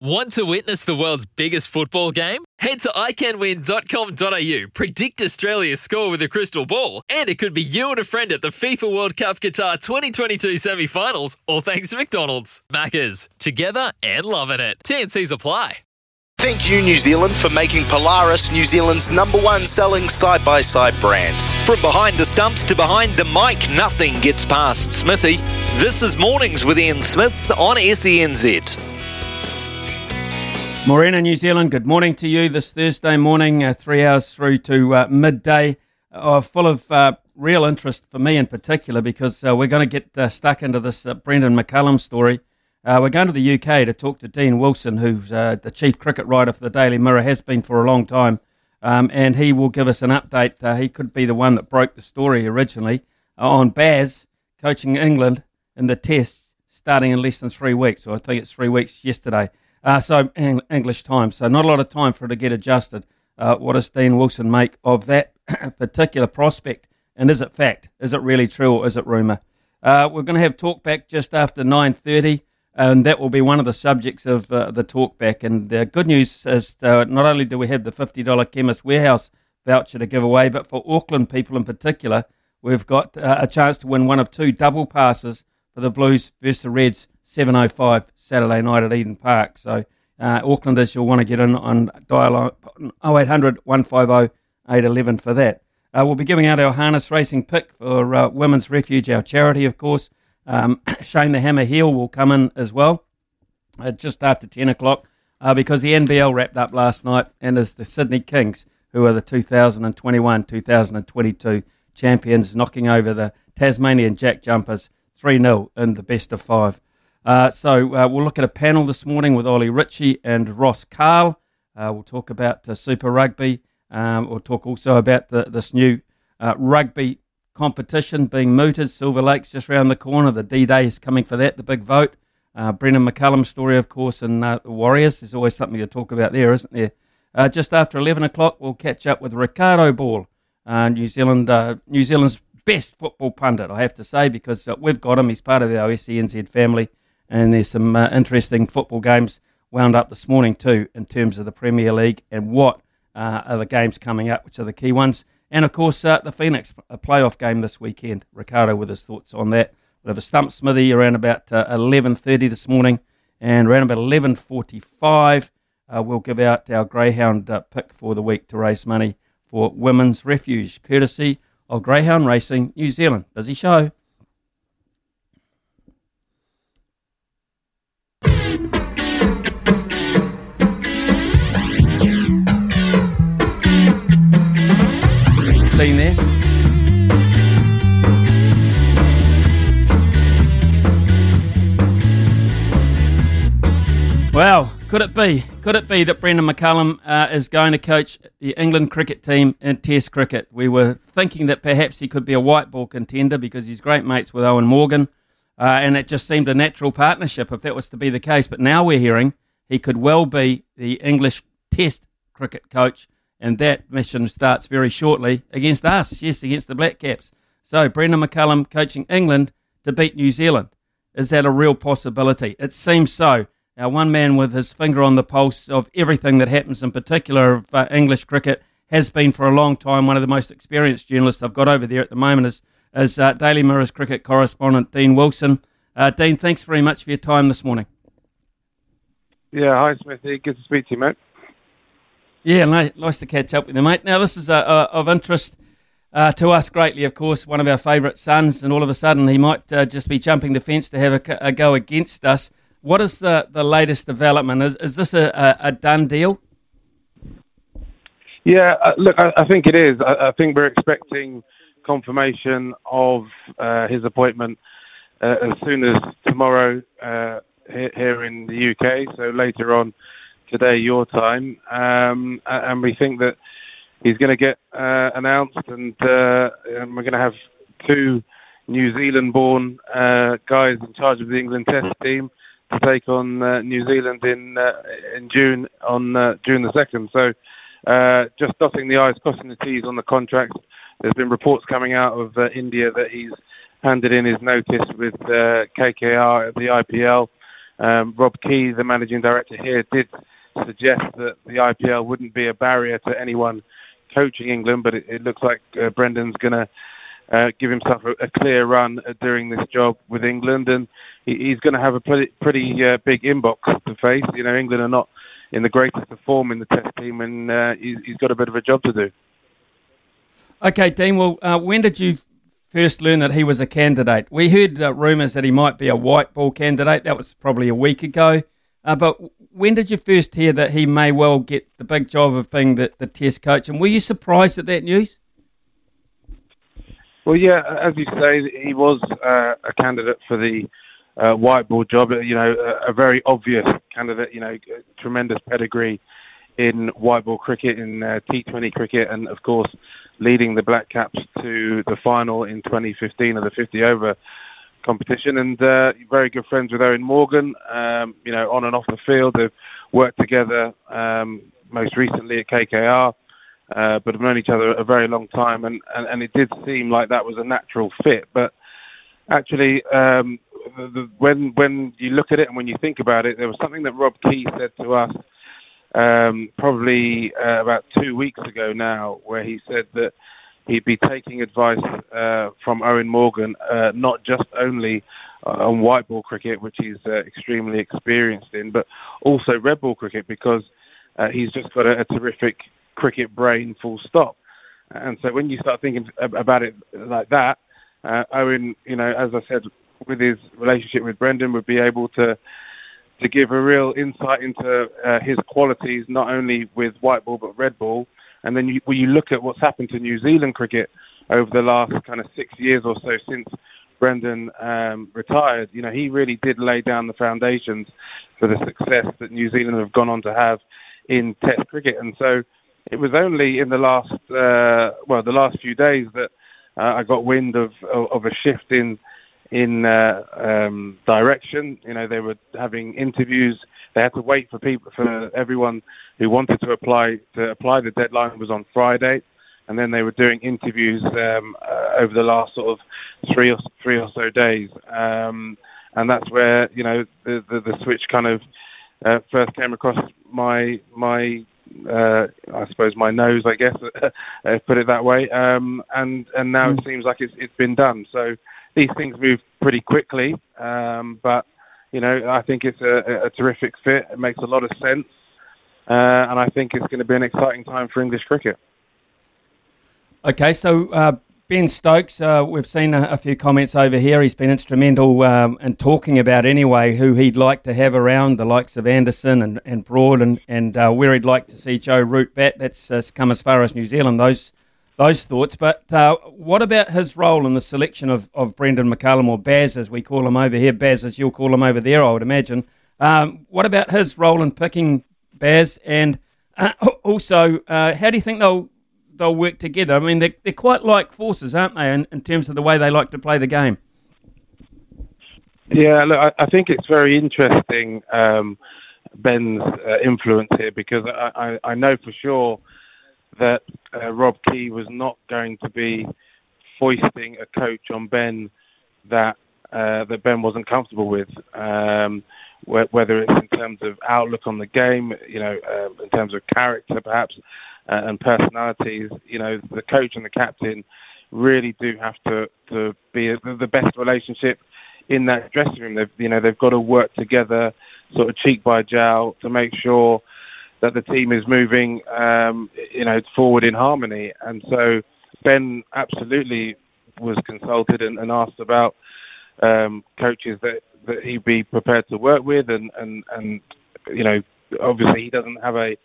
Want to witness the world's biggest football game? Head to iCanWin.com.au, predict Australia's score with a crystal ball, and it could be you and a friend at the FIFA World Cup Qatar 2022 semi finals, all thanks to McDonald's. Maccas, together and loving it. TNC's apply. Thank you, New Zealand, for making Polaris New Zealand's number one selling side by side brand. From behind the stumps to behind the mic, nothing gets past Smithy. This is Mornings with Ian Smith on SENZ. Morena, New Zealand, good morning to you this Thursday morning, uh, three hours through to uh, midday, uh, full of uh, real interest for me in particular because uh, we're going to get uh, stuck into this Brendon McCullum story. we're going to the UK to talk to Dean Wilson, who's the chief cricket writer for the Daily Mirror, has been for a long time, um, and he will give us an update. he could be the one that broke the story originally on Baz coaching England in the Tests starting in less than three weeks, or I think it's three weeks yesterday. Uh, so English time. So not a lot of time for it to get adjusted. Uh, what does Dean Wilson make of that particular prospect? And is it fact? Is it really true or is it rumour? Uh, we're going to have talk back just after 9.30 and that will be one of the subjects of uh, the talk back. And the good news is uh, not only do we have the $50 Chemist Warehouse voucher to give away, but for Auckland people in particular, we've got uh, a chance to win one of two double passes for the Blues versus the Reds 7.05 Saturday night at Eden Park. So, uh, Aucklanders, you'll want to get in on dial 0800 150 811 for that. Uh, we'll be giving out our harness racing pick for uh, Women's Refuge, our charity, of course. Um, Shane the Hammer Heal will come in as well uh, just after 10 o'clock uh, because the NBL wrapped up last night and is the Sydney Kings, who are the 2021 2022 champions, knocking over the Tasmanian Jack Jumpers 3 0 in the best of five. Uh, so uh, we'll look at a panel this morning with Ollie Ritchie and Ross Carl. Uh, we'll talk about uh, Super Rugby. Um, we'll talk also about the, this new uh, rugby competition being mooted. Silver Lake's just around the corner. The D-Day is coming for that, the big vote. Uh, Brendon McCullum's story, of course, and the Warriors. There's always something to talk about there, isn't there? just after 11 o'clock, we'll catch up with Ricardo Ball, New Zealand, New Zealand's best football pundit, I have to say, because we've got him. He's part of our SENZ family and there's some uh, interesting football games wound up this morning too in terms of the Premier League and what uh, are the games coming up, which are the key ones. And of course, uh, the Phoenix playoff game this weekend. Ricardo with his thoughts on that. We'll have a stump smithy around about 11:30 uh, this morning, and around about 11:45 uh, we'll give out our greyhound uh, pick for the week to raise money for Women's Refuge, courtesy of Greyhound Racing New Zealand. Busy show. Well, could it be? Could it be that Brendon McCullum uh, is going to coach the England cricket team in Test cricket? We were thinking that perhaps he could be a white ball contender because he's great mates with Eoin Morgan, uh, and it just seemed a natural partnership if that was to be the case. But now we're hearing he could well be the English Test cricket coach and that mission starts very shortly against us, yes, against the Black Caps. So, Brendon McCullum coaching England to beat New Zealand. Is that a real possibility? It seems so. Now, one man with his finger on the pulse of everything that happens, in particular of uh, English cricket, has been for a long time one of the most experienced journalists I've got over there at the moment is, is uh, Daily Mirror's cricket correspondent, Dean Wilson. Uh, Dean, thanks very much for your time this morning. Yeah, hi, Smithy. Good to speak to you, mate. Yeah, nice to catch up with you, mate. Now, this is uh, uh, of interest uh, to us greatly, of course, one of our favourite sons, and all of a sudden he might uh, just be jumping the fence to have a, a, go against us. What is the, the latest development? Is, is this a, a, done deal? Yeah, uh, look, I, I, think it is. I, I, think we're expecting confirmation of uh, his appointment as soon as tomorrow here, in the UK. So later on today, your time, um, and we think that he's going to get uh, announced, and, uh, and, we're going to have two New Zealand-born guys in charge of the England Test team to take on New Zealand in in June on June the second. So. Uh, just dotting the I's, crossing the T's on the contracts. There's been reports coming out of uh, India that he's handed in his notice with uh, KKR at the IPL. Um, Rob Key, the managing director here, did suggest that the IPL wouldn't be a barrier to anyone coaching England, but it, it looks like uh, Brendon's going to uh, give himself a, a, clear run at doing this job with England, and he, he's going to have a pretty, pretty uh, big inbox to face. You know, England are not in the greatest of form in the Test team, and uh, he's, got a bit of a job to do. Okay, Dean. Well, uh, when did you first learn that he was a candidate? We heard uh, rumours that he might be a white ball candidate. That was probably a week ago. Uh, but when did you first hear that he may well get the big job of being the, the Test coach? And were you surprised at that news? Well, yeah, as you say, he was uh, a candidate for the uh, white ball job. You know, a, a, very obvious candidate. You know, tremendous pedigree in white ball cricket, in uh, T20 cricket, and of course, leading the Black Caps to the final in 2015 of the 50 over competition. And uh, very good friends with Eoin Morgan. Um, you know, on and off the field, they've worked together. Um, most recently at KKR. Uh, but have known each other a very long time, and, and, and it did seem like that was a natural fit. But actually, um, the, the, when when you look at it and when you think about it, there was something that Rob Key said to us um, probably uh, about two weeks ago now, where he said that he'd be taking advice uh, from Eoin Morgan, uh, not just only on white ball cricket, which he's uh, extremely experienced in, but also red ball cricket because uh, he's just got a, a terrific cricket brain, full stop. And so when you start thinking about it like that, uh, Eoin, you know, as I said with his relationship with Brendon would be able to to give a real insight into uh, his qualities, not only with white ball but red ball. And then you, when you look at what's happened to New Zealand cricket over the last kind of six years or so since Brendon um, retired, you know, he really did lay down the foundations for the success that New Zealand have gone on to have in Test cricket. And so it was only in the last, uh, well, the last few days that uh, I got wind of, of, of a shift in in uh, um, direction. You know, they were having interviews. They had to wait for people, for everyone who wanted to apply to apply. The deadline was on Friday, and then they were doing interviews um, uh, over the last sort of three or three or so days. Um, and that's where you know the the, the switch kind of uh, first came across my my uh, I suppose my nose, I guess, uh, put it that way. Um, and and now it seems like it's it's been done. So these things move pretty quickly. Um, but you know, I think it's a, a, terrific fit. It makes a lot of sense, uh, and I think it's going to be an exciting time for English cricket. Okay, so uh, Ben Stokes, uh, we've seen a, a, few comments over here. He's been instrumental um, in talking about anyway who he'd like to have around, the likes of Anderson and, and Broad, and, and uh, where he'd like to see Joe Root bat. That's uh, come as far as New Zealand. Those those thoughts. But uh, what about his role in the selection of, of Brendon McCullum, or Baz as we call him over here, Baz as you'll call him over there, I would imagine. Um, what about his role in picking Baz? And uh, also, uh, how do you think they'll they'll work together? I mean, they're, they're quite like forces, aren't they, in, in terms of the way they like to play the game? Yeah, look, I, I think it's very interesting, um, Ben's uh, influence here, because I, I, I know for sure – that uh, Rob Key was not going to be foisting a coach on Ben that uh, that Ben wasn't comfortable with, um, wh- whether it's in terms of outlook on the game, you know, uh, in terms of character perhaps, uh, and personalities. You know, the coach and the captain really do have to to be a, the best relationship in that dressing room. They've you know they've got to work together, sort of cheek by jowl, to make sure that the team is moving, um, you know, forward in harmony. And so Ben absolutely was consulted and, and asked about um, coaches that that he'd be prepared to work with, and and and you know, obviously he doesn't have a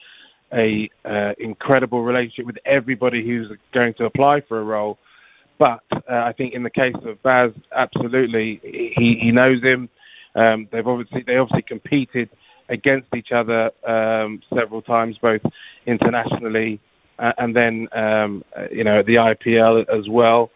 a uh, incredible relationship with everybody who's going to apply for a role. But uh, I think in the case of Baz, absolutely, he, he knows him. Um, they've obviously they obviously competed against each other um, several times, both internationally uh, and then um, you know the IPL as well.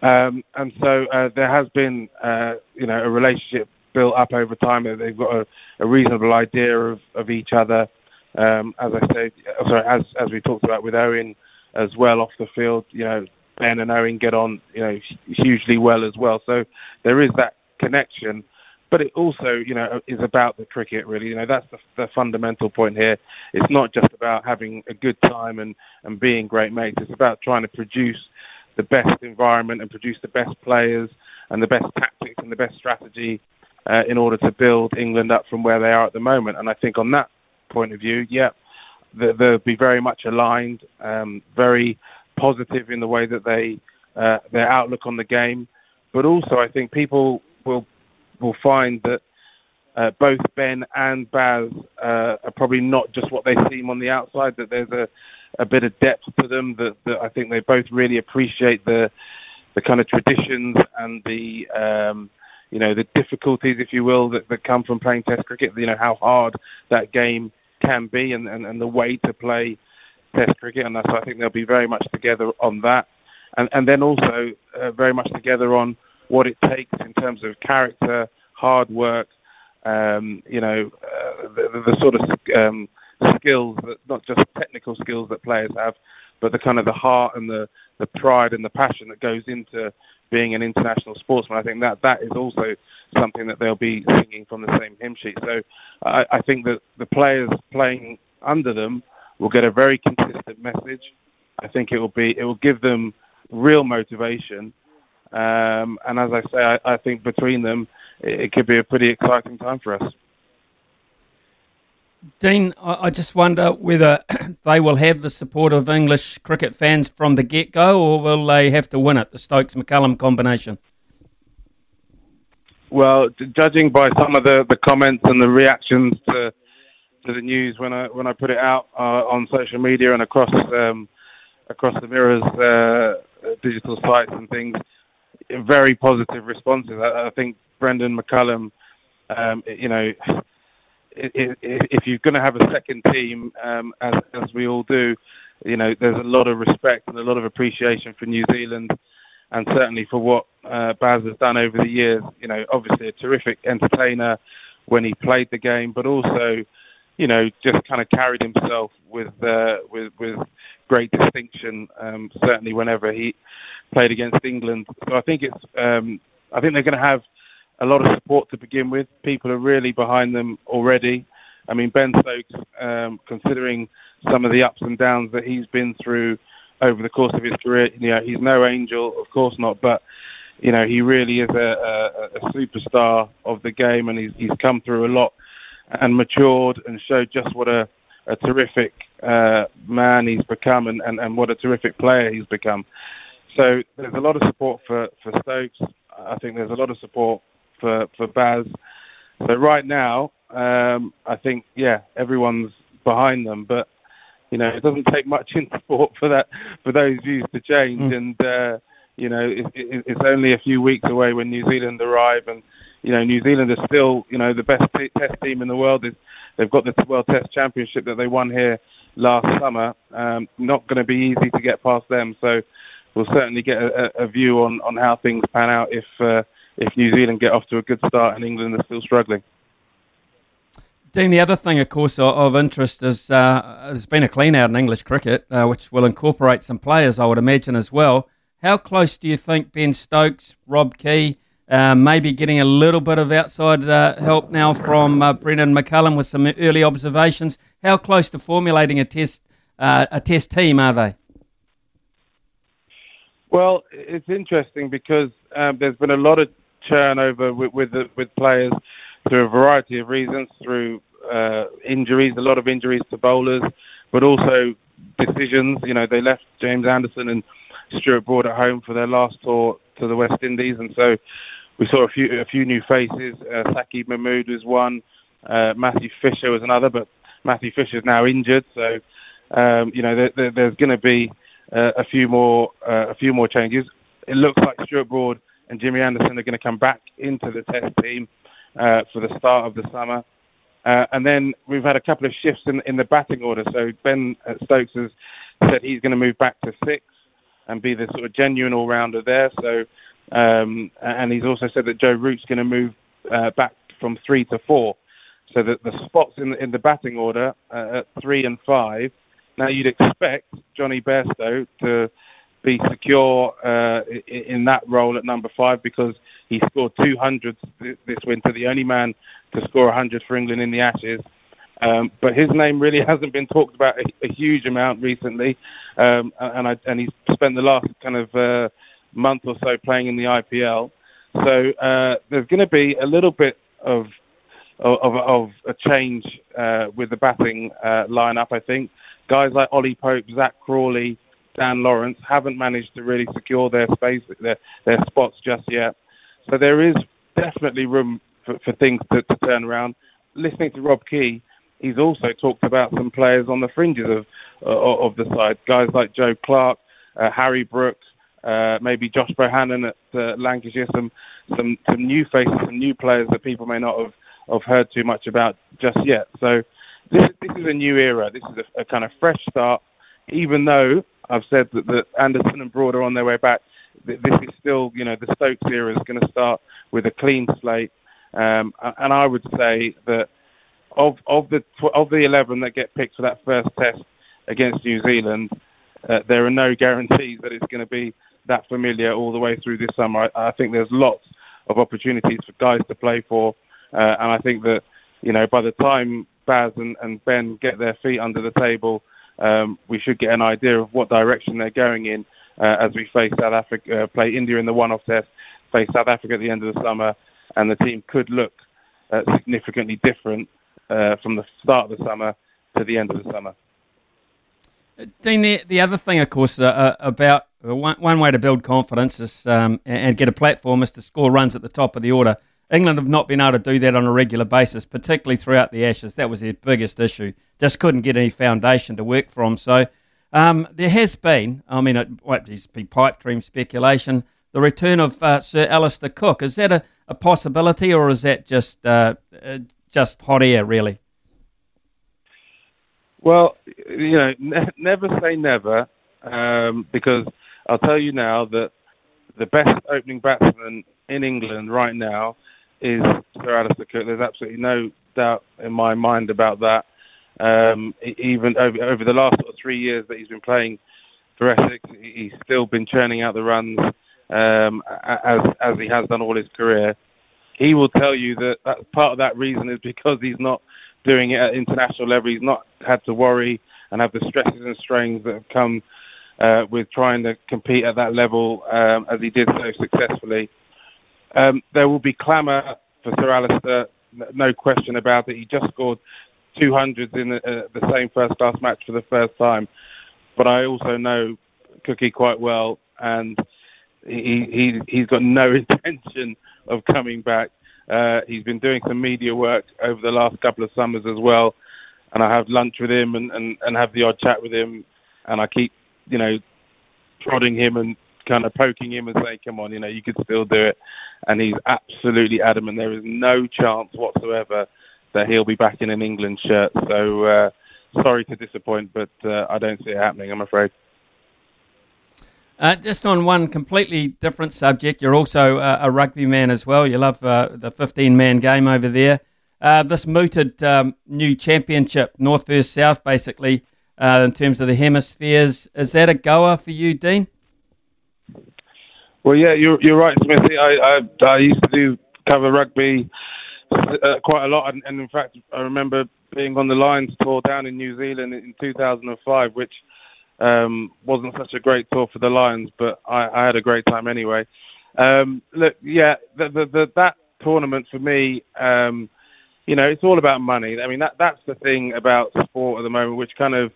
Um, and so uh, there has been uh, you know a relationship built up over time. They've got a, a reasonable idea of, of each other. Um, as I said, sorry, as as we talked about with Eoin as well off the field, you know Ben and Eoin get on you know hugely well as well. So there is that connection but it also, you know, is about the cricket. Really, you know, that's the, the, fundamental point here. It's not just about having a good time and and being great mates. It's about trying to produce the best environment and produce the best players and the best tactics and the best strategy uh, in order to build England up from where they are at the moment. And I think on that point of view, yeah, they'll be very much aligned, um, very positive in the way that they uh, their outlook on the game. But also, I think people will will find that uh, both Ben and Baz uh, are probably not just what they seem on the outside. That there's a, a bit of depth to them. That, that I think they both really appreciate the the kind of traditions and the um, you know the difficulties, if you will, that, that come from playing Test cricket. You know how hard that game can be, and, and, and the way to play Test cricket, and that's I think they'll be very much together on that, and and then also uh, very much together on what it takes in terms of character, hard work, um, you know, uh, the, the, sort of um, skills that not just technical skills that players have, but the kind of the heart and the, the pride and the passion that goes into being an international sportsman. I think that that is also something that they'll be singing from the same hymn sheet. So I, I think that the players playing under them will get a very consistent message. I think it will be it will give them real motivation um, and as I say, I, I think between them, it, it, could be a pretty exciting time for us. Dean, I, I just wonder whether they will have the support of English cricket fans from the get go, or will they have to win it, the Stokes McCullum combination? Well, judging by some of the, the comments and the reactions to to the news when I when I put it out uh, on social media and across um, across the Mirror's uh, digital sites and things, very positive responses. I, I think Brendon McCullum, um, you know, if you're going to have a second team, um, as, as we all do, you know, there's a lot of respect and a lot of appreciation for New Zealand, and certainly for what uh, Baz has done over the years. You know, obviously a terrific entertainer when he played the game, but also, you know, just kind of carried himself with uh, with with great distinction. Um, certainly, whenever he played against England. So I think it's um, I think they're going to have a lot of support to begin with. People are really behind them already. I mean, Ben Stokes, um, considering some of the ups and downs that he's been through over the course of his career, you know, he's no angel, of course not, but you know, he really is a, a, a superstar of the game, and he's, he's come through a lot and matured and showed just what a, a terrific uh, man he's become and, and, and what a terrific player he's become. So there's a lot of support for, for Stokes. I think there's a lot of support for, for Baz. So right now, um, I think, yeah, everyone's behind them. But, you know, it doesn't take much in sport for that for those views to change. Mm. And, uh, you know, it, it, it's only a few weeks away when New Zealand arrive. And, you know, New Zealand is still, you know, the best t- test team in the world. They've got the World Test Championship that they won here last summer. Um, not going to be easy to get past them. So we'll certainly get a, a view on, on how things pan out if uh, if New Zealand get off to a good start and England are still struggling. Dean, the other thing, of course, of interest is uh, there's been a clean out in English cricket, uh, which will incorporate some players, I would imagine, as well. How close do you think Ben Stokes, Rob Key, uh, maybe getting a little bit of outside uh, help now from uh, Brendon McCullum with some early observations? How close to formulating a test uh, a test team are they? Well, it's interesting because um, there's been a lot of turnover with with, with players through a variety of reasons, through uh, injuries, a lot of injuries to bowlers, but also decisions. You know, they left James Anderson and Stuart Broad at home for their last tour to the West Indies, and so we saw a few a few new faces. Uh, Saqib Mahmood was one. Uh, Matthew Fisher was another, but Matthew Fisher is now injured, so um, you know there, there, there's going to be uh, a few more uh, a few more changes. It looks like Stuart Broad and Jimmy Anderson are going to come back into the Test team uh, for the start of the summer. Uh, and then we've had a couple of shifts in, in the batting order. So Ben Stokes has said he's going to move back to six and be the sort of genuine all-rounder there. So, um, and he's also said that Joe Root's going to move uh, back from three to four. So that the spots in the, in the batting order uh, at three and five. Now you'd expect Jonny Bairstow to be secure uh, in that role at number five because he scored 200 this winter, the only man to score 100 for England in the Ashes. Um, but his name really hasn't been talked about a, a huge amount recently, um, and, I, and he's spent the last kind of uh, month or so playing in the IPL. So uh, there's going to be a little bit of of, of a change uh, with the batting uh, lineup. I think guys like Ollie Pope, Zak Crawley, Dan Lawrence haven't managed to really secure their space, their their spots just yet. So there is definitely room for, for things to, to turn around. Listening to Rob Key, he's also talked about some players on the fringes of uh, of the side, guys like Joe Clark, uh, Harry Brooks, uh, maybe Josh Bohannon at uh, Lancashire, some some some new faces, some new players that people may not have, have heard too much about just yet. So this this is a new era. This is a, a kind of fresh start. Even though I've said that, that Anderson and Broad are on their way back, this is still you know the Stokes era is going to start with a clean slate. Um, and I would say that of of the of the eleven that get picked for that first test against New Zealand, uh, there are no guarantees that it's going to be that familiar all the way through this summer. I, I think there's lots of opportunities for guys to play for, uh, and I think that you know by the time Baz and, and Ben get their feet under the table, um, we should get an idea of what direction they're going in uh, as we face South Africa, uh, play India in the one-off test, face South Africa at the end of the summer, and the team could look uh, significantly different uh, from the start of the summer to the end of the summer. Dean, the, the other thing, of course, uh, uh about one, one way to build confidence is, um, and get a platform is to score runs at the top of the order. England have not been able to do that on a regular basis, particularly throughout the Ashes. That was their biggest issue. Just couldn't get any foundation to work from. So um, there has been, I mean, it might just be pipe dream speculation, the return of uh, Sir Alastair Cook. Is that a, a possibility, or is that just uh, uh, just hot air, really? Well, you know, ne- never say never, um, because I'll tell you now that the best opening batsman in England right now is Sir Alastair Cook. There's absolutely no doubt in my mind about that. Um, even over, over the last sort of three years that he's been playing for Essex, he's still been churning out the runs um, as as he has done all his career. He will tell you that, that part of that reason is because he's not doing it at international level. He's not had to worry and have the stresses and strains that have come uh, with trying to compete at that level um, as he did so successfully. Um, there will be clamour for Sir Alastair, no question about it. He just scored 200s in the, uh, the same first-class match for the first time. But I also know Cookie quite well, and he, he he's got no intention of coming back. Uh, he's been doing some media work over the last couple of summers as well, and I have lunch with him and, and, and have the odd chat with him, and I keep you know prodding him and kind of poking him and saying, "Come on, you know, you could still do it." And he's absolutely adamant. There is no chance whatsoever that he'll be back in an England shirt. So uh, sorry to disappoint, but uh, I don't see it happening. I'm afraid. Uh, just on one completely different subject, you're also uh, a rugby man as well. You love uh, the 15 man game over there. Uh, this mooted um, new championship, North versus South, basically, in terms of the hemispheres. Is that a goer for you, Dean? Well, yeah, you're, you're right, Smithy. I, I, I used to do cover rugby uh, quite a lot, and, and, in fact, I remember being on the Lions tour down in New Zealand in 2005, which um, wasn't such a great tour for the Lions, but I, I had a great time anyway. Um, look, yeah, the, the, the, that tournament for me, um, you know, it's all about money. I mean, that that's the thing about sport at the moment, which kind of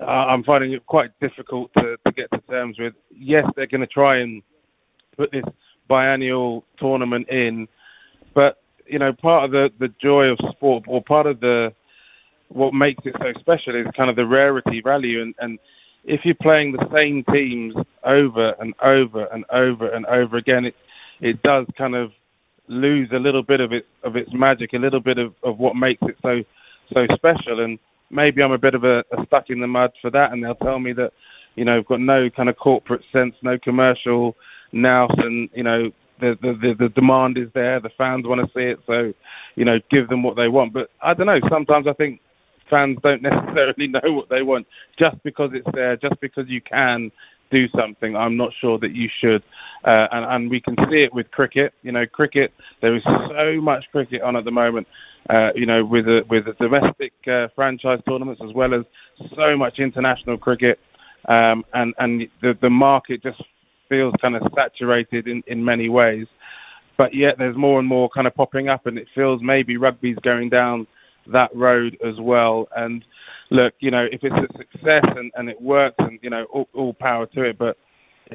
uh, I'm finding it quite difficult to, to get to terms with. Yes, they're going to try and put this biennial tournament in. But you know, part of the the joy of sport, or part of the what makes it so special is kind of the rarity value and and if you're playing the same teams over and over and over and over again, it it does kind of lose a little bit of its of its magic, a little bit of, of what makes it so so special. And maybe I'm a bit of a, a stuck in the mud for that, and they'll tell me that you know, I've got no kind of corporate sense, no commercial nous, and you know, the, the the the demand is there. The fans want to see it, so you know, give them what they want. But I don't know. Sometimes I think fans don't necessarily know what they want just because it's there, just because you can do something. I'm not sure that you should, uh, and and we can see it with cricket. You know, cricket. There is so much cricket on at the moment. Uh, you know, with the with the domestic uh, franchise tournaments as well as so much international cricket, um, and and the the market just feels kind of saturated in in many ways. But yet there's more and more kind of popping up, and it feels maybe rugby's going down that road as well. And look, you know, if it's a success and, and it works, and you know, all, all power to it. But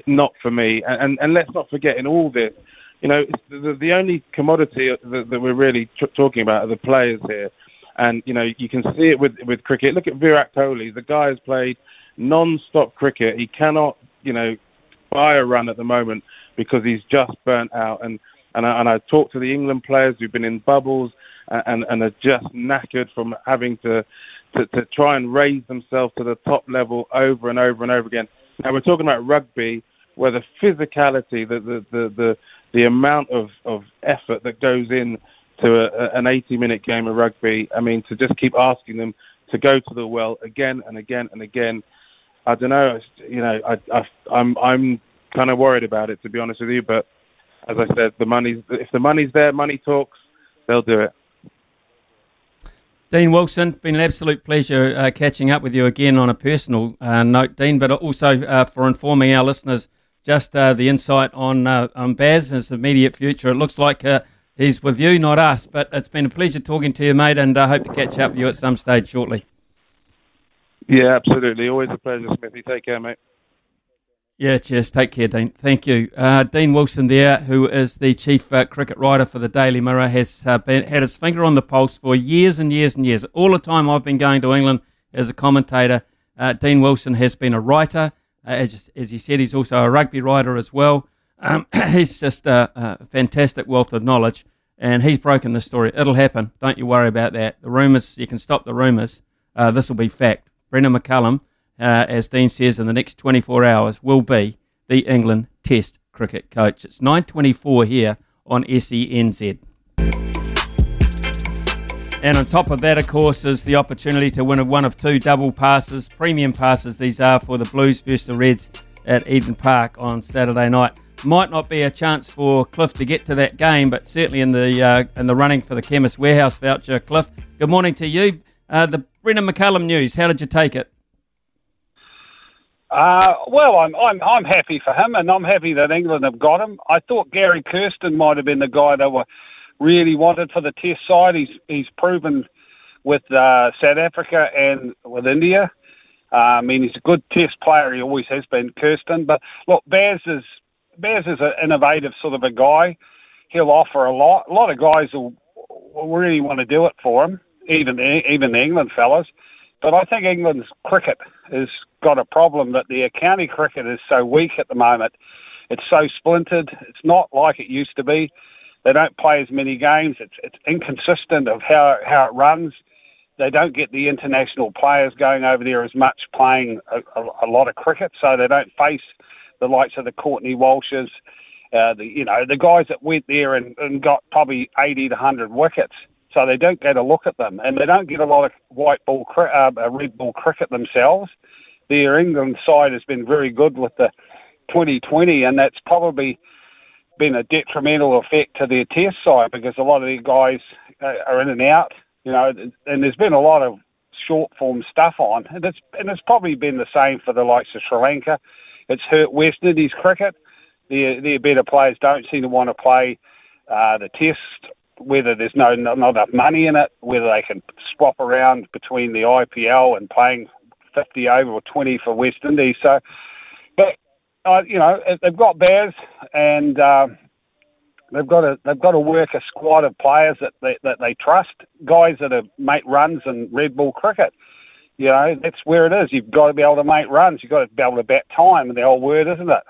not for me. And, and, and let's not forget in all this, you know, the, the only commodity that, that we're really talking about are the players here. And you know, you can see it with with cricket. Look at Virat Kohli. The guy has played non-stop cricket. He cannot, you know, a run at the moment because he's just burnt out. And and I, and I talk to the England players who've been in bubbles and, and are just knackered from having to, to, to try and raise themselves to the top level over and over and over again. Now we're talking about rugby, where the physicality, the the the the, the amount of, of effort that goes in to a, an 80-minute game of rugby. I mean, to just keep asking them to go to the well again and again and again. I don't know. You know, I, I I'm I'm kind of worried about it to be honest with you. But as I said, the money's if the money's there, money talks. They'll do it. Dean Wilson, been an absolute pleasure uh, catching up with you again on a personal uh, note, Dean, but also uh, for informing our listeners just uh, the insight on, uh, on Baz and his immediate future. It looks like uh, he's with you, not us, but it's been a pleasure talking to you, mate, and I hope to catch up with you at some stage shortly. Yeah, absolutely. Always a pleasure, Smithy. Take care, mate. Yeah, cheers. Take care, Dean. Thank you. Uh, Dean Wilson there, who is the chief uh, cricket writer for the Daily Mirror, has uh, been, had his finger on the pulse for years and years and years. All the time I've been going to England as a commentator, uh, Dean Wilson has been a writer. Uh, as, as, he said, he's also a rugby writer as well. Um, he's just a, a, fantastic wealth of knowledge, and he's broken the story. It'll happen. Don't you worry about that. The rumours, you can stop the rumours. Uh, this will be fact. Brendon McCullum uh, as Dean says, in the next 24 hours will be the England Test cricket coach. It's 9.24 here on SENZ. And on top of that, of course, is the opportunity to win one of two double passes, premium passes. These are for the Blues versus the Reds at Eden Park on Saturday night. Might not be a chance for Cliff to get to that game, but certainly in the uh, in the running for the Chemist Warehouse voucher. Cliff, good morning to you. Uh, the Brendon McCullum news. How did you take it? Uh, well, I'm, I'm I'm happy for him, and I'm happy that England have got him. I thought Gary Kirsten might have been the guy they were really wanted for the Test side. He's he's proven with uh, South Africa and with India. Uh, I mean, he's a good Test player. He always has been, Kirsten. But look, Baz is Baz is an innovative sort of a guy. He'll offer a lot. A lot of guys will, will really want to do it for him, even even the England fellas. But I think England's cricket has got a problem that the county cricket is so weak at the moment. It's so splintered. It's not like it used to be. They don't play as many games. It's it's inconsistent of how how it runs. They don't get the international players going over there as much playing a, a, a lot of cricket, so they don't face the likes of the Courtney Walshes, uh, the you know the guys that went there and, and got probably eighty to hundred wickets so they don't get a look at them, and they don't get a lot of white ball, uh, red ball cricket themselves. Their England side has been very good with the 2020, and that's probably been a detrimental effect to their Test side because a lot of their guys uh, are in and out, you know, and there's been a lot of short form stuff on, and it's and it's probably been the same for the likes of Sri Lanka. It's hurt West Indies cricket. Their their better players don't seem to want to play uh, the Test whether there's no not enough money in it, whether they can swap around between the IPL and playing 50 over or 20 for West Indies. So, but uh, you know they've got Baz and uh, They've got to they've got to work a squad of players that they, that they trust, guys that have make runs in red ball cricket. You know, that's where it is. You've got to be able to make runs. You've got to be able to bat time, the old word, isn't it?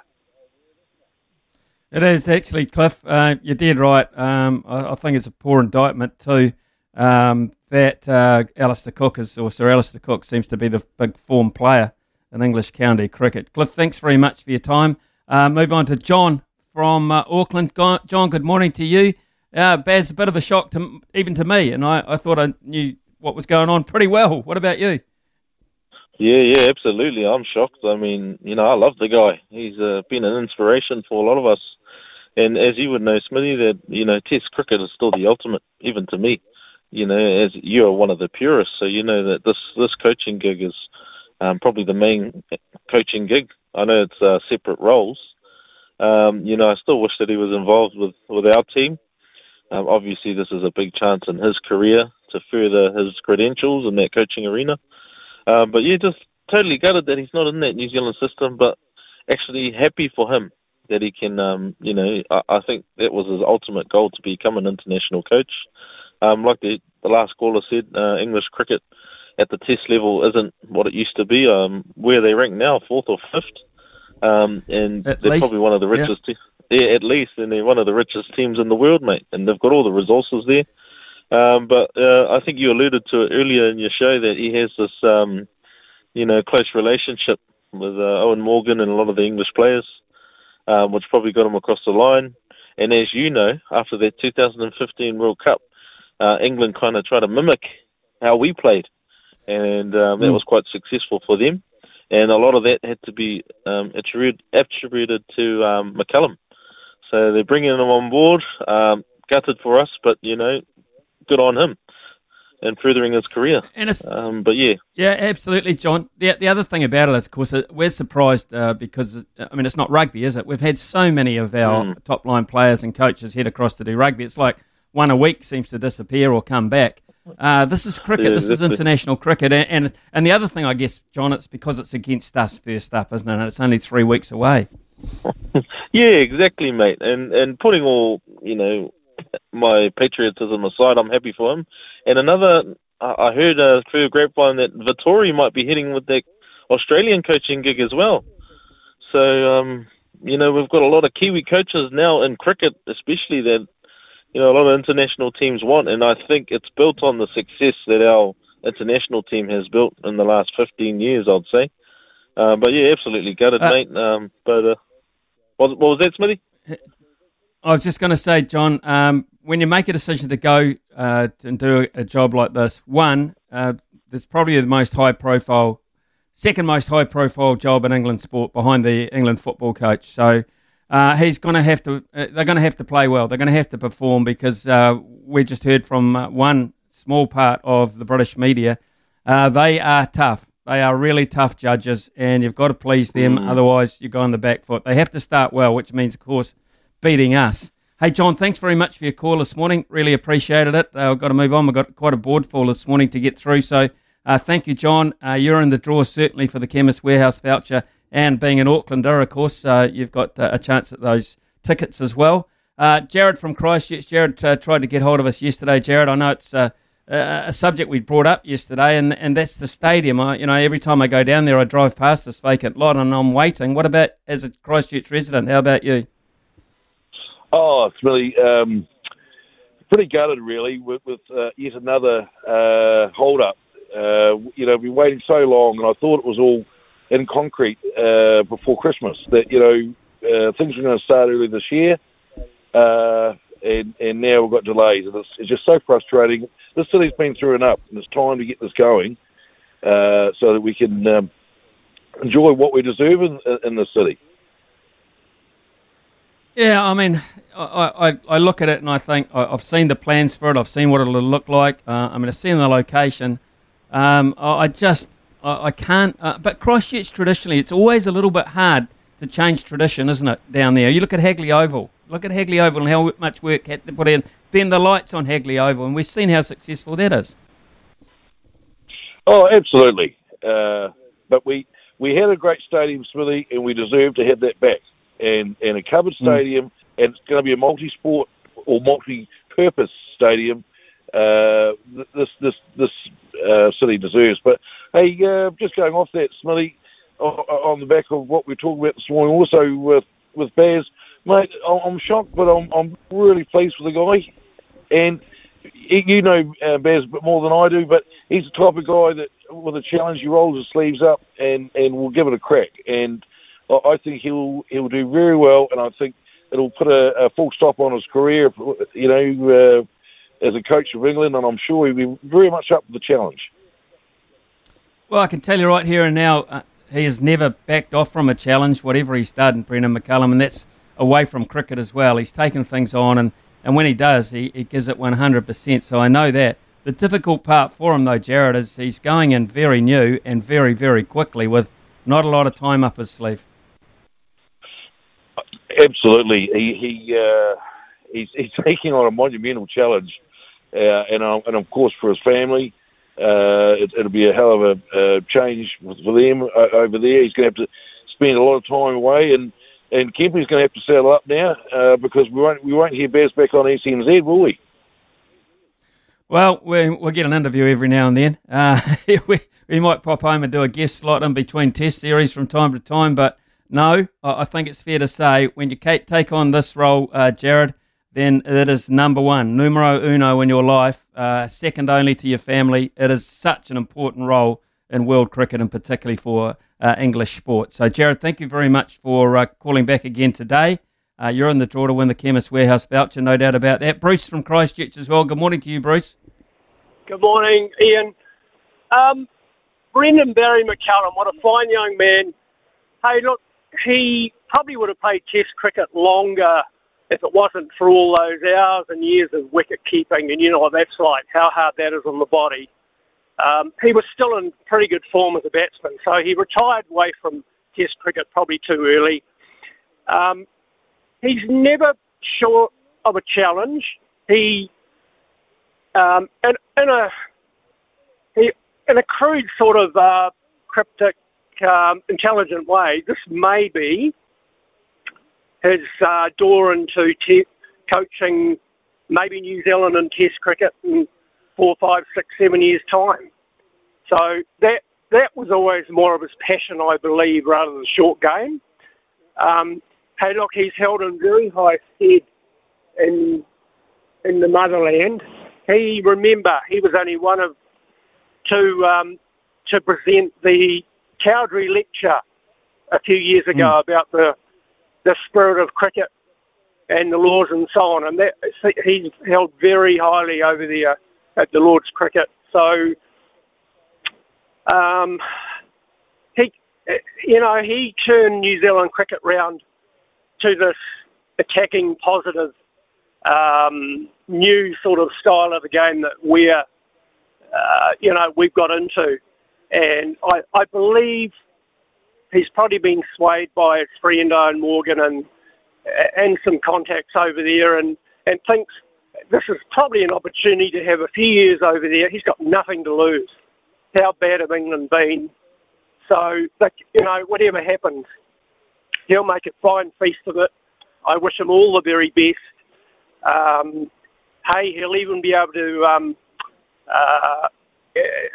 It is actually, Cliff. Uh, you did right. Um, I, I, think it's a poor indictment too um, that uh, Alastair Cook is, or Sir Alastair Cook seems to be the big form player in English county cricket. Cliff, thanks very much for your time. Uh, move on to John from uh, Auckland. John, good morning to you. Uh, Baz, a bit of a shock to even to me, and I, I thought I knew what was going on pretty well. What about you? Yeah, yeah, absolutely. I'm shocked. I mean, you know, I love the guy. He's uh, been an inspiration for a lot of us. And as you would know, Smithy, that you know, Test cricket is still the ultimate, even to me. You know, as you are one of the purists, so you know that this this coaching gig is um, probably the main coaching gig. I know it's uh, separate roles. Um, you know, I still wish that he was involved with with our team. Um, obviously, this is a big chance in his career to further his credentials in that coaching arena. Um, but yeah, just totally gutted that he's not in that New Zealand system, but actually happy for him that he can, um, you know, I, I, think that was his ultimate goal to become an international coach. Um, like the, the last caller said, uh, English cricket at the test level isn't what it used to be. Um, where they rank now, fourth or fifth, um, and at they're least, probably one of the richest. Yeah. Te- yeah, at least, and they're one of the richest teams in the world, mate. And they've got all the resources there. Um, but uh, I think you alluded to it earlier in your show that he has this, um, you know, close relationship with uh, Eoin Morgan and a lot of the English players, um, which probably got him across the line. And as you know, after that 2015 World Cup, uh, England kind of tried to mimic how we played, and um, that mm. was quite successful for them. And a lot of that had to be um, attributed, attributed to um, McCullum. So they're bringing him on board. Um, gutted for us, but you know, good on him and furthering his career. And it's, um, but yeah, yeah, absolutely, John. The the other thing about it is, of course, we're surprised uh, because I mean, it's not rugby, is it? We've had so many of our mm. top line players and coaches head across to do rugby. It's like one a week seems to disappear or come back. Uh, this is cricket. Yeah, this is international cricket, and, and and the other thing, I guess, John, it's because it's against us first up, isn't it? And it's only three weeks away. yeah, exactly, mate. And and putting all you know my patriotism aside, I'm happy for him. And another, I heard uh, through a grapevine that Vettori might be hitting with that Australian coaching gig as well. So, um, you know, we've got a lot of Kiwi coaches now in cricket, especially that, you know, a lot of international teams want. And I think it's built on the success that our international team has built in the last 15 years, I'd say. Uh, but yeah, absolutely gutted, uh, mate. Um, but uh, what, what was that, Smithy? I was just going to say, John, um, when you make a decision to go uh, and do a job like this, one, uh, there's probably the most high profile, second most high profile job in England sport behind the England football coach. So uh, he's going to have to, uh, they're going to have to play well. They're going to have to perform because uh, we just heard from uh, one small part of the British media. they are tough. They are really tough judges, and you've got to please them. Mm. Otherwise, you go on the back foot. They have to start well, which means, of course, beating us. Hey, John, thanks very much for your call this morning. Really appreciated it. Uh, I've got to move on. We've got quite a board full this morning to get through. So uh, thank you, John. Uh, you're in the draw certainly for the Chemist Warehouse voucher. And being an Aucklander, of course, uh, you've got uh, a chance at those tickets as well. Jared from Christchurch. Jared tried to get hold of us yesterday. Jared, I know it's a subject we brought up yesterday, and, and that's the stadium. I, you know, every time I go down there, I drive past this vacant lot and I'm waiting. What about as a Christchurch resident? How about you? Oh, it's really um, pretty gutted, really, with, with uh, yet another uh, hold up. Uh, you know, we've been waiting so long, and I thought it was all in concrete uh, before Christmas that you know uh, things were going to start early this year, uh, and and now we've got delays, it's, it's just so frustrating. This city's been through enough, and it's time to get this going so that we can um, enjoy what we deserve in, in the city. Yeah, I mean, I, I, I, look at it and I think I, have seen the plans for it. I've seen what it'll look like. Uh, I mean, I've seen the location. Um, I, I, just I, I can't. Uh, but Christchurch traditionally, it's always a little bit hard to change tradition, isn't it? Down there, you look at Hagley Oval. Look at Hagley Oval and how much work had to put in. Then the lights on Hagley Oval, and we've seen how successful that is. Oh, absolutely. Uh, but we we had a great stadium, Smithy, and we deserve to have that back and, and a covered hmm. stadium, mm. and it's going to be a multi-sport or multi-purpose stadium uh, this this this uh, city deserves. But hey, uh, just going off that, Smithy, on the back of what we are talking about this morning, also with with Baz, mate, I'm shocked, but I'm I'm really pleased with the guy, and you know uh, Baz a bit more than I do, but he's the type of guy that with a challenge he rolls his sleeves up and and will give it a crack, and I think he'll he'll do very well, and I think it'll put a, a full stop on his career, you know, uh, as a coach of England, and I'm sure he'll be very much up for the challenge. Well, I can tell you right here and now, uh, he has never backed off from a challenge, whatever he's done, Brendon McCullum, and that's away from cricket as well. He's taken things on, and, and when he does, he, he gives it 100%. So I know that. The difficult part for him, though, Jared, is he's going in very new and very, very quickly with not a lot of time up his sleeve. Absolutely, he, he uh, he's, he's taking on a monumental challenge, uh, and uh, and of course for his family, uh, it, will be a hell of a change for them uh, over there. He's going to have to spend a lot of time away, and and Kempy's going to have to settle up now uh, because we won't we won't hear Baz back on SENZ, will we? Well, we, we'll get an interview every now and then. Uh, we, we might pop home and do a guest slot in between test series from time to time, but no, I think it's fair to say when you take on this role, uh, Jared, then it is number one, numero uno in your life, uh, second only to your family. It is such an important role in world cricket and particularly for uh, English sport. So, Jared, thank you very much for uh, calling back again today. Uh, you're in the draw to win the Chemist Warehouse voucher, no doubt about that. Bruce from Christchurch as well. Good morning to you, Bruce. Good morning, Ian. Um, Brendon Barry McCullum, what a fine young man. Hey, look, he probably would have played Test cricket longer if it wasn't for all those hours and years of wicket keeping, and you know what that's like, how hard that is on the body. Um, he was still in pretty good form as a batsman, so he retired away from Test cricket probably too early. Um, he's never short of a challenge. He, um, in, in a he, in a crude sort of uh, cryptic um, intelligent way, this may be his uh, door into te- coaching maybe New Zealand and Test cricket in four, five, six, seven years' time. So that that was always more of his passion, I believe, rather than short game. Um, hey, look, he's held in very high stead in in the motherland. He remember he was only one of two um, to present the Cowdrey lecture a few years ago mm. about the the spirit of cricket and the laws and so on. And that he's held very highly over there at the Lord's Cricket. So um, he, you know, he turned New Zealand cricket round to this attacking, positive, um, new sort of style of the game that we're, uh, you know, we've got into. And I, I believe he's probably been swayed by his friend Eoin Morgan and and some contacts over there, and and thinks this is probably an opportunity to have a few years over there. He's got nothing to lose. How bad have England been? So, that, you know, whatever happens, he'll make a fine feast of it. I wish him all the very best. Um, hey, he'll even be able to um, uh,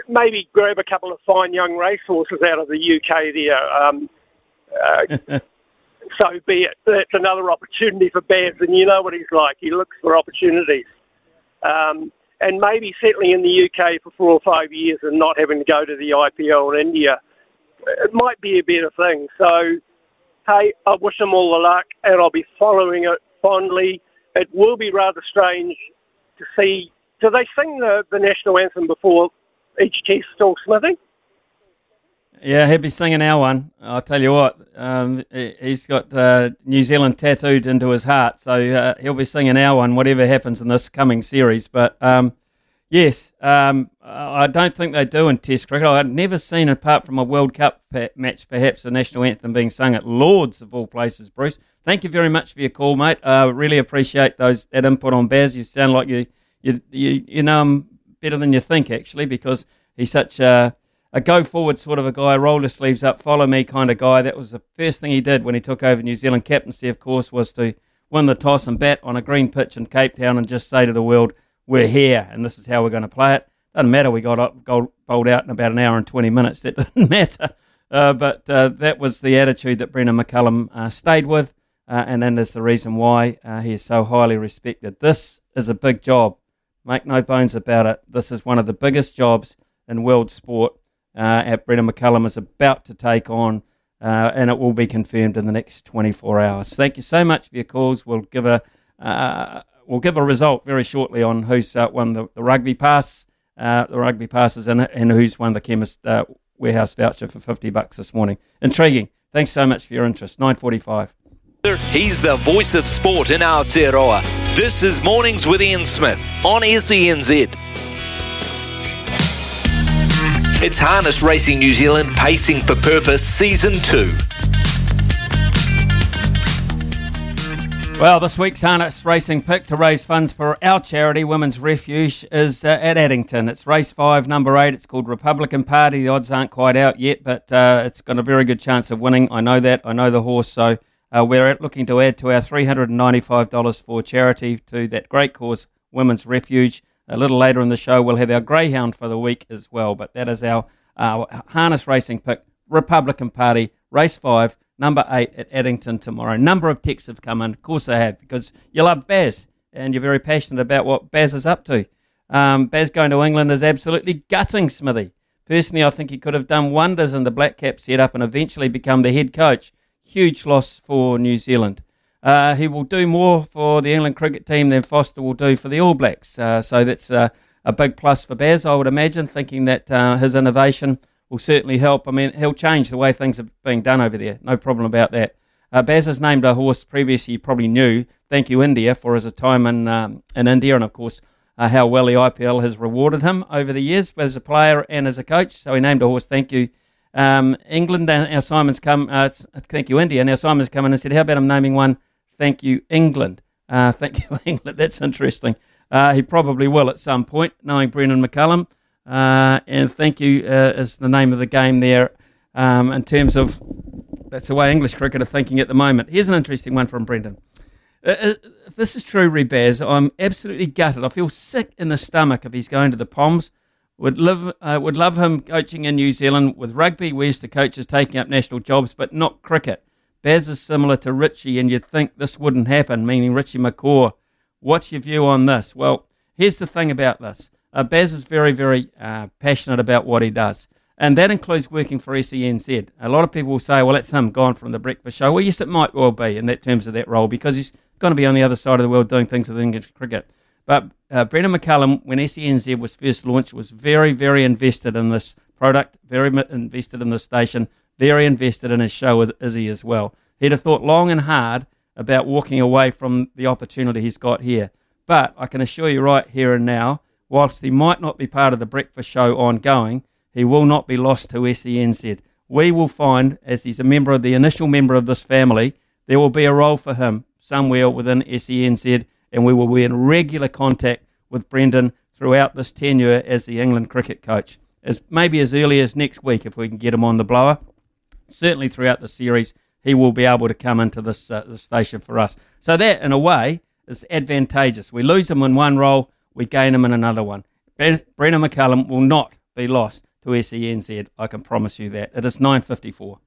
maybe grab a couple of fine young racehorses out of the UK there. Um, uh, so be it. That's another opportunity for Baz, and you know what he's like. He looks for opportunities. Um, and maybe settling in the UK for four or five years and not having to go to the IPL in India, it might be a better thing. So, hey, I wish him all the luck, and I'll be following it fondly. It will be rather strange to see. Do they sing the, the national anthem before each test still Smithy? Yeah, he'll be singing our one. I'll tell you what, um, he's got uh, New Zealand tattooed into his heart, so uh, he'll be singing our one, whatever happens in this coming series. But um, yes, um, I don't think they do in Test cricket. I've never seen, apart from a World Cup match, perhaps the national anthem being sung at Lords of all places. Bruce, thank you very much for your call, mate. I uh, really appreciate those that input on Baz. You sound like you you you, you know better than you think, actually, because he's such a, a go forward sort of a guy, roll his sleeves up, follow me kind of guy. That was the first thing he did when he took over New Zealand captaincy, of course, was to win the toss and bat on a green pitch in Cape Town and just say to the world, we're here and this is how we're going to play it. Doesn't matter. We got up, bowled out in about an hour and 20 minutes. That didn't matter. Uh, but uh, that was the attitude that Brendon McCullum uh, stayed with, uh, and then there's the reason why uh, he is so highly respected. This is a big job. Make no bones about it. This is one of the biggest jobs in world sport. Uh, at Brendon McCullum is about to take on, and it will be confirmed in the next 24 hours. Thank you so much for your calls. We'll give a we'll give a result very shortly on who's won the, the rugby pass uh, the rugby passes and, and who's won the chemist uh, warehouse voucher for 50 bucks this morning. Intriguing. Thanks so much for your interest. 945. He's the voice of sport in Aotearoa. This is Mornings with Ian Smith on SENZ. It's Harness Racing New Zealand Pacing for Purpose Season 2. Well, this week's harness racing pick to raise funds for our charity, Women's Refuge, is uh, at Addington. It's race five, number eight. It's called Republican Party. The odds aren't quite out yet, but uh, it's got a very good chance of winning. I know that. I know the horse. So uh, we're looking to add to our $395 for charity to that great cause, Women's Refuge. A little later in the show, we'll have our greyhound for the week as well. But that is our, harness racing pick, Republican Party, race five number eight at Addington tomorrow. Number of texts have come in. Of course, they have, because you love Baz and you're very passionate about what Baz is up to. Um, Baz going to England is absolutely gutting Smithy. Personally, I think he could have done wonders in the Black Cap setup and eventually become the head coach. Huge loss for New Zealand. Uh, he will do more for the England cricket team than Foster will do for the All Blacks. Uh, so that's uh, a big plus for Baz, I would imagine, thinking that uh, his innovation will certainly help. I mean, he'll change the way things are being done over there. No problem about that. Uh, Baz has named a horse previously you probably knew. Thank you, India, for his time in um, in India, and of course uh, how well the IPL has rewarded him over the years as a player and as a coach. So he named a horse. Thank you, um, England. And our Simon's come. Uh, thank you, India. And our Simon's come in and said, "How about I'm naming one? Thank you, England. Uh, thank you, England. That's interesting. Uh, he probably will at some point, knowing Brendon McCullum." Uh, and thank you uh, is the name of the game there um, in terms of that's the way English cricket are thinking at the moment. Here's an interesting one from Brendan. Uh, if this is true, Rebaz, I'm absolutely gutted. I feel sick in the stomach if he's going to the Poms. Would live, uh, would love him coaching in New Zealand with rugby. Where's the coaches taking up national jobs, but not cricket. Baz is similar to Richie, and you'd think this wouldn't happen, meaning Richie McCaw. What's your view on this? Well, here's the thing about this. Uh, Baz is very, very uh, passionate about what he does. And that includes working for SENZ. A lot of people will say, well, that's him gone from the breakfast show. Well, yes, it might well be in that terms of that role because he's going to be on the other side of the world doing things with English cricket. But uh, Brendon McCullum, when SENZ was first launched, was very, very invested in this product, very invested in the station, very invested in his show with Izzy as well. He'd have thought long and hard about walking away from the opportunity he's got here. But I can assure you right here and now, whilst he might not be part of the breakfast show ongoing, he will not be lost to SENZ. We will find, as he's a member of the initial member of this family, there will be a role for him somewhere within SENZ, and we will be in regular contact with Brendon throughout this tenure as the England cricket coach. As maybe as early as next week, if we can get him on the blower. Certainly throughout the series, he will be able to come into this, uh, this station for us. So that, in a way, is advantageous. We lose him in one role, we gain him in another one. Brendon McCullum will not be lost to SENZ. I can promise you that. It is 9.54.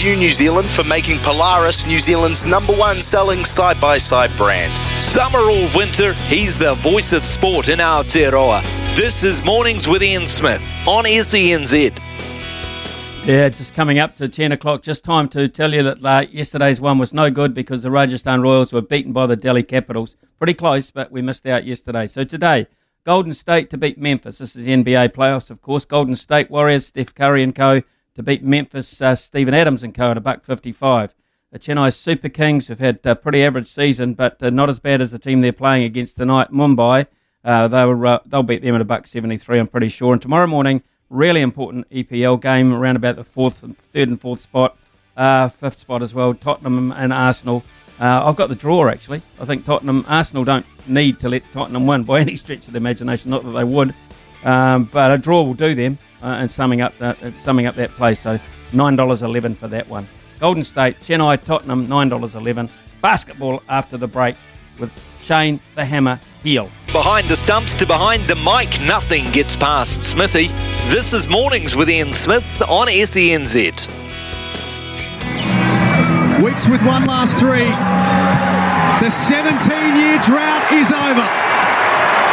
You New Zealand for making Polaris New Zealand's number one selling side by side brand. Summer or winter, he's the voice of sport in Aotearoa. This is Mornings with Ian Smith on SENZ. Yeah, just coming up to 10 o'clock. Just time to tell you that uh, yesterday's one was no good because the Rajasthan Royals were beaten by the Delhi Capitals. Pretty close, but we missed out yesterday. So today, Golden State to beat Memphis. This is the NBA playoffs, of course. Golden State Warriors, Steph Curry and co. to beat Memphis, uh, Steven Adams and co. at a buck 55. The Chennai Super Kings have had a pretty average season, but uh, not as bad as the team they're playing against tonight, Mumbai. Uh, they were, uh, they'll beat them at a buck 73, I'm pretty sure. And tomorrow morning, really important EPL game around about the fourth, third and fourth spot, uh, fifth spot as well. Tottenham and Arsenal. Uh, I've got the draw actually. I think Tottenham, Arsenal don't need to let Tottenham win by any stretch of the imagination. Not that they would, um, but a draw will do them. Uh, and summing up that, uh, summing up that place, so nine dollars eleven for that one. Golden State, Chennai, Tottenham, nine dollars eleven. basketball after the break with Shane the Hammer Heal. Behind the stumps to behind the mic, nothing gets past Smithy. This is Mornings with Ian Smith on SENZ. Weeks with one last three. The 17 year drought is over.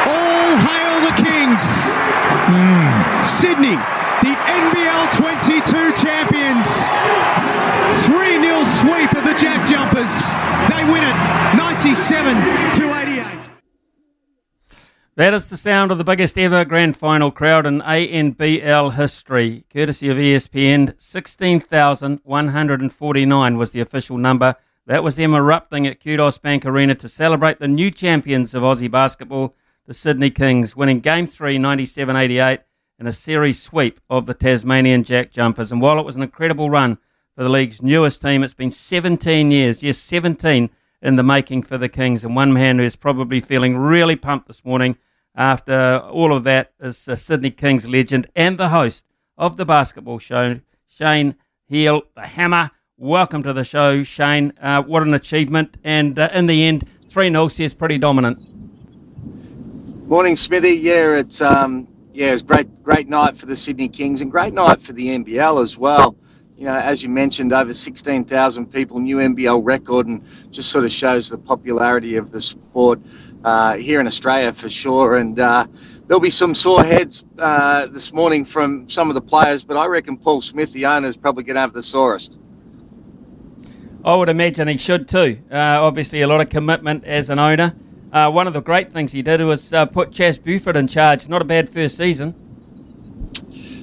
All hail the Kings. Mm. Sydney, the NBL 22 champions. 3 0 sweep of the Jack Jumpers. They win it 97 to 88. That is the sound of the biggest ever grand final crowd in ANBL history. Courtesy of ESPN, 16,149 was the official number. That was them erupting at Qudos Bank Arena to celebrate the new champions of Aussie basketball, the Sydney Kings, winning Game 3 97 88 in a series sweep of the Tasmanian Jack Jumpers. And while it was an incredible run for the league's newest team, it's been 17 years, yes, 17 in the making for the Kings. And one man who's probably feeling really pumped this morning after all of that is uh, Sydney Kings legend and the host of the basketball show, Shane Heal, the Hammer. Welcome to the show, Shane. Uh, what an achievement. And uh, in the end, 3 0 says pretty dominant. Morning, Smithy. Yeah, it's um, yeah, it was great, great night for the Sydney Kings and great night for the NBL as well. You know, as you mentioned, over 16,000 people, new NBL record, and just sort of shows the popularity of the sport uh, here in Australia for sure. And uh, there'll be some sore heads uh, this morning from some of the players, but I reckon Paul Smith, the owner, is probably going to have the sorest. I would imagine he should too. Uh, obviously, a lot of commitment as an owner. Uh, one of the great things he did was uh, put Chase Buford in charge. Not a bad first season.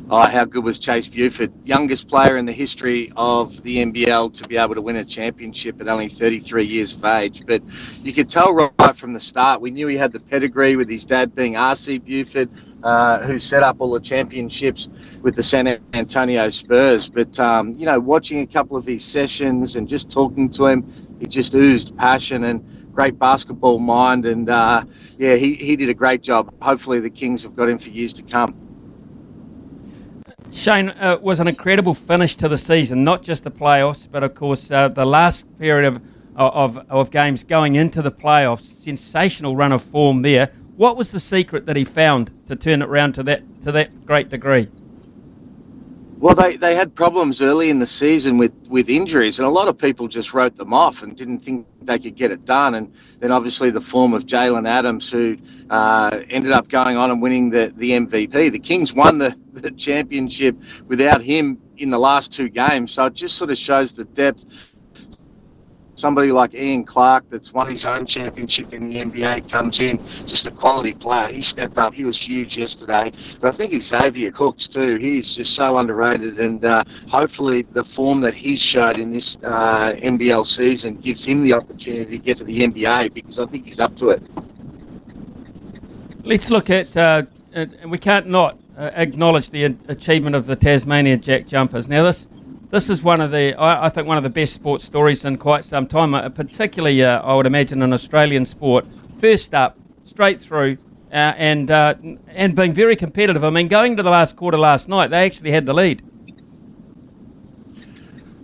Oh, how good was Chase Buford? Youngest player in the history of the NBL to be able to win a championship at only 33 years of age. But you could tell right from the start, we knew he had the pedigree with his dad being R.C. Buford, uh, who set up all the championships with the San Antonio Spurs. But, um, you know, watching a couple of his sessions and just talking to him, he just oozed passion and great basketball mind. And, uh, yeah, he, he did a great job. Hopefully the Kings have got him for years to come. Shane, uh, was an incredible finish to the season, not just the playoffs, but of course uh, the last period of, of, of games going into the playoffs. Sensational run of form there. What was the secret that he found to turn it around to that to that great degree? Well, they, they had problems early in the season with, with injuries, and a lot of people just wrote them off and didn't think they could get it done. And then obviously the form of Jalen Adams, who uh, ended up going on and winning the, the MVP. The Kings won the, the championship without him in the last two games, so it just sort of shows the depth somebody like Ian Clark that's won his own championship in the NBA comes in, just a quality player. He stepped up. He was huge yesterday. But I think Xavier Cooks too. He's just so underrated, and uh, hopefully the form that he's showed in this uh, NBL season gives him the opportunity to get to the NBA because I think he's up to it. Let's look at, uh, and we can't not uh, acknowledge the achievement of the Tasmania Jack Jumpers. Now this this is one of the, I, I, think, one of the best sports stories in quite some time, uh, particularly, uh, I would imagine, in Australian sport. First up, straight through, uh, and uh, and being very competitive. I mean, going to the last quarter last night, they actually had the lead.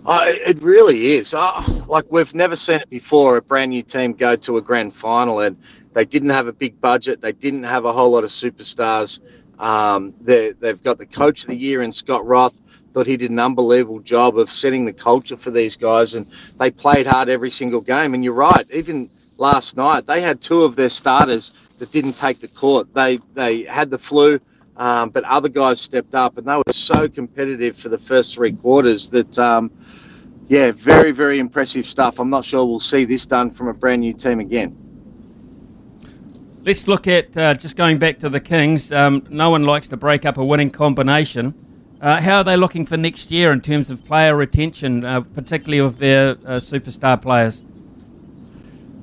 Uh, it really is. Uh, like we've never seen it before. A brand new team go to a grand final, and they didn't have a big budget. They didn't have a whole lot of superstars. Um, they've got the coach of the year in Scott Roth thought he did an unbelievable job of setting the culture for these guys, and they played hard every single game. And you're right, even last night they had two of their starters that didn't take the court. They they had the flu, um, but other guys stepped up, and they were so competitive for the first three quarters that. Um, yeah, very, very impressive stuff. I'm not sure we'll see this done from a brand new team again. Let's look at uh, just going back to the Kings. Um, no one likes to break up a winning combination. Uh, how are they looking for next year in terms of player retention, uh, particularly of their uh, superstar players?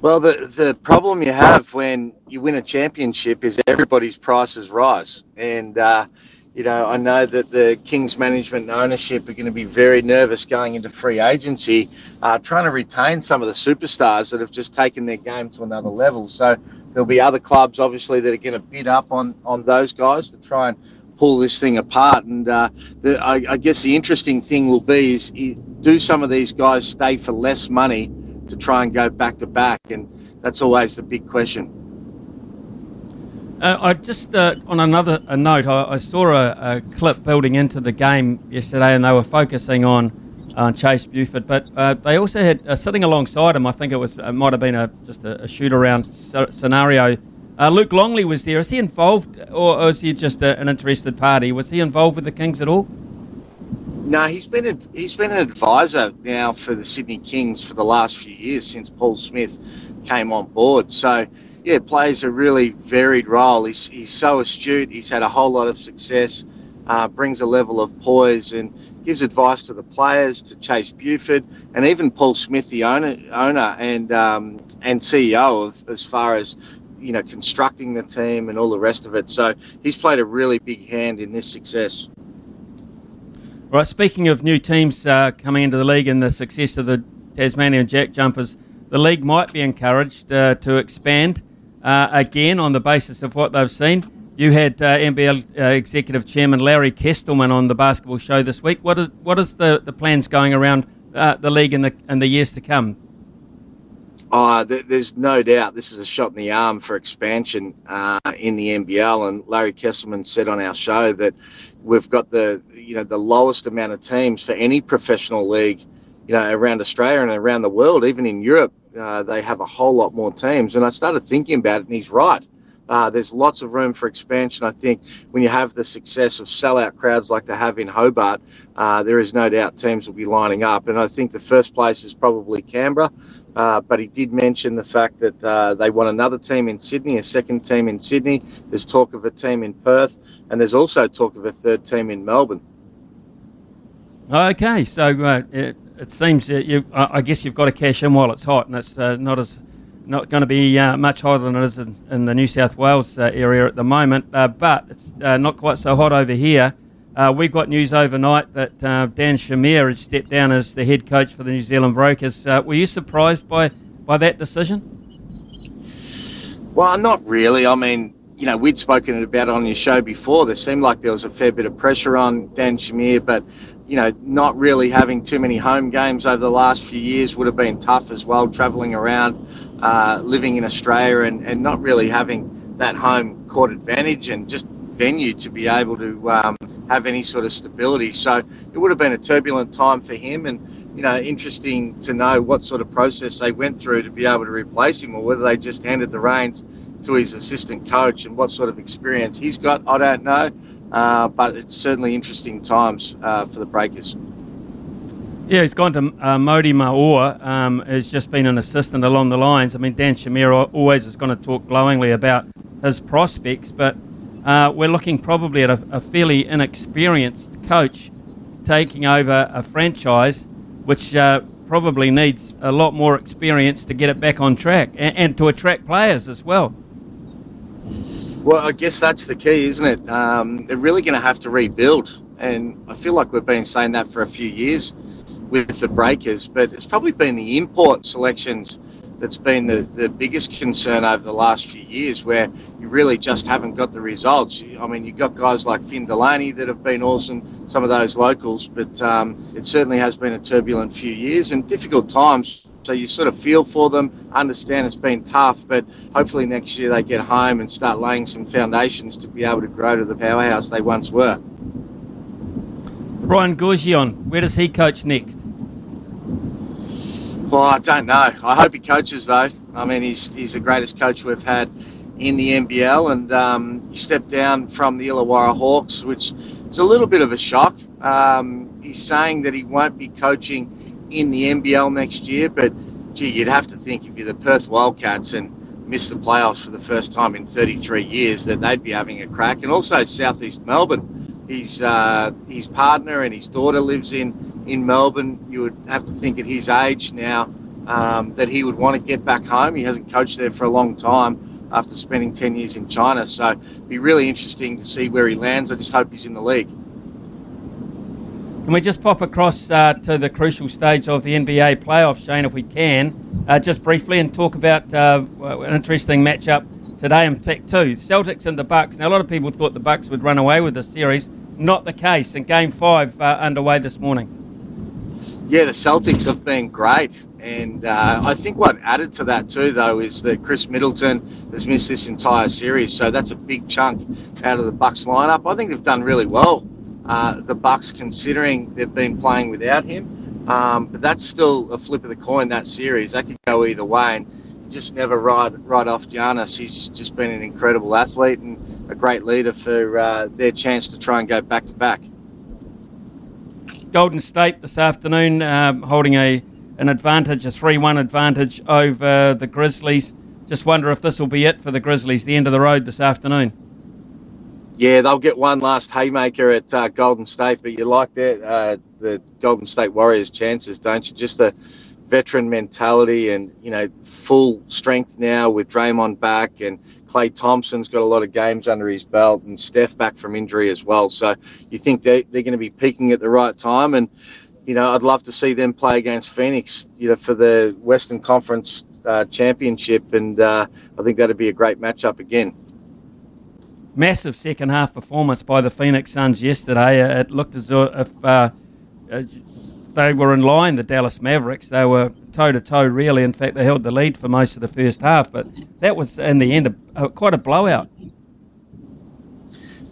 Well, the, the problem you have when you win a championship is everybody's prices rise. And, uh, you know, I know that the Kings management and ownership are going to be very nervous going into free agency, uh, trying to retain some of the superstars that have just taken their game to another level. So there'll be other clubs, obviously, that are going to bid up on, on those guys to try and pull this thing apart. And uh, the, I, I, guess the interesting thing will be is do some of these guys stay for less money to try and go back to back, and that's always the big question. Uh, I just uh, on another note, I, I saw a, a, clip building into the game yesterday, and they were focusing on uh, Chase Buford, but uh, they also had uh, sitting alongside him. I think it was it might have been a just a, a shoot around scenario. Uh, Luke Longley was there. Is he involved, or, is he just a, an interested party? Was he involved with the Kings at all? No, he's been a, he's been an advisor now for the Sydney Kings for the last few years since Paul Smith came on board. So yeah, plays a really varied role. He's, he's so astute. He's had a whole lot of success. Uh, brings a level of poise and gives advice to the players, to Chase Buford, and even Paul Smith, the owner, owner and um, and CEO of as far as you know constructing the team and all the rest of it. So he's played a really big hand in this success. Right. Speaking of new teams uh, coming into the league and the success of the Tasmanian Jack Jumpers, the league might be encouraged uh, to expand uh, again on the basis of what they've seen. You had uh, NBL uh, Executive Chairman Larry Kestelman on the basketball show this week. What is what is the, the plans going around uh, the league in the in the years to come? Oh, there's no doubt this is a shot in the arm for expansion uh, in the NBL. And Larry Kestelman said on our show that we've got the you know the lowest amount of teams for any professional league, you know, around Australia and around the world, even in Europe uh, they have a whole lot more teams. And I started thinking about it, and he's right. Uh, there's lots of room for expansion. I think when you have the success of sellout crowds like they have in Hobart, uh, there is no doubt teams will be lining up. And I think the first place is probably Canberra. Uh, but he did mention the fact that uh, they want another team in Sydney, a second team in Sydney. There's talk of a team in Perth, and there's also talk of a third team in Melbourne. Okay, so uh, it, it seems you, I guess you've got to cash in while it's hot, and it's uh, not as not going to be uh, much hotter than it is in, in the New South Wales area at the moment. But it's not quite so hot over here. We got news overnight that Dan Shamir has stepped down as the head coach for the New Zealand Breakers. were you surprised by by that decision? Well, not really. I mean, you know, we'd spoken about it on your show before. There seemed like there was a fair bit of pressure on Dan Shamir, but you know, not really having too many home games over the last few years would have been tough as well, travelling around, uh, living in Australia and, and not really having that home court advantage and just venue to be able to um, have any sort of stability. So it would have been a turbulent time for him and, you know, interesting to know what sort of process they went through to be able to replace him or whether they just handed the reins to his assistant coach and what sort of experience he's got, I don't know. Uh, but it's certainly interesting times uh, for the Breakers. Yeah, he's gone to uh, Mody Maor, um, has just been an assistant along the lines. I mean, Dan Shamir always is going to talk glowingly about his prospects, but uh, we're looking probably at a, a, fairly inexperienced coach taking over a franchise which uh, probably needs a lot more experience to get it back on track and, and to attract players as well. Well, I guess that's the key, isn't it? Um, they're really going to have to rebuild, and I feel like we've been saying that for a few years with the breakers, but it's probably been the import selections that's been the, the biggest concern over the last few years, where you really just haven't got the results. I mean, you've got guys like Finn Delaney that have been awesome, some of those locals, but um, it certainly has been a turbulent few years and difficult times so you sort of feel for them, understand it's been tough, but hopefully next year they get home and start laying some foundations to be able to grow to the powerhouse they once were. Brian Goorjian, where does he coach next? Well, I don't know. I hope he coaches though. I mean, he's he's the greatest coach we've had in the NBL, and um, he stepped down from the Illawarra Hawks, which is a little bit of a shock. Um, he's saying that he won't be coaching in the NBL next year. But gee, you'd have to think if you're the Perth Wildcats and miss the playoffs for the first time in 33 years, that they'd be having a crack. And also Southeast Melbourne, his uh, his partner and his daughter lives in in Melbourne. You would have to think at his age now um, that he would want to get back home. He hasn't coached there for a long time after spending 10 years in China. So it'd be really interesting to see where he lands. I just hope he's in the league. Can we just pop across uh, to the crucial stage of the NBA playoffs, Shane, if we can, uh, just briefly, and talk about uh, an interesting matchup today in Tech Two: Celtics and the Bucks. Now, a lot of people thought the Bucks would run away with the series. Not the case. And Game Five uh, underway this morning. yeah, the Celtics have been great, and uh, I think what added to that too, though, is that Khris Middleton has missed this entire series, so that's a big chunk out of the Bucks lineup. I think they've done really well, uh, the Bucks, considering they've been playing without him. Um, but that's still a flip of the coin. That series that could go either way, and just never ride right off Giannis. He's just been an incredible athlete and a great leader for uh, their chance to try and go back to back. Golden State this afternoon um, holding a an advantage, a 3 1 advantage over the Grizzlies. Just wonder if this will be it for the Grizzlies, the end of the road this afternoon. Yeah, they'll get one last haymaker at uh, Golden State, but you like that, uh, the Golden State Warriors' chances, don't you? Just the veteran mentality and, you know, full strength now with Draymond back and Klay Thompson's got a lot of games under his belt and Steph back from injury as well. So you think they, they're going to be peaking at the right time. And, you know, I'd love to see them play against Phoenix, you know, for the Western Conference uh, Championship. And uh, I think that'd be a great matchup again. Massive second half performance by the Phoenix Suns yesterday. Uh, it looked as if uh, uh, they were in line, the Dallas Mavericks. They were toe to toe, really. In fact, they held the lead for most of the first half, but that was in the end a, a, quite a blowout.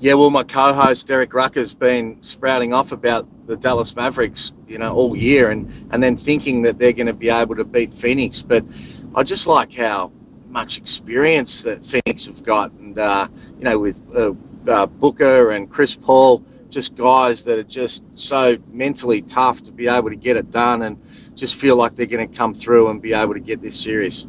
Yeah, well, my co-host Derek Rucker's been sprouting off about the Dallas Mavericks, you know, all year, and and then thinking that they're going to be able to beat Phoenix. But I just like how much experience that Phoenix have got, and uh, you know, with uh, uh, Booker and Chris Paul just guys that are just so mentally tough to be able to get it done and just feel like they're going to come through and be able to get this series.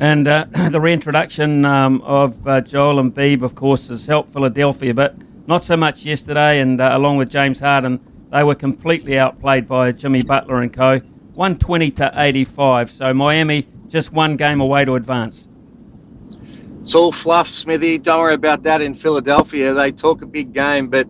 And uh, the reintroduction um, of uh, Joel Embiid, of course, has helped Philadelphia, but not so much yesterday. And uh, along with James Harden, they were completely outplayed by Jimmy Butler and co. 120 to 85. So Miami just one game away to advance it's all fluff, Smithy. Don't worry about that in Philadelphia. They talk a big game, but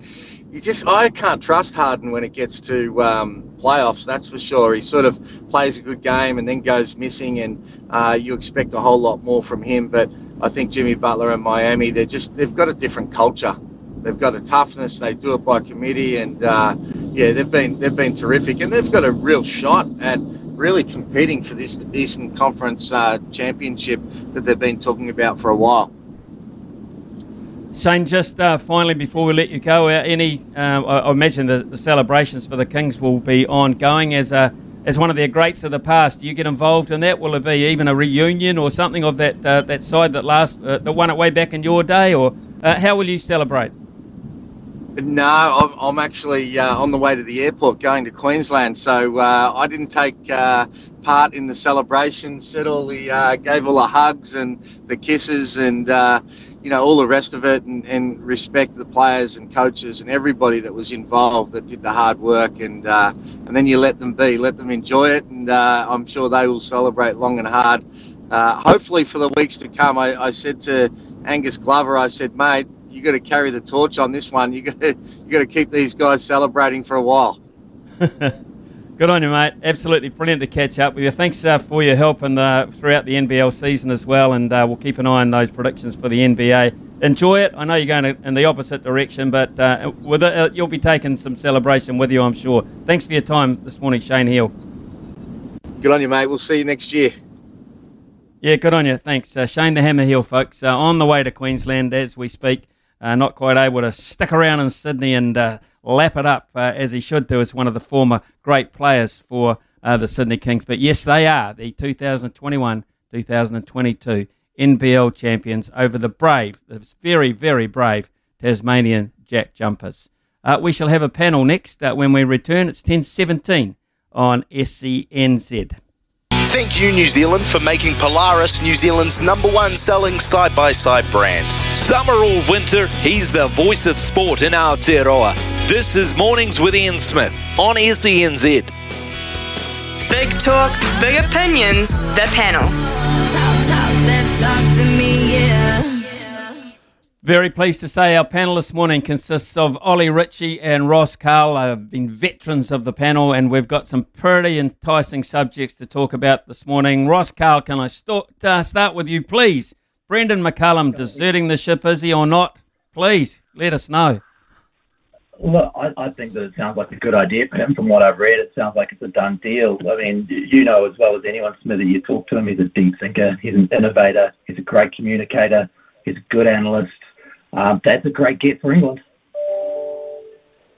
you just I can't trust Harden when it gets to um, playoffs. That's for sure. He sort of plays a good game and then goes missing, and uh, you expect a whole lot more from him. But I think Jimmy Butler and Miami, they're just they've got a different culture. They've got a toughness. They do it by committee, and uh, yeah, they've been they've been terrific, and they've got a real shot at really competing for this Eastern Conference uh, championship that they've been talking about for a while. Shane, just uh, finally before we let you go, uh, any uh, I imagine the, the, celebrations for the Kings will be ongoing as a as one of their greats of the past. Do you get involved in that? Will it be even a reunion or something of that uh, that side that last uh, that won it way back in your day, or how will you celebrate? No, I'm, actually uh, on the way to the airport going to Queensland, so uh, I didn't take uh, part in the celebration. Said all the uh, gave all the hugs and the kisses and uh, you know all the rest of it, and, and, respect the players and coaches and everybody that was involved that did the hard work, and uh, and then you let them be, let them enjoy it, and I'm sure they will celebrate long and hard. hopefully for the weeks to come, I, I said to Angus Glover, I said, mate you got to carry the torch on this one. You got to, you got to keep these guys celebrating for a while. Good on you, mate. Absolutely brilliant to catch up with you. Thanks uh, for your help in the, throughout the NBL season as well, and uh, we'll keep an eye on those predictions for the NBA. Enjoy it. I know you're going in the opposite direction, but uh, with it, uh, you'll be taking some celebration with you, I'm sure. Thanks for your time this morning, Shane Heal. Good on you, mate. We'll see you next year. Yeah, good on you. Thanks. Uh, Shane the Hammer Heal, folks, uh, on the way to Queensland as we speak uh, not quite able to stick around in Sydney and uh, lap it up uh, as he should do as one of the former great players for uh, the Sydney Kings. But yes, they are the 2021 2022 NBL champions over the brave, the very, very brave Tasmanian Jack Jumpers. Uh, we shall have a panel next uh, when we return. It's 1017 on SENZ. Thank you, New Zealand, for making Polaris New Zealand's number one selling side by side brand. Summer or winter, he's the voice of sport in Aotearoa. This is Mornings with Ian Smith on SENZ. Big talk, big opinions, the panel. Talk, talk, talk very pleased to say our panel this morning consists of Ollie Ritchie and Ross Carl. They've been veterans of the panel, and we've got some pretty enticing subjects to talk about this morning. Ross Carl, can I start, uh, start with you, please? Brendon McCullum deserting the ship, is he or not? Please let us know. Look, I, I think that it sounds like a good idea for him. From what I've read, it sounds like it's a done deal. I mean, you know as well as anyone, Smithy, you talk to him, he's a deep thinker, he's an innovator, he's a great communicator, he's a good analyst. Um, that's a great get for England.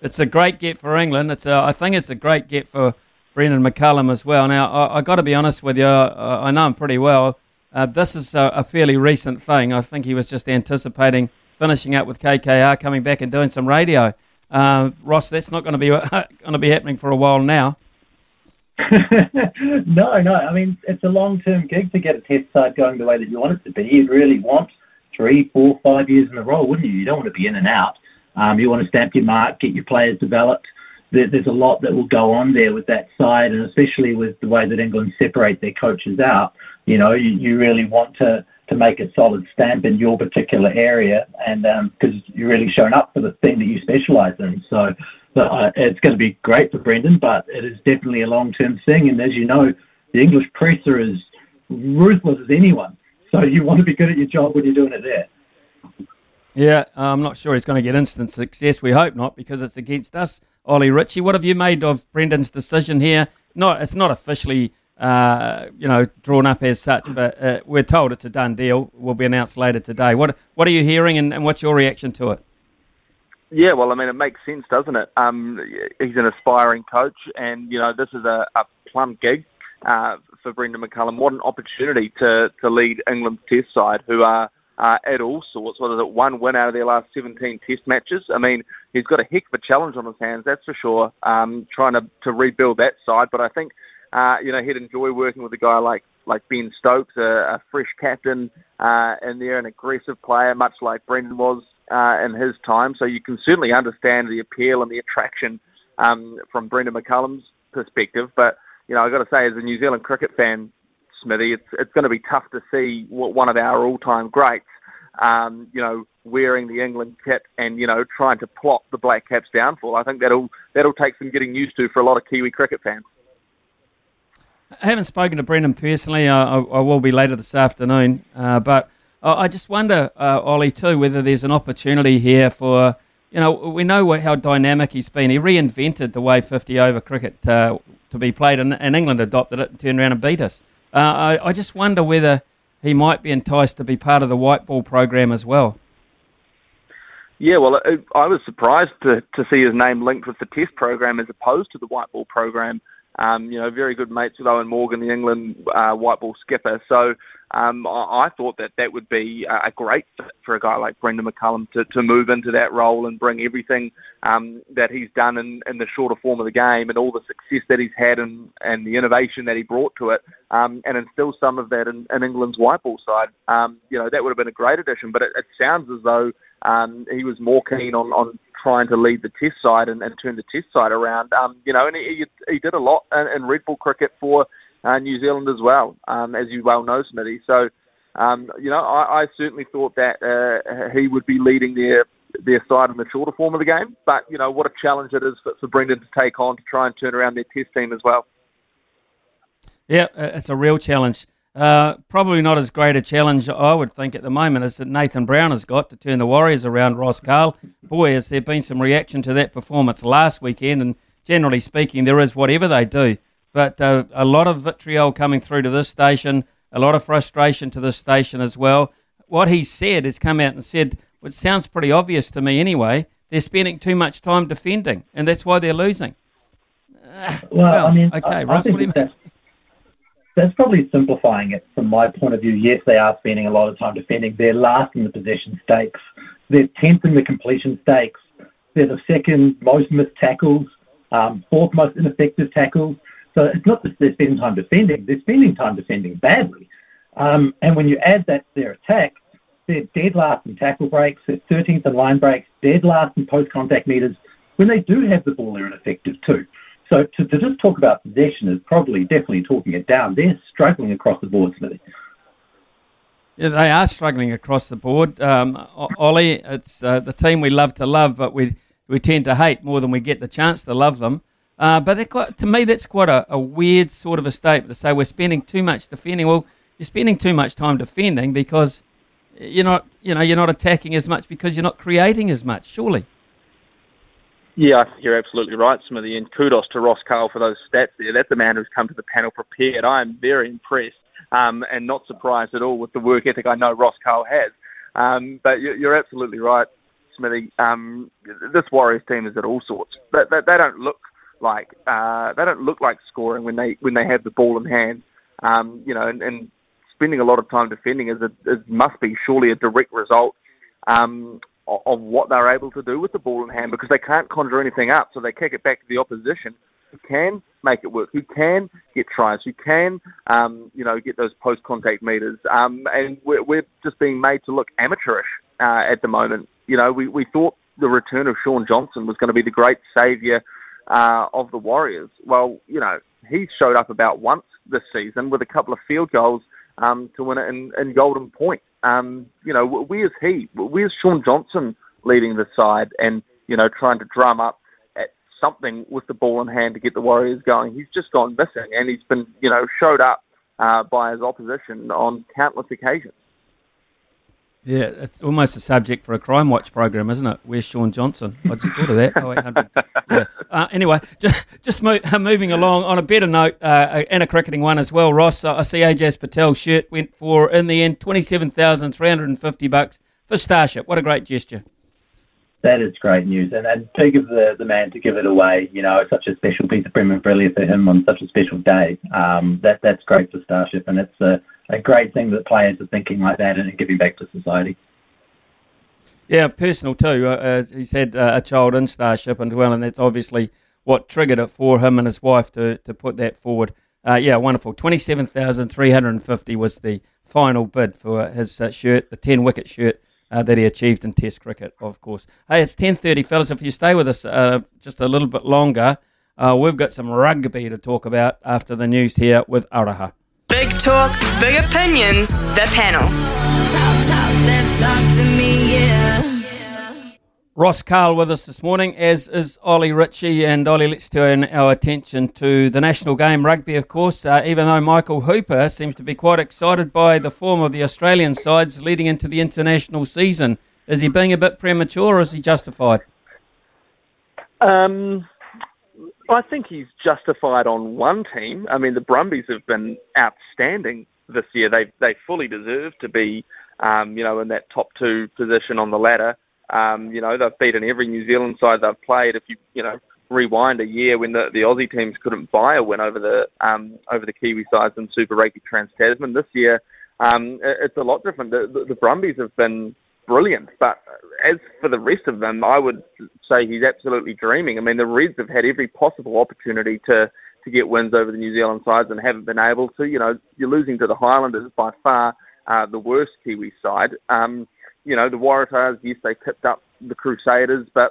It's a great get for England. It's a, I think it's a great get for Brendon McCullum as well. Now, I, I got to be honest with you, I, I know him pretty well. Uh, this is a, a, fairly recent thing. I think he was just anticipating finishing up with KKR, coming back and doing some radio. Uh, Ross, that's not going to be going to be happening for a while now. no, no. I mean, it's a long-term gig to get a test side going the way that you want it to be. You'd really want three, four, five years in a row, wouldn't you? You don't want to be in and out. Um, you want to stamp your mark, get your players developed. There, there's a lot that will go on there with that side, and especially with the way that England separate their coaches out. You know, you, you really want to to make a solid stamp in your particular area, and because um, you're really showing up for the thing that you specialise in. So, so uh, it's going to be great for Brendon, but it is definitely a long-term thing. And as you know, the English presser is ruthless as anyone. So you want to be good at your job when you're doing it there. Yeah, I'm not sure he's going to get instant success. We hope not, because it's against us. Ollie Ritchie, what have you made of Brendon's decision here? Not, it's not officially uh, you know, drawn up as such, but uh, we're told it's a done deal. Will be announced later today. What What are you hearing, and, and what's your reaction to it? Yeah, well, I mean, it makes sense, doesn't it? Um, he's an aspiring coach, and you know, this is a, a plum gig uh, for Brendon McCullum. What an opportunity to to lead England's Test side, who are uh, at all sorts. What is it? One win out of their last 17 Test matches. I mean, he's got a heck of a challenge on his hands, that's for sure. Um, trying to to rebuild that side, but I think uh, you know, he'd enjoy working with a guy like like Ben Stokes, a, a fresh captain uh, in there, an aggressive player, much like Brendon was uh, in his time. So you can certainly understand the appeal and the attraction um, from Brendon McCullum's perspective. But you know, I've got to say, as a New Zealand cricket fan, Smithy, it's it's going to be tough to see what one of our all-time greats, um, you know, wearing the England kit and you know trying to plot the Black Caps' downfall. I think that'll that'll take some getting used to for a lot of Kiwi cricket fans. I haven't spoken to Brendon personally. I, I, will be later this afternoon. Uh, but I just wonder, uh, Ollie, too, whether there's an opportunity here for, you know, we know how dynamic he's been. He reinvented the way 50 over cricket uh, to be played, and, and, England adopted it and turned around and beat us. Uh, I, I just wonder whether he might be enticed to be part of the white ball program as well. Yeah, well, I was surprised to, to see his name linked with the Test program as opposed to the white ball program. Um, you know, very good mates with Eoin Morgan, the England uh, white ball skipper. So um, I, I, thought that that would be a great fit for a guy like Brendon McCullum to, to move into that role and bring everything um, that he's done in, in the shorter form of the game and all the success that he's had and, and the innovation that he brought to it um, and instill some of that in, in England's white ball side. Um, you know, that would have been a great addition, but it, it sounds as though um, he was more keen on, on trying to lead the Test side and, and turn the Test side around. Um, you know, and he, he did a lot in, in red ball cricket for uh, New Zealand as well, um, as you well know, Smithy. So, um, you know, I, I certainly thought that uh, he would be leading their their side in the shorter form of the game. But you know, what a challenge it is for, for Brendon to take on to try and turn around their Test team as well. Yeah, uh, it's a real challenge. Uh, probably not as great a challenge, I would think, at the moment as that Nathan Brown has got to turn the Warriors around Ross Carl. Boy, has there been some reaction to that performance last weekend, and generally speaking, there is whatever they do. But uh, a lot of vitriol coming through to this station, a lot of frustration to this station as well. What he said has come out and said, which sounds pretty obvious to me anyway, they're spending too much time defending, and that's why they're losing. well, well, I mean, okay, I, Ross, I what do you mean? that's probably simplifying it from my point of view. Yes, they are spending a lot of time defending. They're last in the possession stakes. They're tenth in the completion stakes. They're the second most missed tackles, um, fourth most ineffective tackles. So it's not that they're spending time defending; they're spending time defending badly. Um, and when you add that to their attack, they're dead last in tackle breaks, they're 13th in line breaks, dead last in post-contact meters. When they do have the ball, they're ineffective too. So to, to just talk about possession is probably definitely talking it down. They're struggling across the board, Smithy. Yeah, they are struggling across the board. Um, Ollie, it's uh, the team we love to love, but we we tend to hate more than we get the chance to love them. Uh, but to me, that's quite a, a, weird sort of a statement to say we're spending too much defending. Well, you're spending too much time defending because you're not, you know, you're not attacking as much because you're not creating as much. Surely. Yeah, I think you're absolutely right, Smithy, and kudos to Ross Carl for those stats there. That's a man who's come to the panel prepared. I am very impressed um, and not surprised at all with the work ethic I know Ross Carl has. Um, but you're absolutely right, Smithy. Um, this Warriors team is at all sorts. They, they, they don't look like uh, they don't look like scoring when they when they have the ball in hand. Um, you know, and, and spending a lot of time defending is a, must be surely a direct result um, of, of what they're able to do with the ball in hand because they can't conjure anything up, so they kick it back to the opposition who can make it work, who can get tries, who can, um, you know, get those post-contact meters. Um, and we're, we're, just being made to look amateurish uh, at the moment. You know, we, we thought the return of Shaun Johnson was going to be the great saviour uh, of the Warriors. Well, you know, he showed up about once this season with a couple of field goals um, to win it in, in Golden Point. Um, you know, where's he? Where's Shaun Johnson leading the side and, you know, trying to drum up something with the ball in hand to get the Warriors going. He's just gone missing, and he's been, you know, showed up uh, by his opposition on countless occasions. Yeah, it's almost a subject for a Crime Watch program, isn't it? Where's Shaun Johnson? I just thought of that. Oh, 0800. Yeah. Uh, anyway, just, just mo- moving along on a better note, uh, and a cricketing one as well. Ross, I see Ajaz Patel's shirt went for in the end twenty seven thousand three hundred and fifty bucks for Starship. What a great gesture! That is great news, and and big of the, the man to give it away. You know, such a special piece of memorabilia for him on such a special day. Um, that that's great for Starship, and it's a, a great thing that players are thinking like that and giving back to society. Yeah, personal too. Uh, he's had uh, a child in Starship and well, and that's obviously what triggered it for him and his wife to to put that forward. Uh, yeah, wonderful. Twenty-seven thousand three hundred and fifty was the final bid for his uh, shirt, the ten wicket shirt uh, that he achieved in Test cricket, of course. Hey, it's 10.30, fellas. If you stay with us uh, just a little bit longer, we've got some rugby to talk about after the news here with Araha. Big talk, big opinions, the panel. Talk, talk, talk to me, yeah. Ross Carl with us this morning, as is Ollie Ritchie. And Ollie, let's turn our attention to the national game, rugby, of course. Uh, even though Michael Hooper seems to be quite excited by the form of the Australian sides leading into the international season, is he being a bit premature or is he justified? Um, I think he's justified on one team. I mean, the Brumbies have been outstanding this year. They they fully deserve to be, um, you know, in that top two position on the ladder. Um, you know, they've beaten every New Zealand side they've played. If you, you know, rewind a year when the, the Aussie teams couldn't buy a win over the um, over the Kiwi sides in Super Rugby Trans Tasman, this year um, it's a lot different. The, the, the Brumbies have been brilliant, but as for the rest of them, I would say he's absolutely dreaming. I mean, the Reds have had every possible opportunity to to get wins over the New Zealand sides and haven't been able to. You know, you're losing to the Highlanders by far uh, the worst Kiwi side. Um, you know, the Waratahs, yes, they tipped up the Crusaders, but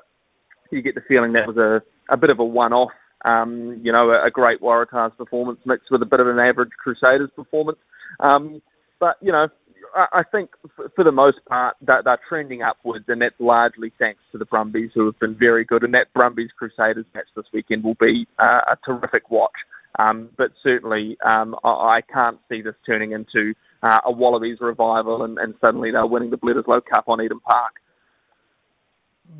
you get the feeling that was a, a bit of a one-off. Um, you know, a, a great Waratahs performance mixed with a bit of an average Crusaders performance. Um, but, you know, I, think for the most part that they're trending upwards, and that's largely thanks to the Brumbies, who have been very good. And that Brumbies Crusaders match this weekend will be uh, a terrific watch. Um, but certainly, um, I, I can't see this turning into uh, a Wallabies revival, and, and suddenly they're winning the Bledisloe Cup on Eden Park.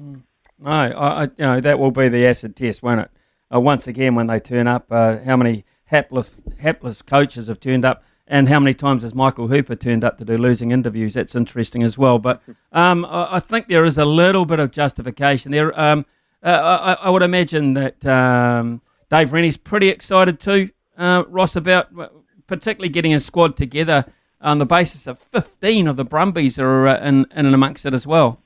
Mm. No, I, you know that will be the acid test, won't it? Uh, once again, when they turn up, uh, how many hapless, hapless coaches have turned up, and how many times has Michael Hooper turned up to do losing interviews? That's interesting as well. But um, I, I, think there is a little bit of justification there. Um, uh, I, I, would imagine that um, Dave Rennie's pretty excited too, uh, Ross, about particularly getting his squad together on the basis of 15 of the Brumbies are uh, in, in and amongst it as well.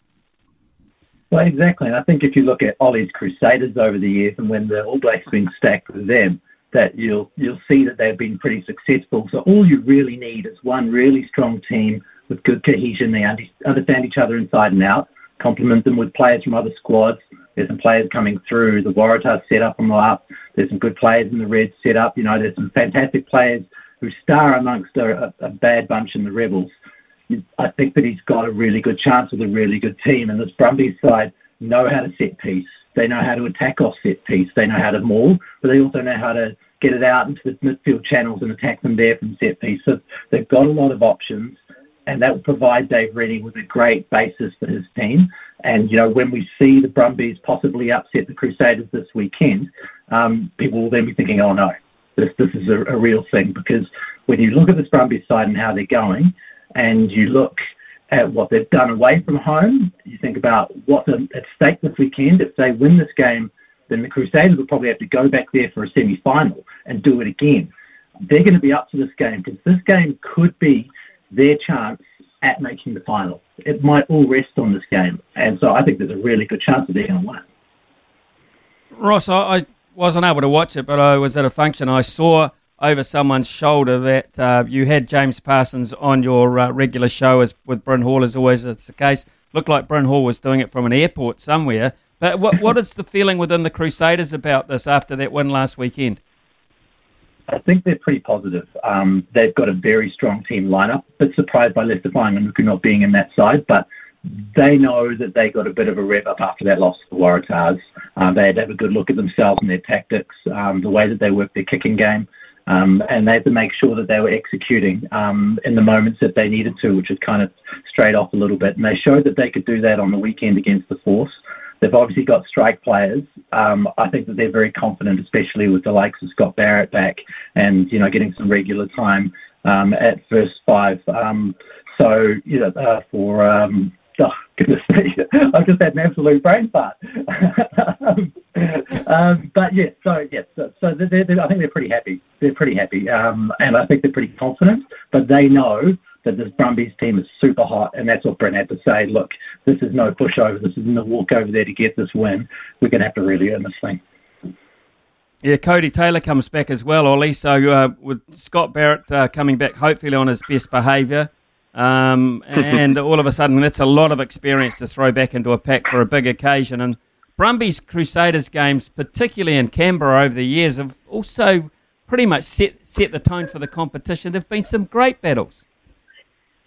Well, exactly. And I think if you look at Ollie's Crusaders over the years and when the All Blacks been stacked with them, that you'll you'll see that they've been pretty successful. So all you really need is one really strong team with good cohesion. They understand each other inside and out. Complement them with players from other squads. There's some players coming through. The Waratahs set up on the up. There's some good players in the Reds set up. You know, there's some fantastic players who star amongst a, a, bad bunch in the Rebels, I think that he's got a really good chance with a really good team. And this Brumbies side know how to set piece. They know how to attack off set piece. They know how to maul, but they also know how to get it out into the midfield channels and attack them there from set piece. So they've got a lot of options. and that will provide Dave Rennie with a great basis for his team. And you know, when we see the Brumbies possibly upset the Crusaders this weekend, um, people will then be thinking, "Oh no, this this is a, a real thing." Because when you look at this Brumbies side and how they're going, and you look at what they've done away from home, you think about what's at stake this weekend. If they win this game, then the Crusaders will probably have to go back there for a semi-final and do it again. They're going to be up to this game because this game could be their chance at making the final. It might all rest on this game, and so I think there's a really good chance that they're going to win. Ross, I wasn't able to watch it, but I was at a function. I saw over someone's shoulder that uh, you had James Parsons on your uh, regular show as with Bryn Hall, as always it's the case. Looked like Bryn Hall was doing it from an airport somewhere. But what what is the feeling within the Crusaders about this after that win last weekend? I think they're pretty positive. Um, they've got a very strong team lineup. Bit surprised by Leicester Fainga'anuku not being in that side, but they know that they got a bit of a rev up after that loss to the Waratahs. Um, they had have a good look at themselves and their tactics, um, the way that they work their kicking game, um, and they had to make sure that they were executing um, in the moments that they needed to, which had kind of straight off a little bit. And they showed that they could do that on the weekend against the Force. They've obviously got strike players. Um, I think that they're very confident, especially with the likes of Scott Barrett back and you know getting some regular time um, at first five. Um, so you know uh, for um, oh, goodness me, I've just had an absolute brain fart. um, but yeah, so yeah, so, so they're, they're, I think they're pretty happy. They're pretty happy, um, and I think they're pretty confident. But they know that this Brumbies team is super hot, and that's what Brent had to say. Look, this is no pushover. This isn't a walk over there to get this win. We're going to have to really earn this thing. Yeah, Codie Taylor comes back as well, Ollie. So uh, with Scott Barrett uh, coming back, hopefully on his best behaviour, um, and all of a sudden that's a lot of experience to throw back into a pack for a big occasion. And Brumbies Crusaders games, particularly in Canberra over the years, have also pretty much set set the tone for the competition. There've been some great battles.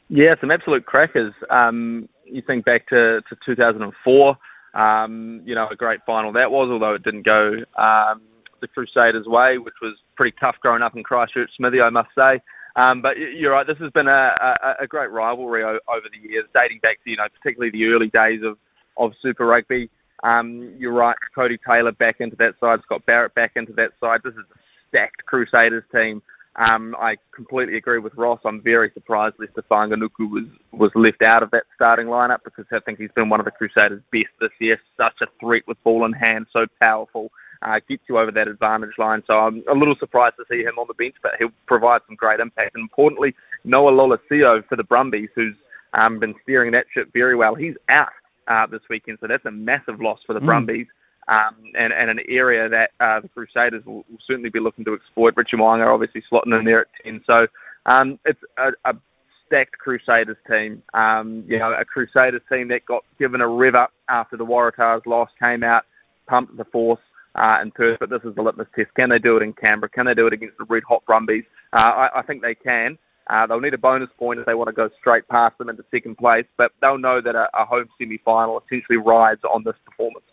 Yeah, some absolute crackers. Um, you think back to, to 2004, um, you know, a great final that was, although it didn't go um, the Crusaders' way, which was pretty tough growing up in Christchurch, Smithy, I must say. Um, but you're right, this has been a, a, a great rivalry o- over the years, dating back to, you know, particularly the early days of, of Super Rugby. Um, you're right, Codie Taylor back into that side, Scott Barrett back into that side. This is a stacked Crusaders team. Um, I completely agree with Ross. I'm very surprised Leicester Fainga'anuku was, was left out of that starting lineup because I think he's been one of the Crusaders' best this year. Such a threat with ball in hand, so powerful, uh, gets you over that advantage line. So I'm a little surprised to see him on the bench, but he'll provide some great impact. And importantly, Noah Lolesio for the Brumbies, who's um, been steering that ship very well. He's out uh, this weekend, so that's a massive loss for the mm. Brumbies um, and, and an area that uh, the Crusaders will, will, certainly be looking to exploit. Richie Mo'unga obviously slotting in there at 10. So um, it's a, a, stacked Crusaders team. Um, you know, a Crusaders team that got given a rev up after the Waratahs loss, came out, pumped the force. Uh, in Perth, but this is the litmus test. Can they do it in Canberra? Can they do it against the red hot Brumbies? Uh, I, I think they can. Uh, they'll need a bonus point if they want to go straight past them into second place, but they'll know that a, a home semi-final essentially rides on this performance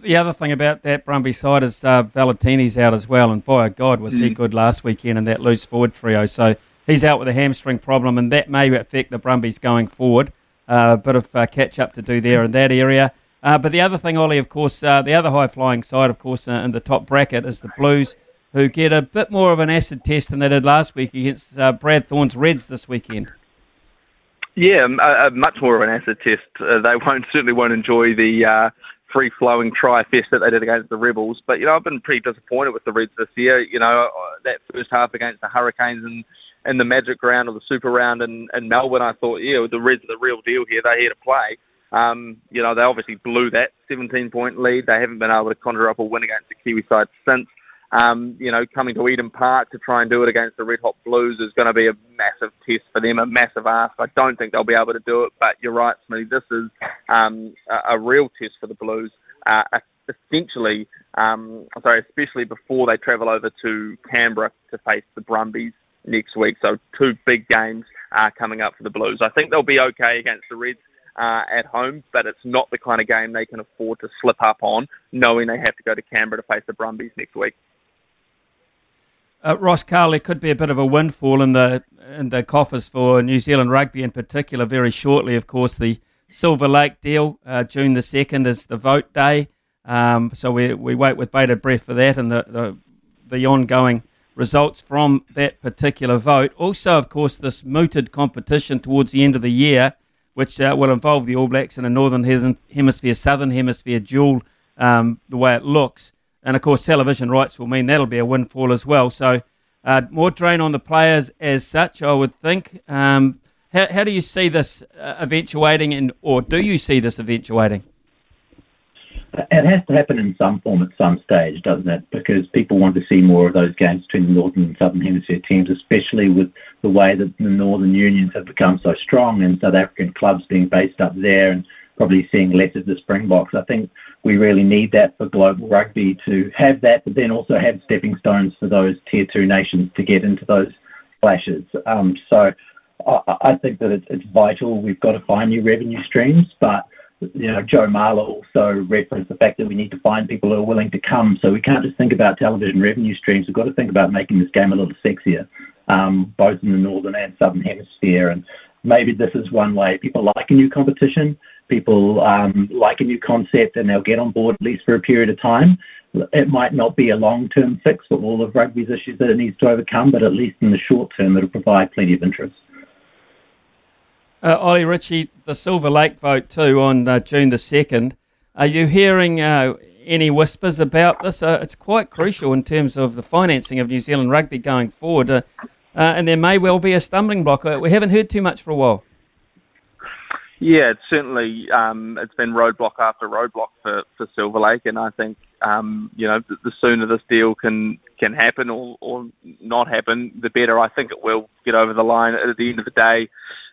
the other thing about that Brumby side is uh, Valetini's out as well, and by God, was mm. he good last weekend in that loose forward trio. So he's out with a hamstring problem, and that may affect the Brumbies going forward. Uh, a bit of uh, catch up to do there in that area. Uh, but the other thing, Ollie, of course, uh, the other high flying side, of course, uh, in the top bracket is the Blues, who get a bit more of an acid test than they did last week against Brad Thorn's Reds this weekend. Yeah, much more of an acid test. they won't certainly won't enjoy the free flowing try fest that they did against the Rebels. But you know, I've been pretty disappointed with the Reds this year. You know, that first half against the Hurricanes and in the Magic Round or the Super Round in, in Melbourne, I thought, yeah, the Reds are the real deal here. They're here to play. Um, you know, they obviously blew that 17 point lead. They haven't been able to conjure up a win against the Kiwi side since. Um, you know, coming to Eden Park to try and do it against the Red Hot Blues is going to be a massive test for them, a massive ask. I don't think they'll be able to do it, but you're right, Smithy. This is um, a, a real test for the Blues. Uh, essentially, um, sorry, especially before they travel over to Canberra to face the Brumbies next week. So two big games uh, coming up for the Blues. I think they'll be okay against the Reds. Uh, at home, but it's not the kind of game they can afford to slip up on, knowing they have to go to Canberra to face the Brumbies next week. Uh, Ross Carl, there could be a bit of a windfall in the in the coffers for New Zealand rugby in particular. Very shortly, of course, the Silver Lake deal, uh, June the second, is the vote day. Um, so we we wait with bated breath for that and the, the the ongoing results from that particular vote. Also, of course, this mooted competition towards the end of the year, which uh, will involve the All Blacks in a Northern Hemisphere, Southern Hemisphere duel, um, the way it looks. And of course, television rights will mean that'll be a windfall as well. So, uh, more drain on the players as such, I would think. Um, how, how do you see this uh, eventuating, and or do you see this eventuating? It has to happen in some form at some stage, doesn't it? Because people want to see more of those games between the Northern and Southern Hemisphere teams, especially with the way that the Northern unions have become so strong and South African clubs being based up there and probably seeing less of the Springboks. I think we really need that for global rugby to have that, but then also have stepping stones for those tier two nations to get into those clashes. Um, so I, I, think that it's, it's vital. We've got to find new revenue streams, but you know, Joe Marler also referenced the fact that we need to find people who are willing to come. So we can't just think about television revenue streams. We've got to think about making this game a little sexier, um, both in the northern and southern hemisphere. And maybe this is one way. People like a new competition. People um, like a new concept, and they'll get on board at least for a period of time. It might not be a long-term fix for all of rugby's issues that it needs to overcome, but at least in the short term, it'll provide plenty of interest. Uh, Ollie Ritchie, the Silver Lake vote too on uh, June the 2nd. Are you hearing uh, any whispers about this? Uh, it's quite crucial in terms of the financing of New Zealand rugby going forward, uh, uh, and there may well be a stumbling block. we haven't heard too much for a while. Yeah, it's certainly um, it's been roadblock after roadblock for, for Silver Lake, and I think um, you know the, the, sooner this deal can can happen or, or not happen, the better. I think it will get over the line. At the end of the day,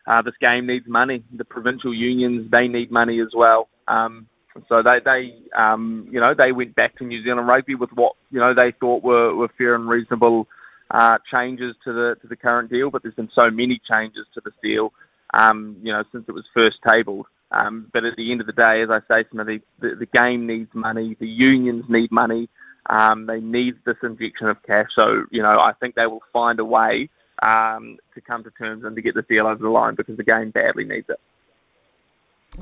uh, this game needs money. The provincial unions they need money as well. Um, so they they um, you know they went back to New Zealand rugby with what you know they thought were, were fair and reasonable uh, changes to the to the current deal. But there's been so many changes to this deal, um, you know, since it was first tabled. Um, but at the end of the day, as I say, Smithy, the, the game needs money. The unions need money. Um, they need this injection of cash. So you know, I think they will find a way um, to come to terms and to get the deal over the line because the game badly needs it.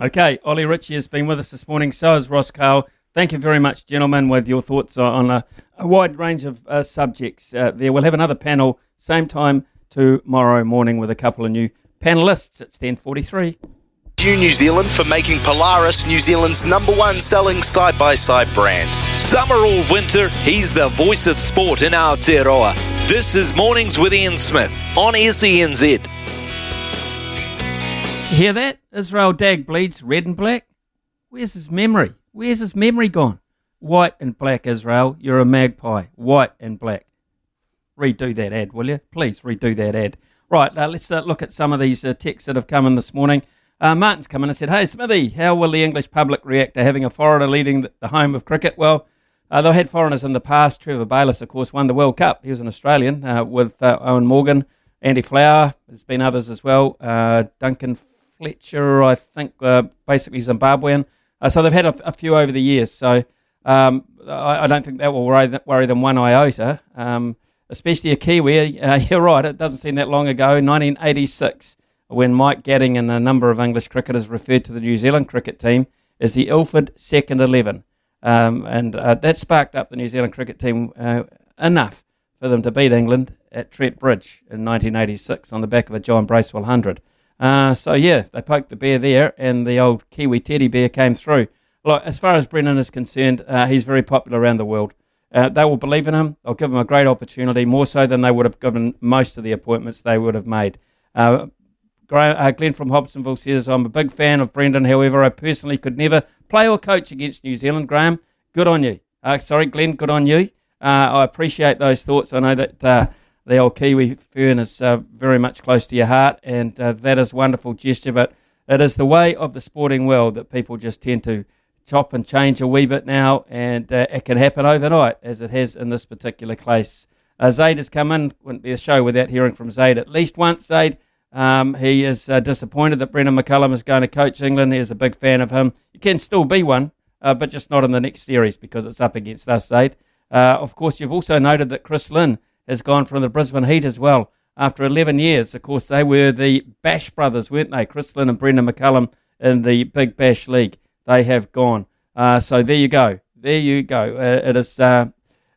Okay, Ollie Ritchie has been with us this morning. So has Ross Cole. Thank you very much, gentlemen, with your thoughts on a, a wide range of uh, subjects uh, there. We'll have another panel same time tomorrow morning with a couple of new panelists at 10.43 you New Zealand for making Polaris New Zealand's number one selling side by side brand. Summer or winter, he's the voice of sport in Aotearoa. This is Mornings with Ian Smith on SENZ. Hear that? Israel Dagg bleeds red and black. Where's his memory? Where's his memory gone? White and black, Israel. You're a magpie. White and black. Redo that ad, will you? Please redo that ad. Right, uh, let's uh, look at some of these uh, texts that have come in this morning. Uh, Martin's come in and said, Hey, Smithy, how will the English public react to having a foreigner leading the, home of cricket? Well, uh, they've had foreigners in the past. Trevor Bayliss, of course, won the World Cup. He was an Australian uh, with uh, Eoin Morgan, Andy Flower. There's been others as well. Uh, Duncan Fletcher, I think, uh, basically Zimbabwean. so they've had a, a, few over the years. So um, I, I, don't think that will worry, worry them one iota, um, especially a Kiwi. you're right, it doesn't seem that long ago, 1986 when Mike Gatting and a number of English cricketers referred to the New Zealand cricket team as the Ilford Second Eleven. Um, and uh, that sparked up the New Zealand cricket team uh, enough for them to beat England at Trent Bridge in 1986 on the back of a John Bracewell 100. Uh, so, yeah, they poked the bear there, and the old Kiwi teddy bear came through. Look, as far as Brendon is concerned, uh, he's very popular around the world. Uh, they will believe in him. They'll give him a great opportunity, more so than they would have given most of the appointments they would have made. Uh, Glenn from Hobsonville says, I'm a big fan of Brendon. However, I personally could never play or coach against New Zealand. Graham, good on you. Uh, sorry, Glenn, good on you. Uh, I appreciate those thoughts. I know that uh, the old Kiwi fern is uh, very much close to your heart, and uh, that is wonderful gesture. But it is the way of the sporting world that people just tend to chop and change a wee bit now, and it can happen overnight, as it has in this particular case. Zaid has come in. Wouldn't be a show without hearing from Zaid at least once. Zaid, um, he is uh, disappointed that Brendon McCullum is going to coach England. He is a big fan of him. He can still be one, uh, but just not in the next series because it's up against us, Zaid. Uh, of course, you've also noted that Chris Lynn has gone from the Brisbane Heat as well after 11 years. Of course, they were the Bash brothers, weren't they? Chris Lynn and Brendon McCullum in the Big Bash League. They have gone. Uh, so there you go. There you go. Uh, it is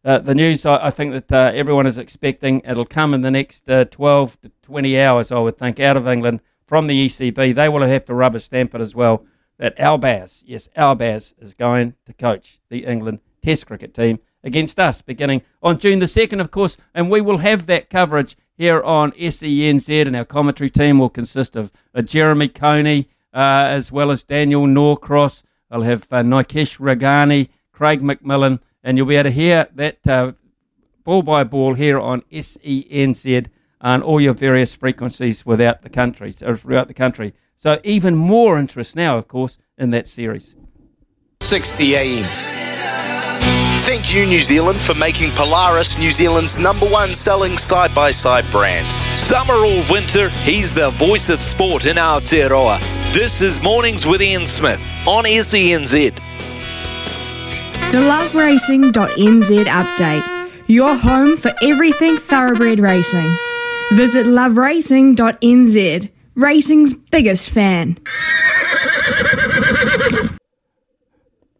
uh, the news I, I think that uh, everyone is expecting. It'll come in the next uh, 12 to 20 hours, I would think, out of England from the ECB. They will have to rubber stamp it as well that Albaz, yes, Albaz is going to coach the England Test cricket team against us beginning on June the 2nd, of course, and we will have that coverage here on SENZ, and our commentary team will consist of uh, Jeremy Coney uh, as well as Daniel Norcross. I'll have uh, Nikesh Ragani, Craig McMillan, and you'll be able to hear that uh, ball by ball here on SENZ on all your various frequencies without the country, so throughout the country. So even more interest now, of course, in that series. 60 AM. Thank you, New Zealand, for making Polaris New Zealand's number one selling side by side brand. Summer or winter, he's the voice of sport in our Aotearoa. This is Mornings with Ian Smith on SENZ. The loveracing.nz update. Your home for everything thoroughbred racing. Visit loveracing.nz racing's biggest fan.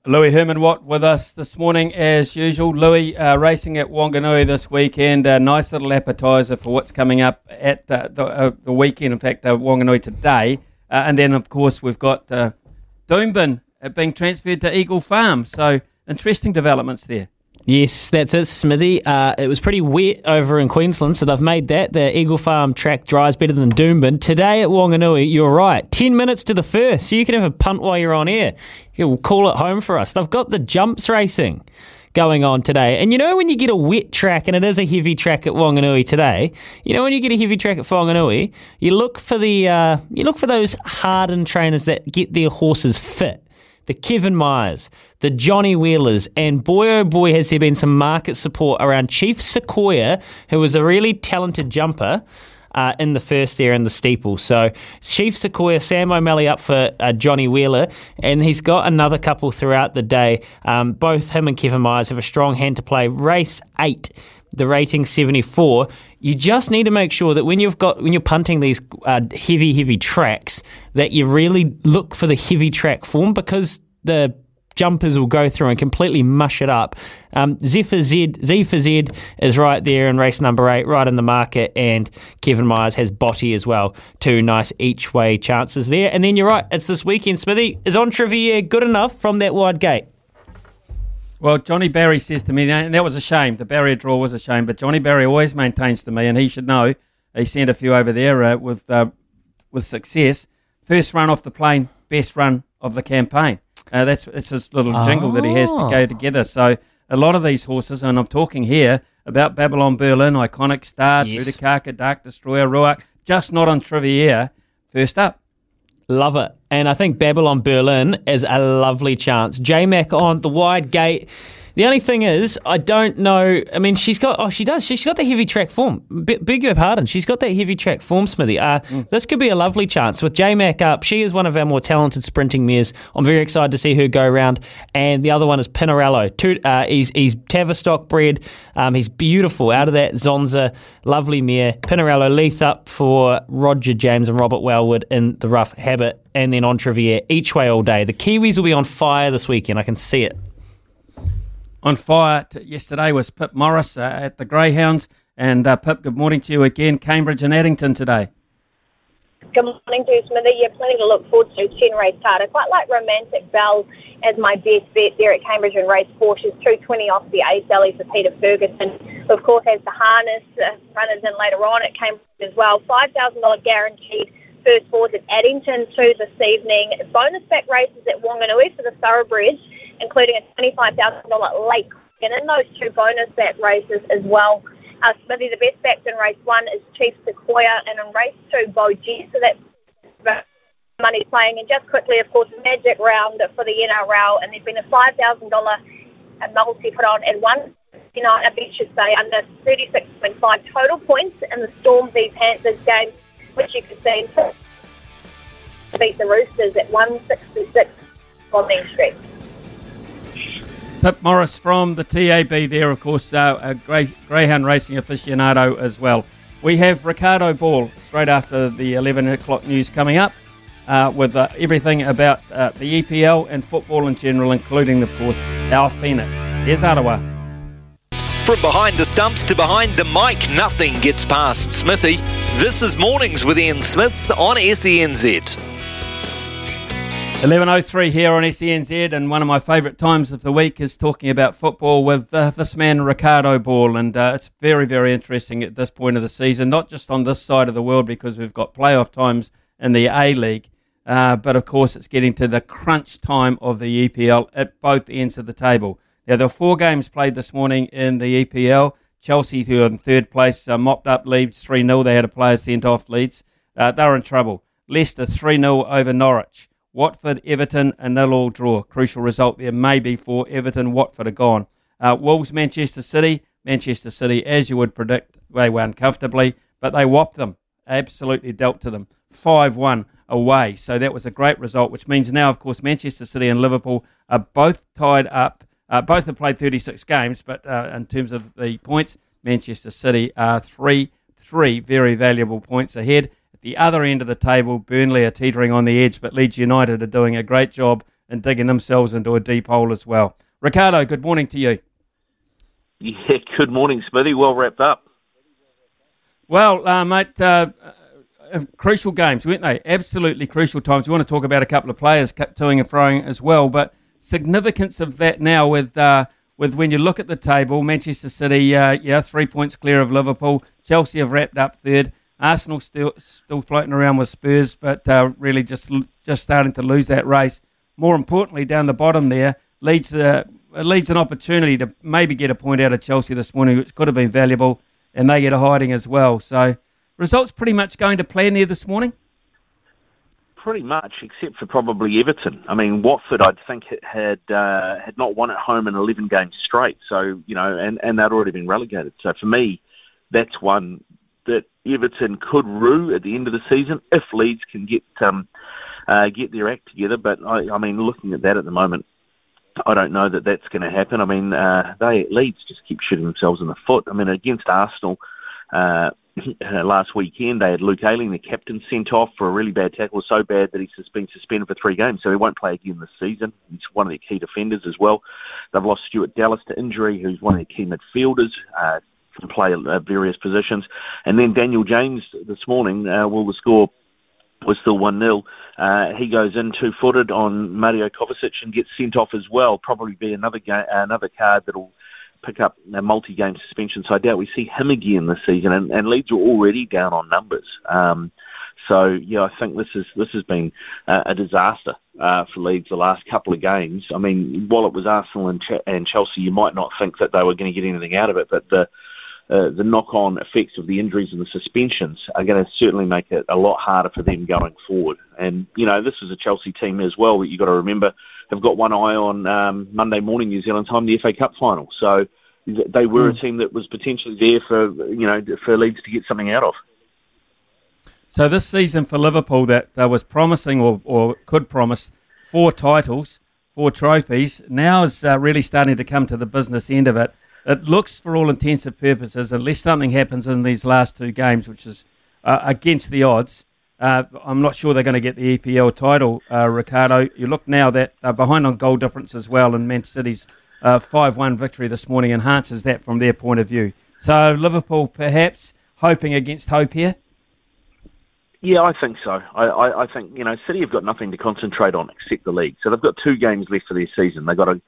Louis Herman Watt with us this morning as usual. Louis uh, racing at Wanganui this weekend. A nice little appetizer for what's coming up at the, the, uh, the weekend. In fact, uh, Wanganui today, uh, and then of course we've got uh, Doomben uh, being transferred to Eagle Farm. So interesting developments there. Yes, that's it, Smithy. Uh, it was pretty wet over in Queensland, so they've made that. The Eagle Farm track dries better than Doomben. Today at Wanganui, you're right, 10 minutes to the first, so you can have a punt while you're on air. You'll call it home for us. They've got the jumps racing going on today. And you know when you get a wet track, and it is a heavy track at Wanganui today, you know when you get a heavy track at Wanganui, you look for the uh, you look for those hardened trainers that get their horses fit the Kevin Myers, the Johnny Wheelers, and boy oh boy has there been some market support around Chief Sequoia, who was a really talented jumper. Uh, in the first there in the steeple. So Chief Sequoia, Sam O'Malley up for uh, Johnny Wheeler, and he's got another couple throughout the day. Um, both him and Kevin Myers have a strong hand to play. Race eight, the rating 74. You just need to make sure that when you've got when you're punting these uh, heavy, heavy tracks, that you really look for the heavy track form because the jumpers will go through and completely mush it up. Um, Z for Z, Z for Z is right there in race number eight, right in the market, and Kevin Myers has Botty as well. Two nice each way chances there. And then you're right, it's this weekend. Smithy is on Entriviere good enough from that wide gate. Well, Johnny Barry says to me, and that was a shame. The barrier draw was a shame, but Johnny Barry always maintains to me, and he should know. He sent a few over there uh, with uh, with success. First run off the plane, best run of the campaign. Uh, that's it's his little oh. jingle that he has to go together. So a lot of these horses, and I'm talking here about Babylon Berlin, Iconic Star, yes. Trudakaka, Dark Destroyer, Ruach, just not on Trivier. First up. Love it. And I think Babylon Berlin is a lovely chance. J Mac on the wide gate. The only thing is, I don't know. I mean, she's got. Oh, she does. She's got the heavy track form. B- beg your pardon. She's got that heavy track form, Smithy. Uh, mm. This could be a lovely chance with J Mac up. She is one of our more talented sprinting mares. I'm very excited to see her go around. And the other one is Pinarello. Two, uh, he's he's Tavistock bred. Um, he's beautiful out of that Zonza, lovely mare. Pinarello Leith up for Roger James and Robert Wellwood in the rough habit. And then Entriviere each way all day. The Kiwis will be on fire this weekend. I can see it on fire yesterday was Pip Morris uh, at the Greyhounds. And uh, Pip, good morning to you again. Cambridge and Addington today. Good morning to you. Yeah, plenty to look forward to. 10 race card. I quite like Romantic Bell as my best bet there at Cambridge and race four. She's 220 off the Ace Alley for Peter Ferguson. Of course, has the harness uh, runners in later on at Cambridge as well. $5,000 guaranteed first fours at Addington too this evening. Bonus back races at Wanganui for the thoroughbreds including a $25,000 late and in those two bonus back races as well. Uh, Smithy, the best backs in race one is Chief Sequoia, and in race two, Bo G. So that's money playing. And just quickly, of course, Magic Round for the NRL, and there's been a $5,000 multi put on at one. You know, I bet should say under 36.5 total points in the Storm v Panthers game, which you could see beat the Roosters at 166 on Main Street. Pip Morris from the TAB there, of course, uh, a grey, greyhound racing aficionado as well. We have Ricardo Ball straight after the 11 o'clock news coming up uh, with uh, everything about uh, the EPL and football in general, including, of course, our Phoenix. Here's Ottawa. From behind the stumps to behind the mic, nothing gets past Smithy. This is Mornings with Ian Smith on SENZ. 11.03 here on SENZ, and one of my favourite times of the week is talking about football with uh, this man, Ricardo Ball. And uh, it's very, very interesting at this point of the season, not just on this side of the world because we've got playoff times in the A League, uh, but of course it's getting to the crunch time of the EPL at both ends of the table. Now, there were four games played this morning in the EPL. Chelsea, who are in third place, uh, mopped up Leeds 3 0. They had a player sent off Leeds. Uh, they were in trouble. Leicester 3 0 over Norwich. Watford, Everton, a nil all draw. Crucial result there, maybe for Everton. Watford are gone. Uh, Wolves, Manchester City. Manchester City, as you would predict, they won comfortably, but they whopped them. Absolutely dealt to them. 5 1 away. So that was a great result, which means now, of course, Manchester City and Liverpool are both tied up. Uh, both have played 36 games, but uh, in terms of the points, Manchester City are three, three very valuable points ahead the other end of the table, Burnley are teetering on the edge, but Leeds United are doing a great job in digging themselves into a deep hole as well. Ricardo, good morning to you. Yeah, good morning, Smithy. Well wrapped up. Well, uh, mate, uh, uh, crucial games, weren't they? Absolutely crucial times. We want to talk about a couple of players toing and froing as well, but significance of that now with uh, with when you look at the table, Manchester City, uh, yeah, three points clear of Liverpool. Chelsea have wrapped up third. Arsenal still still floating around with Spurs, but uh, really just just starting to lose that race. More importantly, down the bottom there, leads uh, leads an opportunity to maybe get a point out of Chelsea this morning, which could have been valuable, and they get a hiding as well. So, results pretty much going to plan there this morning. Pretty much, except for probably Everton. I mean, Watford, I'd think had uh, had not won at home in eleven games straight. So you know, and and they'd already been relegated. So for me, that's one that Everton could rue at the end of the season if Leeds can get um, uh, get their act together. But I, I mean, looking at that at the moment, I don't know that that's going to happen. I mean, uh, they Leeds just keep shooting themselves in the foot. I mean, against Arsenal uh, last weekend, they had Luke Ayling, the captain, sent off for a really bad tackle, so bad that he's been suspended for three games, so he won't play again this season. He's one of their key defenders as well. They've lost Stuart Dallas to injury, who's one of their key midfielders. Uh, can play at various positions. And then Daniel James this morning, uh, well, the score was still 1 0. Uh, he goes in two footed on Mario Kovacic and gets sent off as well. Probably be another ga- another card that'll pick up a multi game suspension. So I doubt we see him again this season. And, and Leeds are already down on numbers. Um, so yeah, I think this is this has been uh, a disaster uh, for Leeds the last couple of games. I mean, while it was Arsenal and, Ch- and Chelsea, you might not think that they were going to get anything out of it, but the uh, the knock-on effects of the injuries and the suspensions are going to certainly make it a lot harder for them going forward. And you know, this is a Chelsea team as well that you've got to remember have got one eye on um, Monday morning New Zealand time, the FA Cup final. So they were a hmm. team that was potentially there for you know for Leeds to get something out of. So this season for Liverpool that uh, was promising or, or could promise four titles, four trophies, now is uh, really starting to come to the business end of it it looks, for all intents and purposes, unless something happens in these last two games, which is uh, against the odds, uh, I'm not sure they're going to get the EPL title, uh, Ricardo. You look now that they're behind on goal difference as well, and Man City's uh, 5 1 victory this morning enhances that from their point of view. So, Liverpool perhaps hoping against hope here? Yeah, I think so. I, I, I, think, you know, City have got nothing to concentrate on except the league. So they've got two games left for their season. They've got to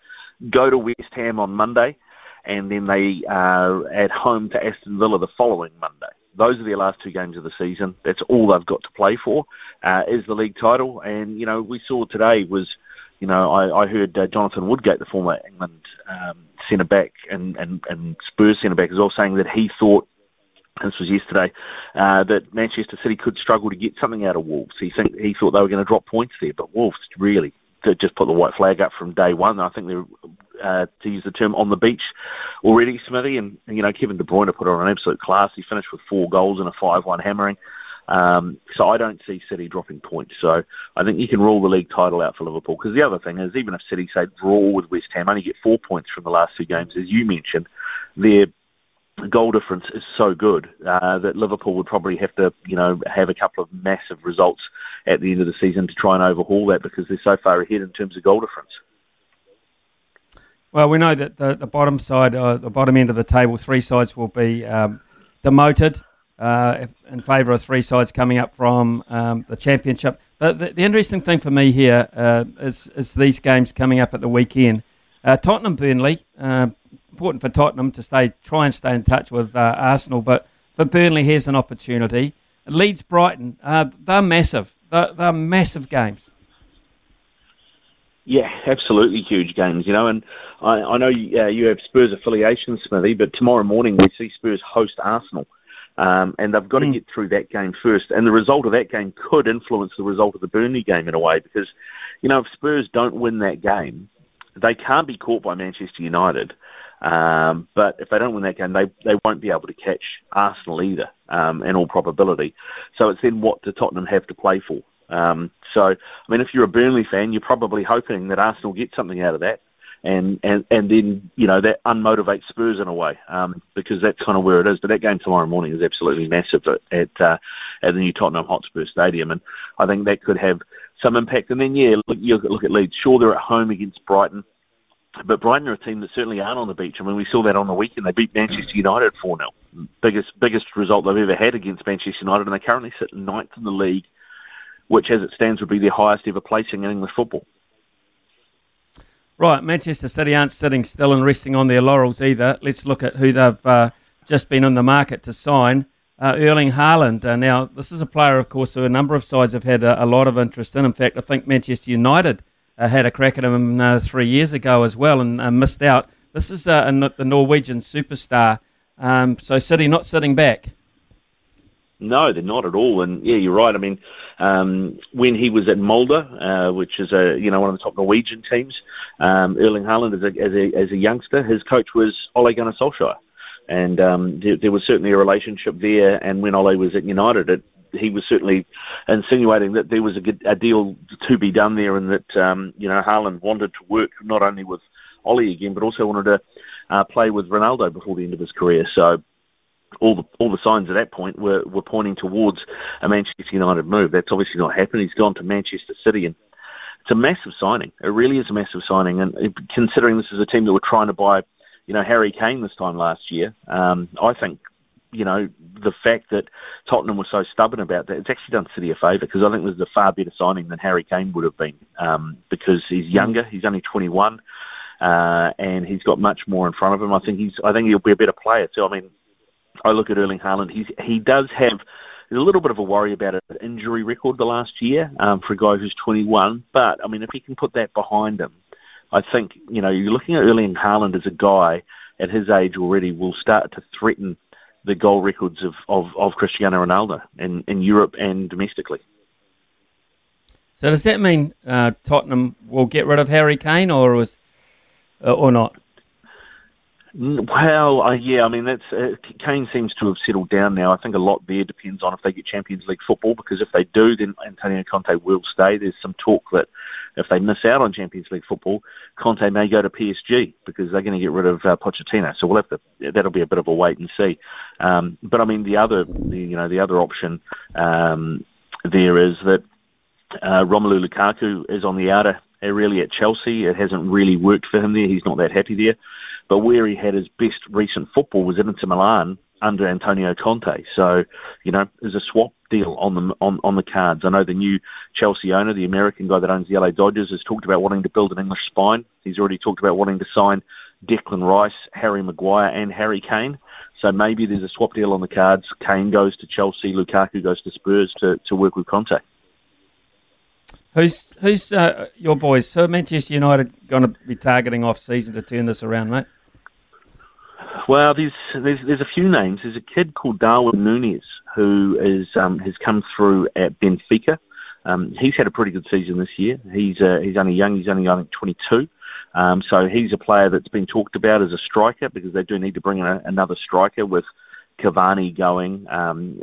go to West Ham on Monday and then they are at home to Aston Villa the following Monday. Those are their last two games of the season. That's all they've got to play for, uh, is the league title. And you know, we saw today was, you know, I, I heard uh, Jonathan Woodgate, the former England um, centre back and, and and Spurs centre back, as well, saying that he thought this was yesterday, uh, that Manchester City could struggle to get something out of Wolves. He think he thought they were going to drop points there, but Wolves really just put the white flag up from day one. I think they're uh, to use the term, on the beach already, Smithy. And, you know, Kevin De Bruyne put on an absolute class. He finished with four goals and a 5 1 hammering. Um, so I don't see City dropping points. So I think you can rule the league title out for Liverpool. Because the other thing is, even if City say draw with West Ham, only get four points from the last two games, as you mentioned, their goal difference is so good uh, that Liverpool would probably have to, you know, have a couple of massive results at the end of the season to try and overhaul that because they're so far ahead in terms of goal difference. Well, we know that the, the bottom side, uh, the bottom end of the table, three sides will be um, demoted uh, in favour of three sides coming up from um, the championship. But the, the, interesting thing for me here uh, is, is these games coming up at the weekend. Uh, Tottenham Burnley, uh, important for Tottenham to stay try and stay in touch with uh, Arsenal, but for Burnley, here's an opportunity. Leeds Brighton, they're massive. They're, they're massive games. Yeah, absolutely huge games, you know. And I, I know you, uh, you have Spurs affiliation, Smithy, but tomorrow morning we see Spurs host Arsenal. Um, and they've got mm. to get through that game first. And the result of that game could influence the result of the Burnley game in a way because, you know, if Spurs don't win that game, they can't be caught by Manchester United. Um, but if they don't win that game, they, they won't be able to catch Arsenal either, um, in all probability. So it's then what do Tottenham have to play for? Um, so, I mean, if you're a Burnley fan, you're probably hoping that Arsenal get something out of that, and and and then you know that unmotivates Spurs in a way, um, because that's kind of where it is. But that game tomorrow morning is absolutely massive at at, uh, at the new Tottenham Hotspur Stadium, and I think that could have some impact. And then yeah, look, you look at Leeds. Sure, they're at home against Brighton. But Brighton are a team that certainly aren't on the beach. I mean, we saw that on the weekend. They beat Manchester United 4 0. Biggest, biggest result they've ever had against Manchester United, and they currently sit ninth in the league which as it stands would be their highest ever placing in English football. Right, Manchester City aren't sitting still and resting on their laurels either. Let's look at who they've uh, just been on the market to sign. Uh, Erling Haaland. Uh, now, this is a player, of course, who a number of sides have had a, a lot of interest in. In fact, I think Manchester United uh, had a crack at him uh, three years ago as well and uh, missed out. This is the Norwegian superstar. Um, so City not sitting back. No, they're not at all. And yeah, you're right. I mean, um, when he was at Molde, uh, which is a you know one of the top Norwegian teams, um, Erling Haaland as a, as a as a youngster, his coach was Ole Gunnar Solskjaer, and um, there, there, was certainly a relationship there. And when Ole was at United, it, he was certainly insinuating that there was a, good, a deal to be done there, and that um, you know Haaland wanted to work not only with Ole again, but also wanted to uh, play with Ronaldo before the end of his career. So all the all the signs at that point were, were pointing towards a Manchester United move. That's obviously not happened. He's gone to Manchester City, and it's a massive signing. It really is a massive signing. And considering this is a team that were trying to buy, you know, Harry Kane this time last year, um, I think, you know, the fact that Tottenham was so stubborn about that, it's actually done City a favour because I think this is a far better signing than Harry Kane would have been um, because he's younger. He's only 21. Uh, and he's got much more in front of him. I think he's. I think he'll be a better player too. I mean, I look at Erling Haaland. He's he does have a little bit of a worry about an injury record the last year um, for a guy who's 21. But I mean, if he can put that behind him, I think you know you're looking at Erling Haaland as a guy at his age already will start to threaten the goal records of, of, of Cristiano Ronaldo in, in Europe and domestically. So does that mean uh, Tottenham will get rid of Harry Kane, or was, uh, or not? Well, uh, yeah, I mean that's uh, Kane seems to have settled down now. I think a lot there depends on if they get Champions League football, because if they do, then Antonio Conte will stay. There's some talk that if they miss out on Champions League football, Conte may go to PSG because they're going to get rid of uh, Pochettino. So we'll have to. That'll be a bit of a wait and see. Um, but I mean, the other, the, you know, the other option um, there is that uh, Romelu Lukaku is on the outer really at Chelsea. It hasn't really worked for him there. He's not that happy there. But where he had his best recent football was Inter Milan under Antonio Conte. So, you know, there's a swap deal on the on, on the cards. I know the new Chelsea owner, the American guy that owns the LA Dodgers, has talked about wanting to build an English spine. He's already talked about wanting to sign Declan Rice, Harry Maguire, and Harry Kane. So maybe there's a swap deal on the cards. Kane goes to Chelsea, Lukaku goes to Spurs to, to work with Conte. Who's who's uh, your boys? So Manchester United going to be targeting off season to turn this around, mate? Well, there's, there's there's a few names. There's a kid called Darwin Nunez who is um, has come through at Benfica. Um, he's had a pretty good season this year. He's uh, he's only young. He's only I think 22. Um, so he's a player that's been talked about as a striker because they do need to bring in a, another striker with Cavani going. Um,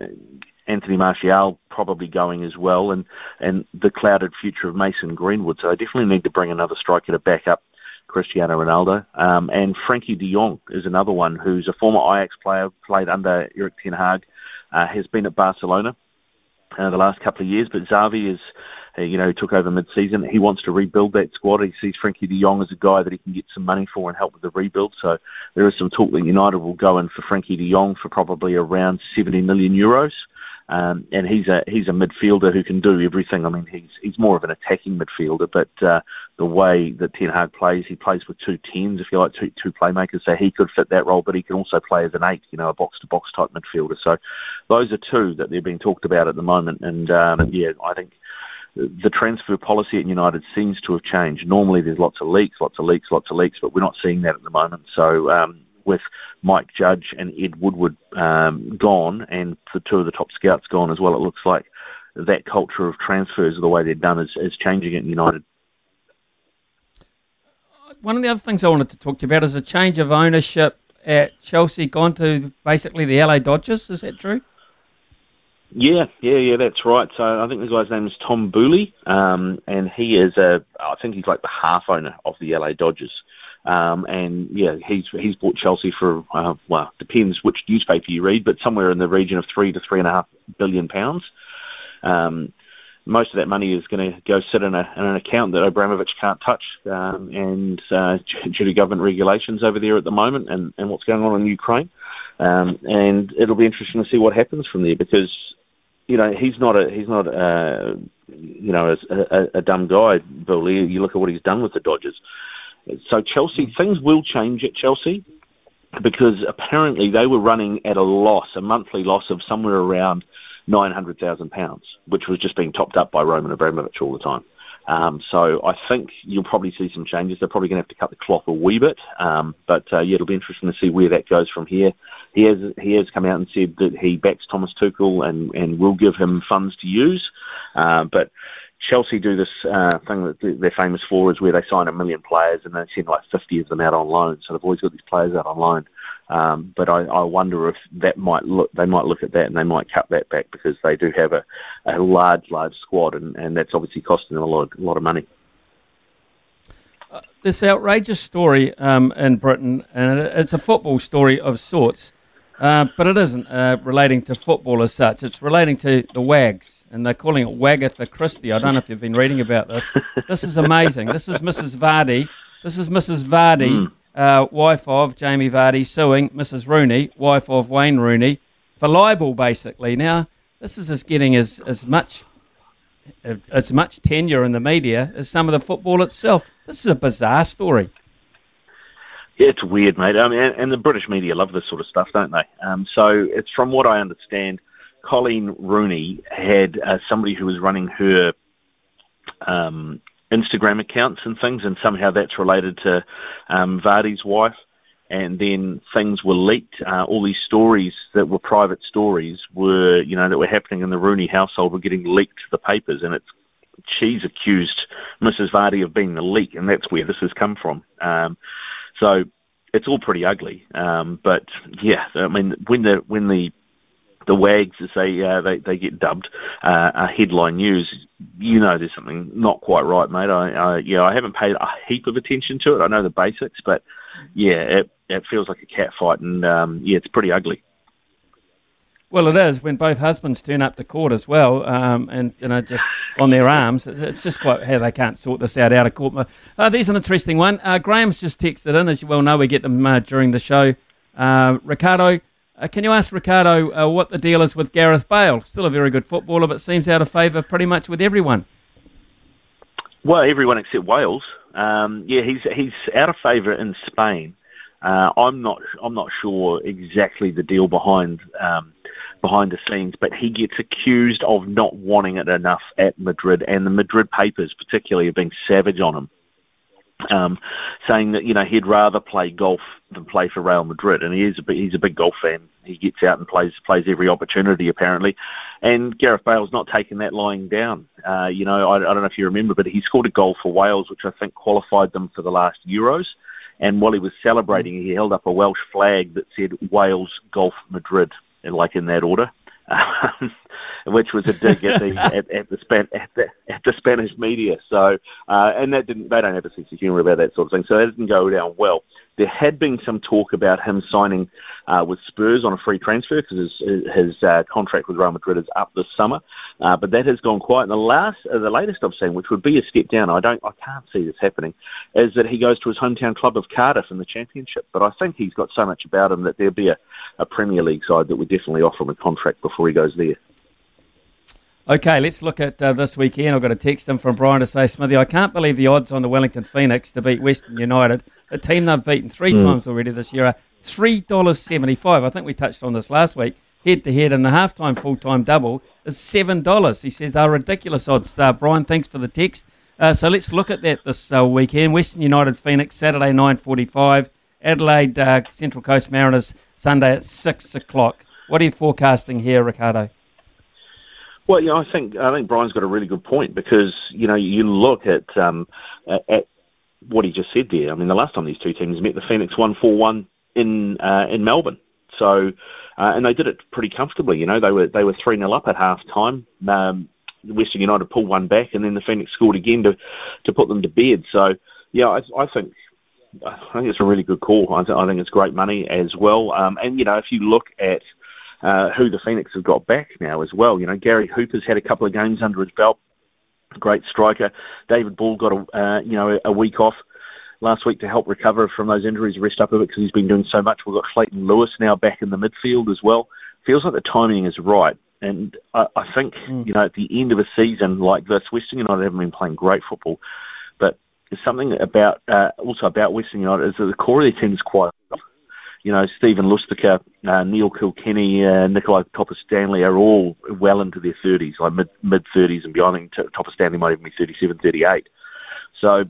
Anthony Martial probably going as well, and and the clouded future of Mason Greenwood. So they definitely need to bring another striker to back up Cristiano Ronaldo. Um, and Frenkie De Jong is another one who's a former Ajax player, played under Erik Ten Hag, uh, has been at Barcelona uh, the last couple of years, but Xavi is. Uh, you know, took over mid-season. He wants to rebuild that squad. He sees Frenkie De Jong as a guy that he can get some money for and help with the rebuild. So there is some talk that United will go in for Frenkie De Jong for probably around 70 million euros. Um, and he's a he's a midfielder who can do everything. I mean, he's he's more of an attacking midfielder, but uh, the way that Ten Hag plays, he plays with two tens, if you like, two two playmakers. So he could fit that role, but he can also play as an eight, you know, a box to box type midfielder. So those are two that they're being talked about at the moment. And um, yeah, I think the transfer policy at United seems to have changed. Normally, there's lots of leaks, lots of leaks, lots of leaks, but we're not seeing that at the moment. So um, with Mike Judge and Ed Woodward um, gone, and the two of the top scouts gone as well, it looks like that culture of transfers, the way they're done, is, is changing at United. One of the other things I wanted to talk to you about is a change of ownership at Chelsea, gone to basically the LA Dodgers. Is that true? Yeah, yeah, yeah, that's right. So I think the guy's name is Tom Boehly, um, and he is a, I think he's like the half owner of the LA Dodgers. Um, and yeah, he's he's bought Chelsea for uh, well, depends which newspaper you read, but somewhere in the region of three to three and a half billion pounds. Um, most of that money is going to go sit in, a, in an account that Abramovich can't touch, um, and uh, due to government regulations over there at the moment, and, and what's going on in Ukraine. Um, and it'll be interesting to see what happens from there because you know he's not a he's not a, you know a, a, a dumb guy, Bill. You look at what he's done with the Dodgers. So Chelsea, things will change at Chelsea because apparently they were running at a loss, a monthly loss of somewhere around nine hundred thousand pounds, which was just being topped up by Roman Abramovich all the time. Um, so I think you'll probably see some changes. They're probably going to have to cut the cloth a wee bit, um, but uh, yeah, it'll be interesting to see where that goes from here. He has he has come out and said that he backs Thomas Tuchel and and will give him funds to use, uh, but Chelsea do this uh, thing that they're famous for is where they sign a million players and they send like 50 of them out on loan. So they've always got these players out on loan. Um, but I, I wonder if that might look, they might look at that and they might cut that back because they do have a, a large, large squad and, and that's obviously costing them a lot, a lot of money. Uh, this outrageous story um, in Britain, and it's a football story of sorts, uh, but it isn't uh, relating to football as such. It's relating to the Wags and they're calling it Wagatha Christie. I don't know if you've been reading about this. This is amazing. This is Mrs. Vardy. This is Mrs. Vardy, mm. uh, wife of Jamie Vardy, suing Mrs. Rooney, wife of Wayne Rooney, for libel, basically. Now, this is as getting as, as much as much tenure in the media as some of the football itself. This is a bizarre story. It's weird, mate. I mean, and, and the British media love this sort of stuff, don't they? Um, so it's from what I understand Colleen Rooney had uh, somebody who was running her um, Instagram accounts and things, and somehow that's related to um, Vardy's wife. And then things were leaked. Uh, all these stories that were private stories were, you know, that were happening in the Rooney household were getting leaked to the papers, and it's she's accused Mrs. Vardy of being the leak, and that's where this has come from. Um, so it's all pretty ugly. Um, but yeah, I mean, when the when the the wags, as they uh, they, they get dubbed, uh, are headline news. You know, there's something not quite right, mate. I, I yeah, I haven't paid a heap of attention to it. I know the basics, but yeah, it it feels like a cat fight, and um, yeah, it's pretty ugly. Well, it is when both husbands turn up to court as well, um, and you know, just on their arms. It's just quite how they can't sort this out out of court. Uh, there's an interesting one. Uh, Graham's just texted in, as you well know. We get them uh, during the show. Uh, Ricardo, uh, can you ask Ricardo uh, what the deal is with Gareth Bale? Still a very good footballer, but seems out of favour pretty much with everyone. Well, everyone except Wales. Um, yeah, he's he's out of favour in Spain. I'm not I'm not sure exactly the deal behind um, behind the scenes, but he gets accused of not wanting it enough at Madrid, and the Madrid papers particularly have been savage on him um, saying that you know he'd rather play golf than play for Real Madrid, and he is a he's a big golf fan. He gets out and plays plays every opportunity apparently, and Gareth Bale's not taking that lying down. Uh, you know, I, I don't know if you remember, but he scored a goal for Wales, which I think qualified them for the last Euros. And while he was celebrating, he held up a Welsh flag that said Wales Golf Madrid, like in that order. Um, which was a dig at the at, at the Span at the, at the Spanish media. So, uh, and that didn't they don't have a sense of humour about that sort of thing. So that didn't go down well. There had been some talk about him signing uh, with Spurs on a free transfer because his, his uh, contract with Real Madrid is up this summer, uh, but that has gone quiet. And the last, the latest I've seen, which would be a step down, I don't, I can't see this happening, is that he goes to his hometown club of Cardiff in the Championship. But I think he's got so much about him that there'll be a, a Premier League side that would definitely offer him a contract before he goes there. Okay, let's look at uh, this weekend. I've got a text in from Brian to say, Smithy, I can't believe the odds on the Wellington Phoenix to beat Western United, a team they've beaten three Mm. times already this year, are $3.75. I think we touched on this last week. Head to head, and the halftime full time double is $7. He says they're ridiculous odds. Uh, Brian, thanks for the text. Uh, so let's look at that this uh, weekend. Western United Phoenix, Saturday 9.45. Adelaide uh, Central Coast Mariners, Sunday at 6 o'clock. What are you forecasting here, Ricardo? Well, yeah, I think I think Brian's got a really good point because you know you look at um, at, at what he just said there. I mean, the last time these two teams met, the Phoenix won four one in uh, in Melbourne. So, uh, and they did it pretty comfortably. You know, they were they were three 0 up at half time. Um, Western United pulled one back, and then the Phoenix scored again to to put them to bed. So, yeah, I, I think I think it's a really good call. I, th- I think it's great money as well. Um, and you know, if you look at uh, who the Phoenix have got back now as well, you know, Gary Hooper's had a couple of games under his belt. Great striker. David Ball got a uh, you know a week off last week to help recover from those injuries, rest up a bit because he's been doing so much. We've got Clayton Lewis now back in the midfield as well. Feels like the timing is right. And I, I think, you know, at the end of a season like this, Western United haven't been playing great football, but there's something about uh, also about Western United is that the core of their team is quite. You know, Steven Lustica, uh, Neil Kilkenny, uh, Nikolai Topor-Stanley are all well into their 30s, like mid mid 30s and beyond. I Topor-Stanley might even be 37, 38. So,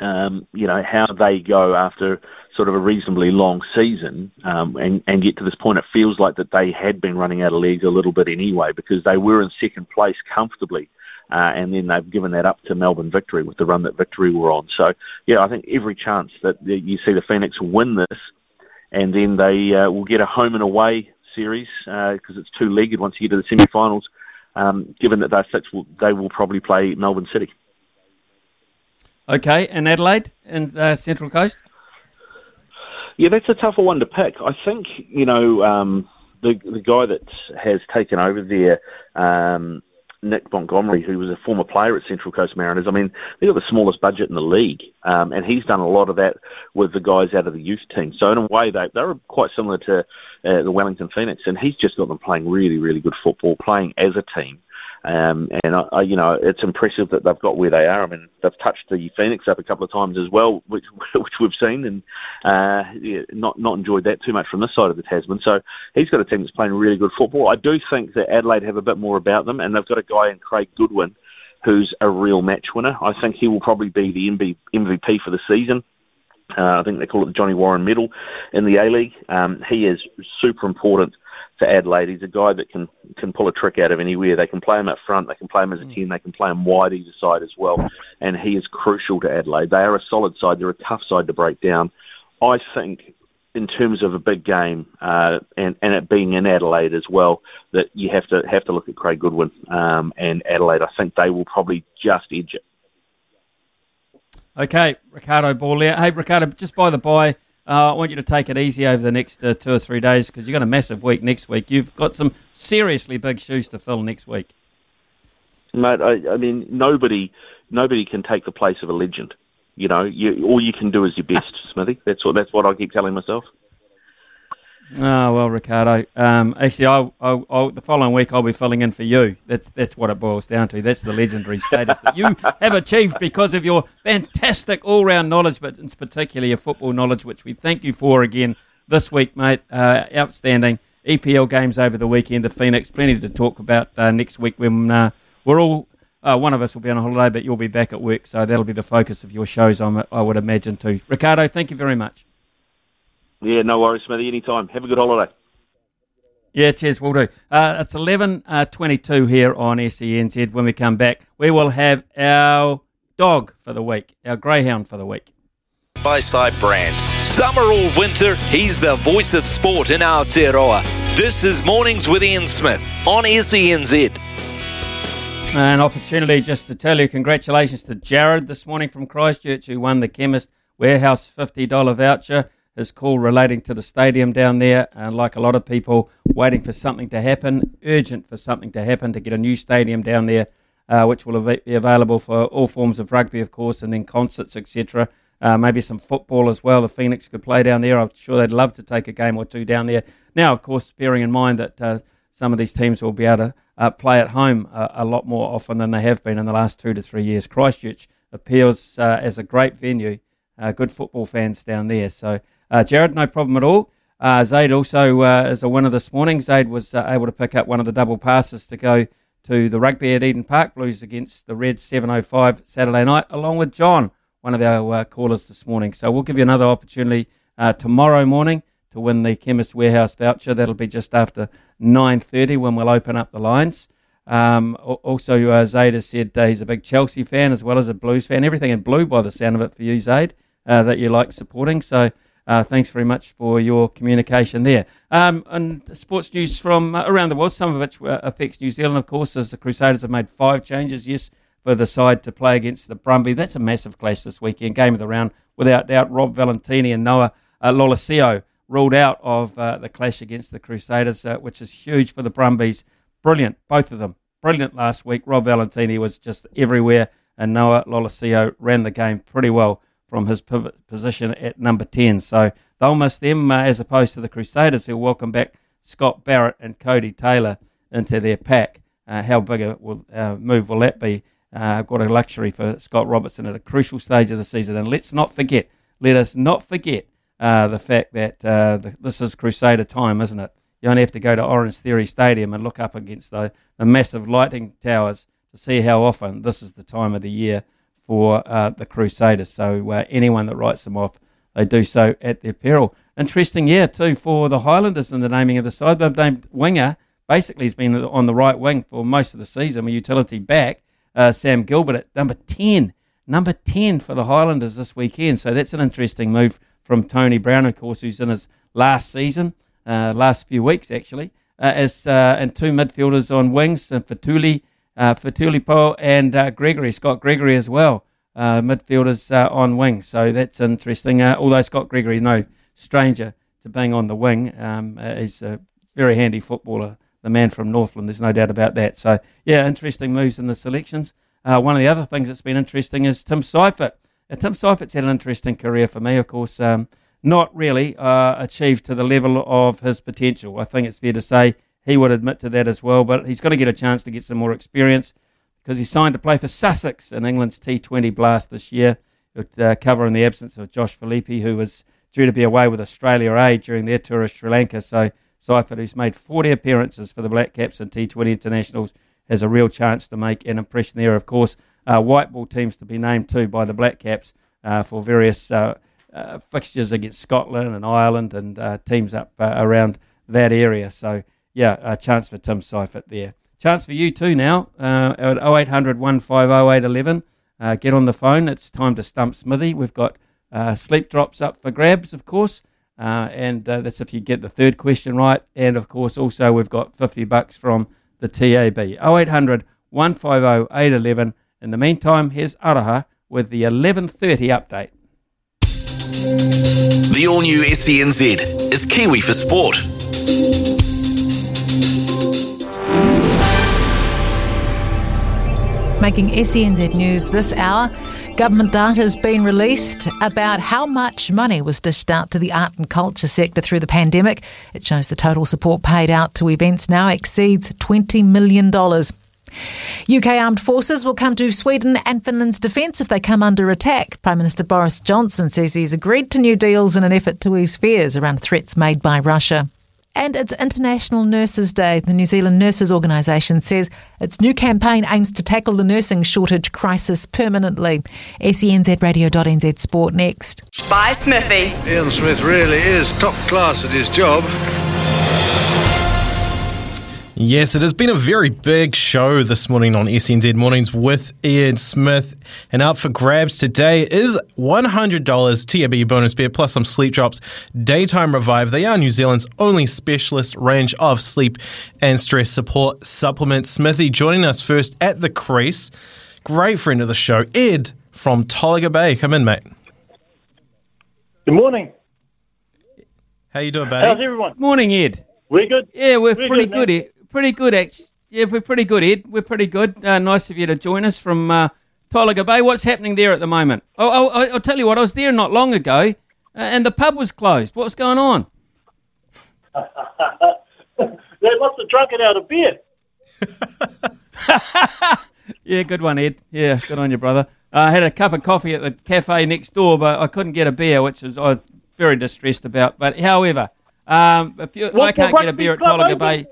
um, you know, how they go after sort of a reasonably long season um, and, and get to this point, it feels like that they had been running out of legs a little bit anyway because they were in second place comfortably. Uh, and then they've given that up to Melbourne Victory with the run that Victory were on. So, yeah, I think every chance that you see the Phoenix win this, and then they uh, will get a home and away series because it's two-legged once you get to the semi-finals. Um, given that they're six, will, they will probably play Melbourne City. Okay, and Adelaide and uh, Central Coast? Yeah, that's a tougher one to pick. I think you know um, the the guy that has taken over there, um, Nick Montgomery, who was a former player at Central Coast Mariners. I mean, they've got the smallest budget in the league, um, and he's done a lot of that with the guys out of the youth team. So in a way, they they were quite similar to uh, the Wellington Phoenix, and he's just got them playing really, really good football, playing as a team. Um, and I, I, you know, it's impressive that they've got where they are. I mean, they've touched the Phoenix up a couple of times as well, which which we've seen, and uh, yeah, not not enjoyed that too much from this side of the Tasman. So he's got a team that's playing really good football. I do think that Adelaide have a bit more about them, and they've got a guy in Craig Goodwin who's a real match winner. I think he will probably be the MB, MVP for the season. Uh, I think they call it the Johnny Warren Medal in the A League. Um, he is super important for Adelaide. He's a guy that can can pull a trick out of anywhere. They can play him up front, they can play him as a ten, they can play him wide either side as well. And he is crucial to Adelaide. They are a solid side. They're a tough side to break down. I think. In terms of a big game, uh, and and it being in Adelaide as well, that you have to have to look at Craig Goodwin um, and Adelaide. I think they will probably just edge it. Okay, Ricardo Ball Hey, Ricardo, just by the by, uh, I want you to take it easy over the next uh, two or three days because you've got a massive week next week. You've got some seriously big shoes to fill next week. Mate, I, I mean, nobody, nobody can take the place of a legend. You know, you, all you can do is your best, Smithy. That's what that's what I keep telling myself. Oh well, Ricardo. Um, actually, I'll, I'll, I'll, the following week I'll be filling in for you. That's that's what it boils down to. That's the legendary status that you have achieved because of your fantastic all-round knowledge, but in particular your football knowledge, which we thank you for again this week, mate. Uh, outstanding EPL games over the weekend. The Phoenix, plenty to talk about uh, next week when uh, we're all. Uh, one of us will be on holiday, but you'll be back at work, so that'll be the focus of your shows. I'm, I would imagine too. Ricardo, thank you very much. Yeah, no worries, Smithy. Anytime. Have a good holiday. Yeah, cheers, we'll do. Uh, it's 11.22 here on SENZ. When we come back, we will have our dog for the week, our greyhound for the week. By side brand. Summer or winter, he's the voice of sport in Aotearoa. This is Mornings with Ian Smith on SENZ. An opportunity just to tell you congratulations to Jared this morning from Christchurch who won the Chemist Warehouse $50 voucher. His call relating to the stadium down there, and like a lot of people, waiting for something to happen, urgent for something to happen to get a new stadium down there, uh, which will be available for all forms of rugby, of course, and then concerts, etc. Uh, maybe some football as well. The Phoenix could play down there. I'm sure they'd love to take a game or two down there. Now, of course, bearing in mind that uh, some of these teams will be able to uh, play at home uh, a lot more often than they have been in the last two to three years. Christchurch appeals uh, as a great venue. Uh, good football fans down there. So, Jared, no problem at all. Zaid also is a winner this morning. Zaid was able to pick up one of the double passes to go to the rugby at Eden Park Blues against the Reds 7:05 Saturday night, along with John, one of our callers this morning. So we'll give you another opportunity tomorrow morning to win the Chemist Warehouse voucher. That'll be just after 9.30 when we'll open up the lines. Um, also, uh, Zaid has said uh, he's a big Chelsea fan as well as a Blues fan. Everything in blue by the sound of it for you, Zaid, uh, that you like supporting. So uh, thanks very much for your communication there. Um, and sports news from uh, around the world, some of which uh, affects New Zealand, of course, as the Crusaders have made five changes, yes, for the side to play against the Brumby. That's a massive clash this weekend. Game of the round, without doubt. Rob Valetini and Noah uh, Lolesio ruled out of uh, the clash against the Crusaders, uh, which is huge for the Brumbies. Brilliant, both of them. Brilliant last week. Rob Valetini was just everywhere, and Noah Lolesio ran the game pretty well from his pivot position at number 10. So they'll miss them uh, as opposed to the Crusaders, who welcome back Scott Barrett and Codie Taylor into their pack. Uh, how big a will, uh, move will that be? Uh, got a luxury for Scott Robertson at a crucial stage of the season. And let's not forget, let us not forget uh, the fact that uh, the, this is Crusader time, isn't it? You only have to go to Orangetheory Stadium and look up against the, the massive lighting towers to see how often this is the time of the year for uh, the Crusaders. So uh, anyone that writes them off, they do so at their peril. Interesting year too for the Highlanders in the naming of the side. They've named winger. Basically, he's been on the right wing for most of the season. A utility back, uh, Sam Gilbert at number ten, number ten for the Highlanders this weekend. So that's an interesting move from Tony Brown, of course, who's in his last season, uh, last few weeks actually, uh, as uh, and two midfielders on wings, uh, Fetuli, uh, Fetuli Paea and uh, Gregory, Scott Gregory as well, uh, midfielders uh, on wing. So that's interesting. although Scott Gregory is no stranger to being on the wing, um, he's a very handy footballer, the man from Northland. There's no doubt about that. So yeah, interesting moves in the selections. one of the other things that's been interesting is Tim Seifert Tim Seifert's had an interesting career for me, of course, um, not really uh, achieved to the level of his potential. I think it's fair to say he would admit to that as well, but he's got to get a chance to get some more experience because he signed to play for Sussex in England's T20 Blast this year, uh, covering the absence of Josh Philippe, who was due to be away with Australia A during their tour of Sri Lanka. So Seifert, who's made 40 appearances for the Black Caps and T20 internationals, has a real chance to make an impression there. Of course, uh, white ball teams to be named too by the Black Caps uh, for various uh, uh, fixtures against Scotland and Ireland and uh, teams up around that area. So, yeah, a chance for Tim Seifert there. Chance for you too now uh, at 0800 150 uh, get on the phone. It's time to stump Smithy. We've got uh, sleep drops up for grabs, of course. and that's if you get the third question right. And of course, also we've got 50 bucks from the TAB. 0800 150 811 in the meantime, here's Araha with the 11.30 update. The all-new SENZ is Kiwi for Sport. Making SENZ news this hour. Government data has been released about how much money was dished out to the art and culture sector through the pandemic. It shows the total support paid out to events now exceeds $20 million. UK armed forces will come to Sweden and Finland's defence if they come under attack. Prime Minister Boris Johnson says he's agreed to new deals in an effort to ease fears around threats made by Russia. And it's International Nurses Day. The New Zealand Nurses Organisation says its new campaign aims to tackle the nursing shortage crisis permanently. SENZradio.nz Sport next. By Smithy. Ian Smith really is top class at his job. Yes, it has been a very big show this morning on SENZ Mornings with Ian Smith. And up for grabs today is $100 TAB bonus bet plus some sleep drops. Daytime Revive. They are New Zealand's only specialist range of sleep and stress support supplements. Smithy joining us first at the crease. Great friend of the show, Ed from Tolaga Bay. Come in, mate. Good morning. How you doing, buddy? How's everyone? Morning, Ed. We're good. Yeah, we're, We're pretty good, good. Ed. Pretty good, actually. Yeah, we're pretty good, Ed. We're pretty good. Uh, nice of you to join us from uh, Tolaga Bay. What's happening there at the moment? Oh, oh, I- I'll tell you what. I was there not long ago, uh, and the pub was closed. What's going on? They must have drunk it out of beer. Yeah, good one, Ed. Yeah, good on you, brother. Uh, I had a cup of coffee at the cafe next door, but I couldn't get a beer, which was I was very distressed about. But however, um, if you, I can't get a beer at Tolaga? Bay.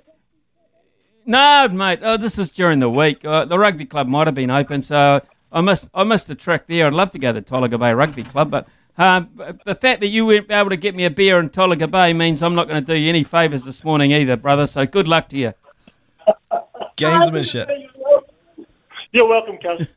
No, mate. Oh, this is during the week. Uh, the rugby club might have been open, so I missed I missed the trick there. I'd love to go to Tolaga Bay Rugby Club, but um, the fact that you weren't able to get me a beer in Tolaga Bay means I'm not going to do you any favours this morning either, brother. So good luck to you. Gamesmanship. You're welcome, cuz.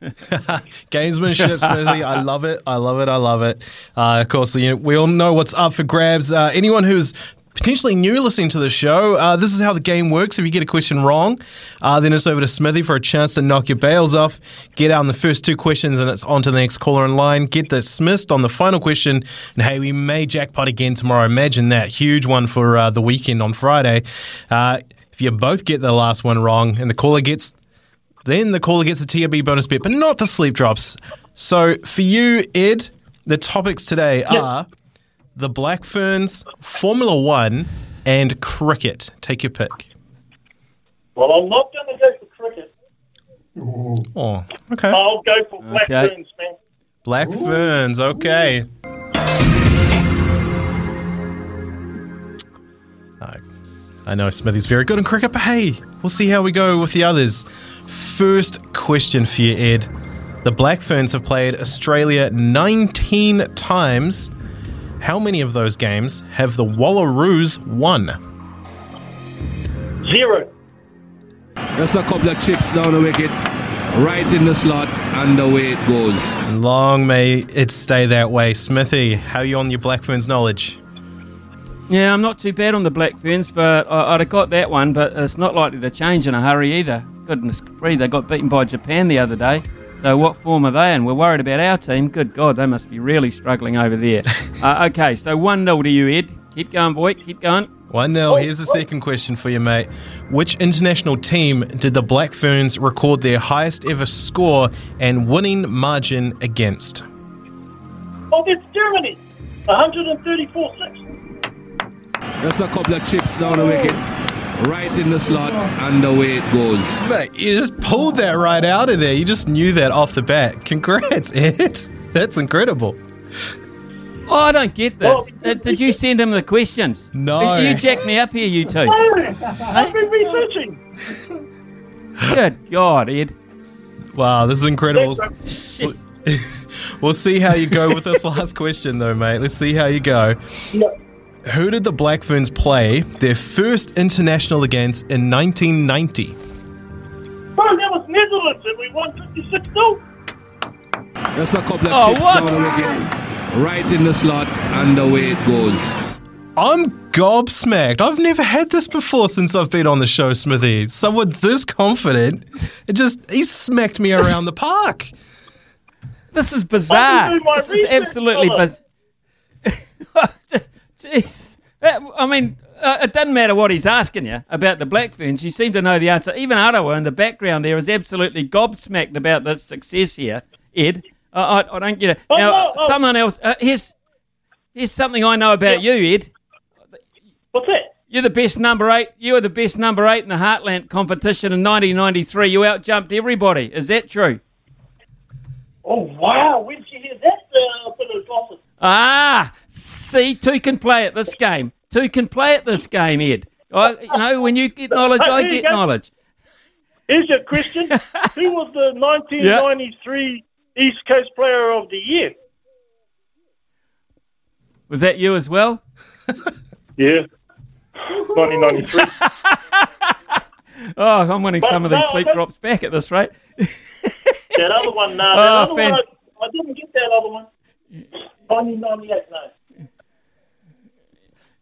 Gamesmanship, Smithy. I love it. I love it. I love it. Uh, of course, you know, we all know what's up for grabs. Uh, anyone who's potentially new listening to the show, uh, this is how the game works. If you get a question wrong, uh, then it's over to Smithy for a chance to knock your bails off. Get out in the first two questions, and it's on to the next caller in line. Get dismissed on the final question, and hey, we may jackpot again tomorrow. Imagine that huge one for uh, the weekend on Friday. Uh, if you both get the last one wrong, and the caller gets then the caller gets a TAB bonus bet, but not the sleep drops. So for you, Ed, the topics today are the Black Ferns, Formula One, and cricket. Take your pick. Well, I'm not going to go for cricket. Oh, okay. I'll go for Black Okay. Ferns, man. Black Ferns, okay. I- I know Smithy's very good in cricket, but hey, we'll see how we go with the others. First question for you, Ed. The Black Ferns have played Australia 19 times. How many of those games have the Wallaroos won? Zero. Just a couple of chips down the wicket, right in the slot, and away it goes. Long may it stay that way. Smithy, how are you on your Black Ferns knowledge? Yeah, I'm not too bad on the Black Ferns, but I, I'd have got that one, but it's not likely to change in a hurry either. Goodness free, they got beaten by Japan the other day. So what form are they in? We're worried about our team. Good God, they must be really struggling over there. uh, okay, so 1 0 to you, Ed. Keep going, boy. Keep going. 1 0. Here's the second question for you, mate. Which international team did the Black Ferns record their highest ever score and winning margin against? Oh, it's Germany. 134 6. Just a couple of chips down the wicket, right in the slot, and away it goes. Mate, you just pulled that right out of there. You just knew that off the bat. Congrats, Ed. That's incredible. Oh, I don't get this. Uh, did you send him the questions? No. You jacked me up here, you two. I've been researching. Good God, Ed. Wow, this is incredible. we'll see how you go with this last question, though, mate. Let's see how you go. Who did the Black Ferns play their first international against in 1990? Oh, that was Netherlands, and we won 56 0. Just a couple of Oh, chips what? down the wicket, right in the slot, and away it goes. I'm gobsmacked. I've never had this before since I've been on the show, Smithy. Someone this confident, it just he smacked me around the park. This is bizarre. This is absolutely fella. bizarre. Jeez. That- I mean, uh, it doesn't matter what he's asking you about the Black Ferns. You seem to know the answer. Even Arawa in the background there is absolutely gobsmacked about the success here, Ed. I, I, I don't get it. Oh, now, no, oh. someone else. Uh, here's, here's something I know about you, Ed. What's it? You're the best number eight. You were the best number eight in the Heartland competition in 1993. You outjumped everybody. Is that true? Oh, wow. When did you hear that uh, of gossip? Ah, see, two can play at this game. Two can play at this game, Ed. I, you know, when you get knowledge, I get knowledge. Here's your question. Who was the 1993 East Coast Player of the Year? Was that you as well? Yeah. 1993. oh, I'm winning But some of these no, sleep drops back at this rate. That other one, no. that Oh, other fan- one, I, I didn't get that other one. 1998, no.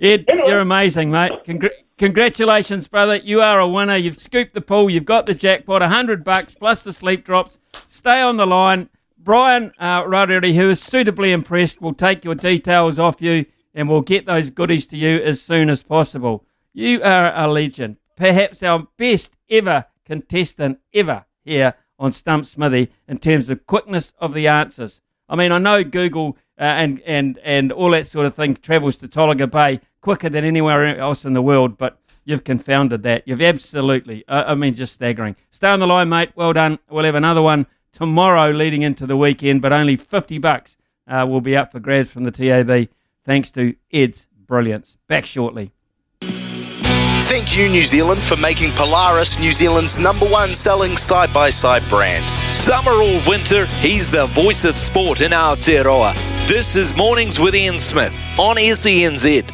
Ed, you're amazing, mate. Congr- congratulations, brother. You are a winner. You've scooped the pool. You've got the jackpot, a hundred bucks plus the sleep drops. Stay on the line. Brian uh, Roderi, who is suitably impressed, will take your details off you and we'll get those goodies to you as soon as possible. You are a legend. Perhaps our best ever contestant ever here on Stump Smithy in terms of quickness of the answers. I mean, I know Google uh, and, and, and all that sort of thing travels to Tolaga Bay quicker than anywhere else in the world, but you've confounded that. You've absolutely, uh, I mean, just staggering. Stay on the line, mate. Well done. We'll have another one tomorrow leading into the weekend, but only 50 bucks uh, will be up for grabs from the TAB thanks to Ed's brilliance. Back shortly. Thank you, New Zealand, for making Polaris New Zealand's number one selling side by side brand. Summer or winter, he's the voice of sport in Aotearoa. This is Mornings with Ian Smith on SENZ.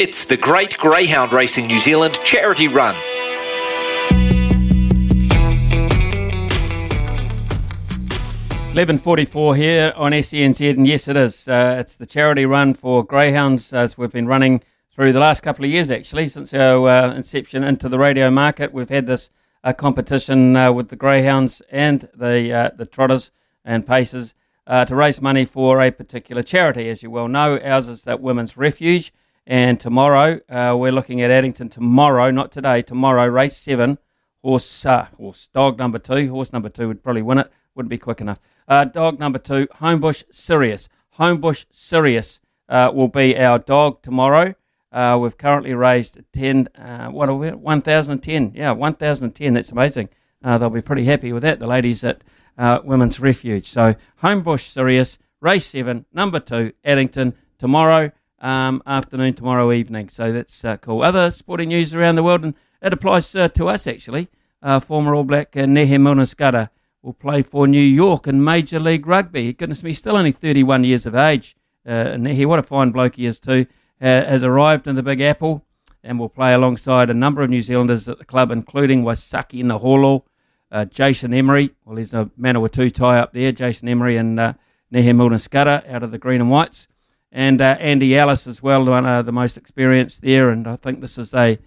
It's the Great Greyhound Racing New Zealand charity run. Eleven forty-four here on SENZ, and yes, it is. Uh, it's the charity run for greyhounds as we've been running through the last couple of years, actually, since our uh, inception into the radio market. We've had this uh, competition uh, with the greyhounds and the uh, the trotters and paces uh, to raise money for a particular charity. As you well know, ours is that Women's Refuge, and tomorrow uh, we're looking at Addington. Tomorrow, not today. Tomorrow, race seven, horse uh, horse dog number two. Horse number two would probably win it. Wouldn't be quick enough. Uh, dog number two, Homebush Sirius. Homebush Sirius uh, will be our dog tomorrow. Uh, we've currently raised 10, uh, what are we, 1,010. Yeah, 1,010. That's amazing. Uh, they'll be pretty happy with that, the ladies at uh, Women's Refuge. So, Homebush Sirius, race seven, number two, Addington, tomorrow um, afternoon, tomorrow evening. So, that's uh, cool. Other sporting news around the world, and it applies uh, to us actually. Uh, former All Black uh, Nehe Milner-Skudder will play for New York in Major League Rugby. Goodness me, still only 31 years of age. Uh, Nehe, what a fine bloke he is too, uh, has arrived in the Big Apple and will play alongside a number of New Zealanders at the club, including Waisake Naholo, uh, Jason Emery. Well, there's a Manawatu tie up there, Jason Emery and uh, Nehe Milner-Skudder out of the Green and Whites. And uh, Andy Ellis as well, one of the most experienced there. And I think this is a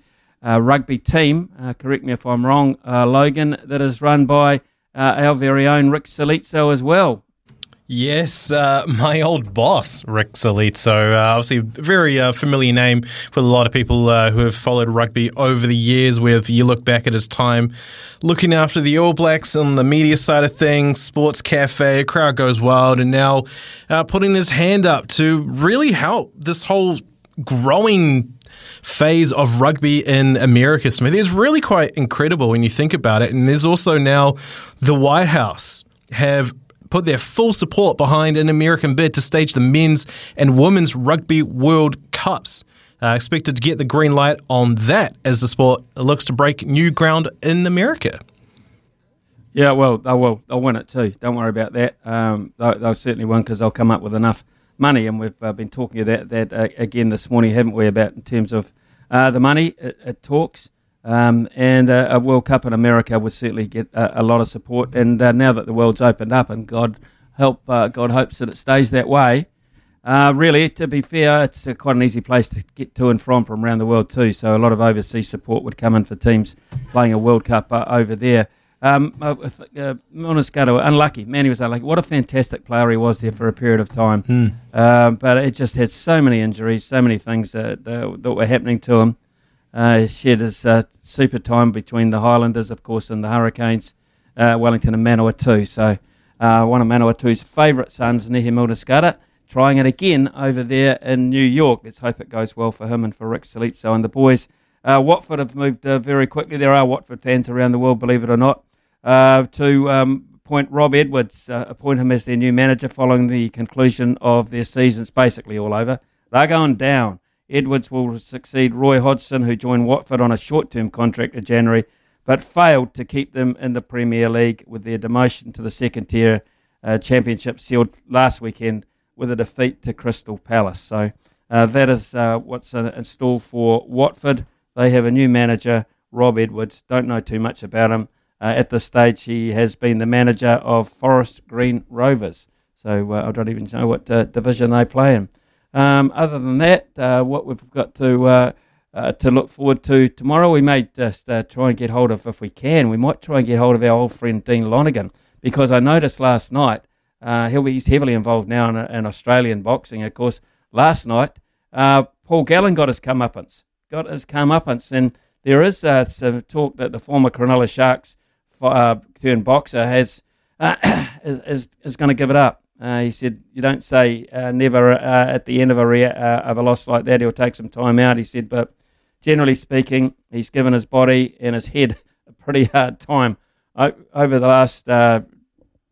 uh, rugby team, uh, correct me if I'm wrong, uh, Logan, that is run by uh, our very own Rick Salizzo as well. Yes, uh, my old boss, Rick Salizzo. Uh, obviously, a very uh, familiar name for a lot of people uh, who have followed rugby over the years. Where if you look back at his time looking after the All Blacks on the media side of things, Sports Cafe, Crowd Goes Wild, and now uh, putting his hand up to really help this whole growing phase of rugby in America, Smith. It's really quite incredible when you think about it. And there's also now the White House have put their full support behind an American bid to stage the men's and women's rugby World Cups. Uh, expected to get the green light on that as the sport looks to break new ground in America. Yeah, well, they will. They'll win it too. Don't worry about that. Um, they'll, they'll certainly win because they'll come up with enough money, and we've uh, been talking about that, that uh, again this morning, haven't we? About in terms of uh, the money it, it talks, um, and uh, a World Cup in America would certainly get a, a lot of support. And uh, now that the world's opened up, and God help, uh, God hopes that it stays that way. Uh, really, to be fair, it's uh, quite an easy place to get to and from from around the world too. So a lot of overseas support would come in for teams playing a World Cup uh, over there. Um, uh, uh, unlucky. Man, he was unlucky. What a fantastic player he was there for a period of time. Hmm. Um, but it just had so many injuries, so many things that, uh, that were happening to him. Uh, shared his uh, super time between the Highlanders, of course, and the Hurricanes, uh, Wellington and Manawatu. So uh, one of Manawatu's favourite sons, Nehe Milner-Skudder, trying it again over there in New York. Let's hope it goes well for him and for Rick Salizzo and the boys. Uh, Watford have moved uh, very quickly. There are Watford fans around the world, believe it or not, to um, appoint Rob Edwards, appoint him as their new manager following the conclusion of their seasons, basically all over. They're going down. Edwards will succeed Roy Hodgson, who joined Watford on a short term contract in January, but failed to keep them in the Premier League with their demotion to the second tier uh, championship sealed last weekend with a defeat to Crystal Palace. So uh, that is uh, what's in, store for Watford. They have a new manager, Rob Edwards. Don't know too much about him. Uh, at this stage, he has been the manager of Forest Green Rovers. So uh, I don't even know what uh, division they play in. Um, other than that, uh, what we've got to uh, uh, to look forward to tomorrow, we may just try and get hold of, if we can, we might try and get hold of our old friend Dean Lonergan because I noticed last night he'll be, he's heavily involved now in, in Australian boxing. Of course, last night Paul Gallen got his comeuppance, got his comeuppance, and there is some talk that the former Cronulla Sharks uh, turned boxer has is, is, is going to give it up. Uh, he said, "You don't say uh, never uh, at the end of a uh, of a loss like that. He'll take some time out." He said, "But generally speaking, he's given his body and his head a pretty hard time o- over the last uh,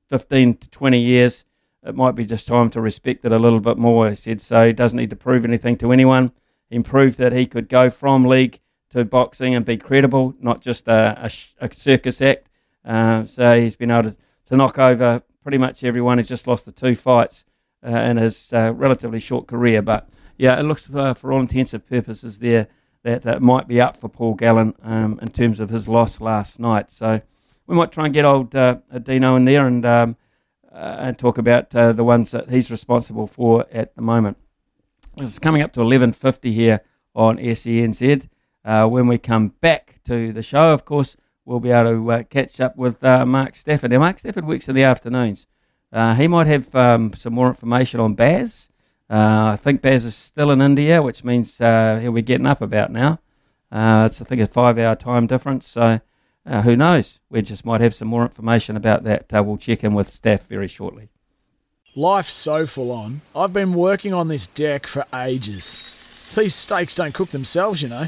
fifteen to twenty years. It might be just time to respect it a little bit more." He said, "So he doesn't need to prove anything to anyone. He proved that he could go from league to boxing and be credible, not just a, a, a circus act." Uh, so he's been able to, to knock over pretty much everyone. has just lost the two fights uh, in his uh, relatively short career. But yeah, it looks uh, for all intents and purposes there that that might be up for Paul Gallen um, in terms of his loss last night. So we might try and get old uh, Dino in there and um, uh, and talk about uh, the ones that he's responsible for at the moment. This is coming up to 11.50 here on SENZ. when we come back to the show, of course, we'll be able to uh, catch up with uh, Mark Stafford. Now, Mark Stafford works in the afternoons. Uh, he might have um, some more information on Baz. Uh, I think Baz is still in India, which means uh, he'll be getting up about now. Uh, it's, I think, a five hour time difference. So who knows? We just might have some more information about that. we'll check in with Staff very shortly. Life's so full on. I've been working on this deck for ages. These steaks don't cook themselves, you know.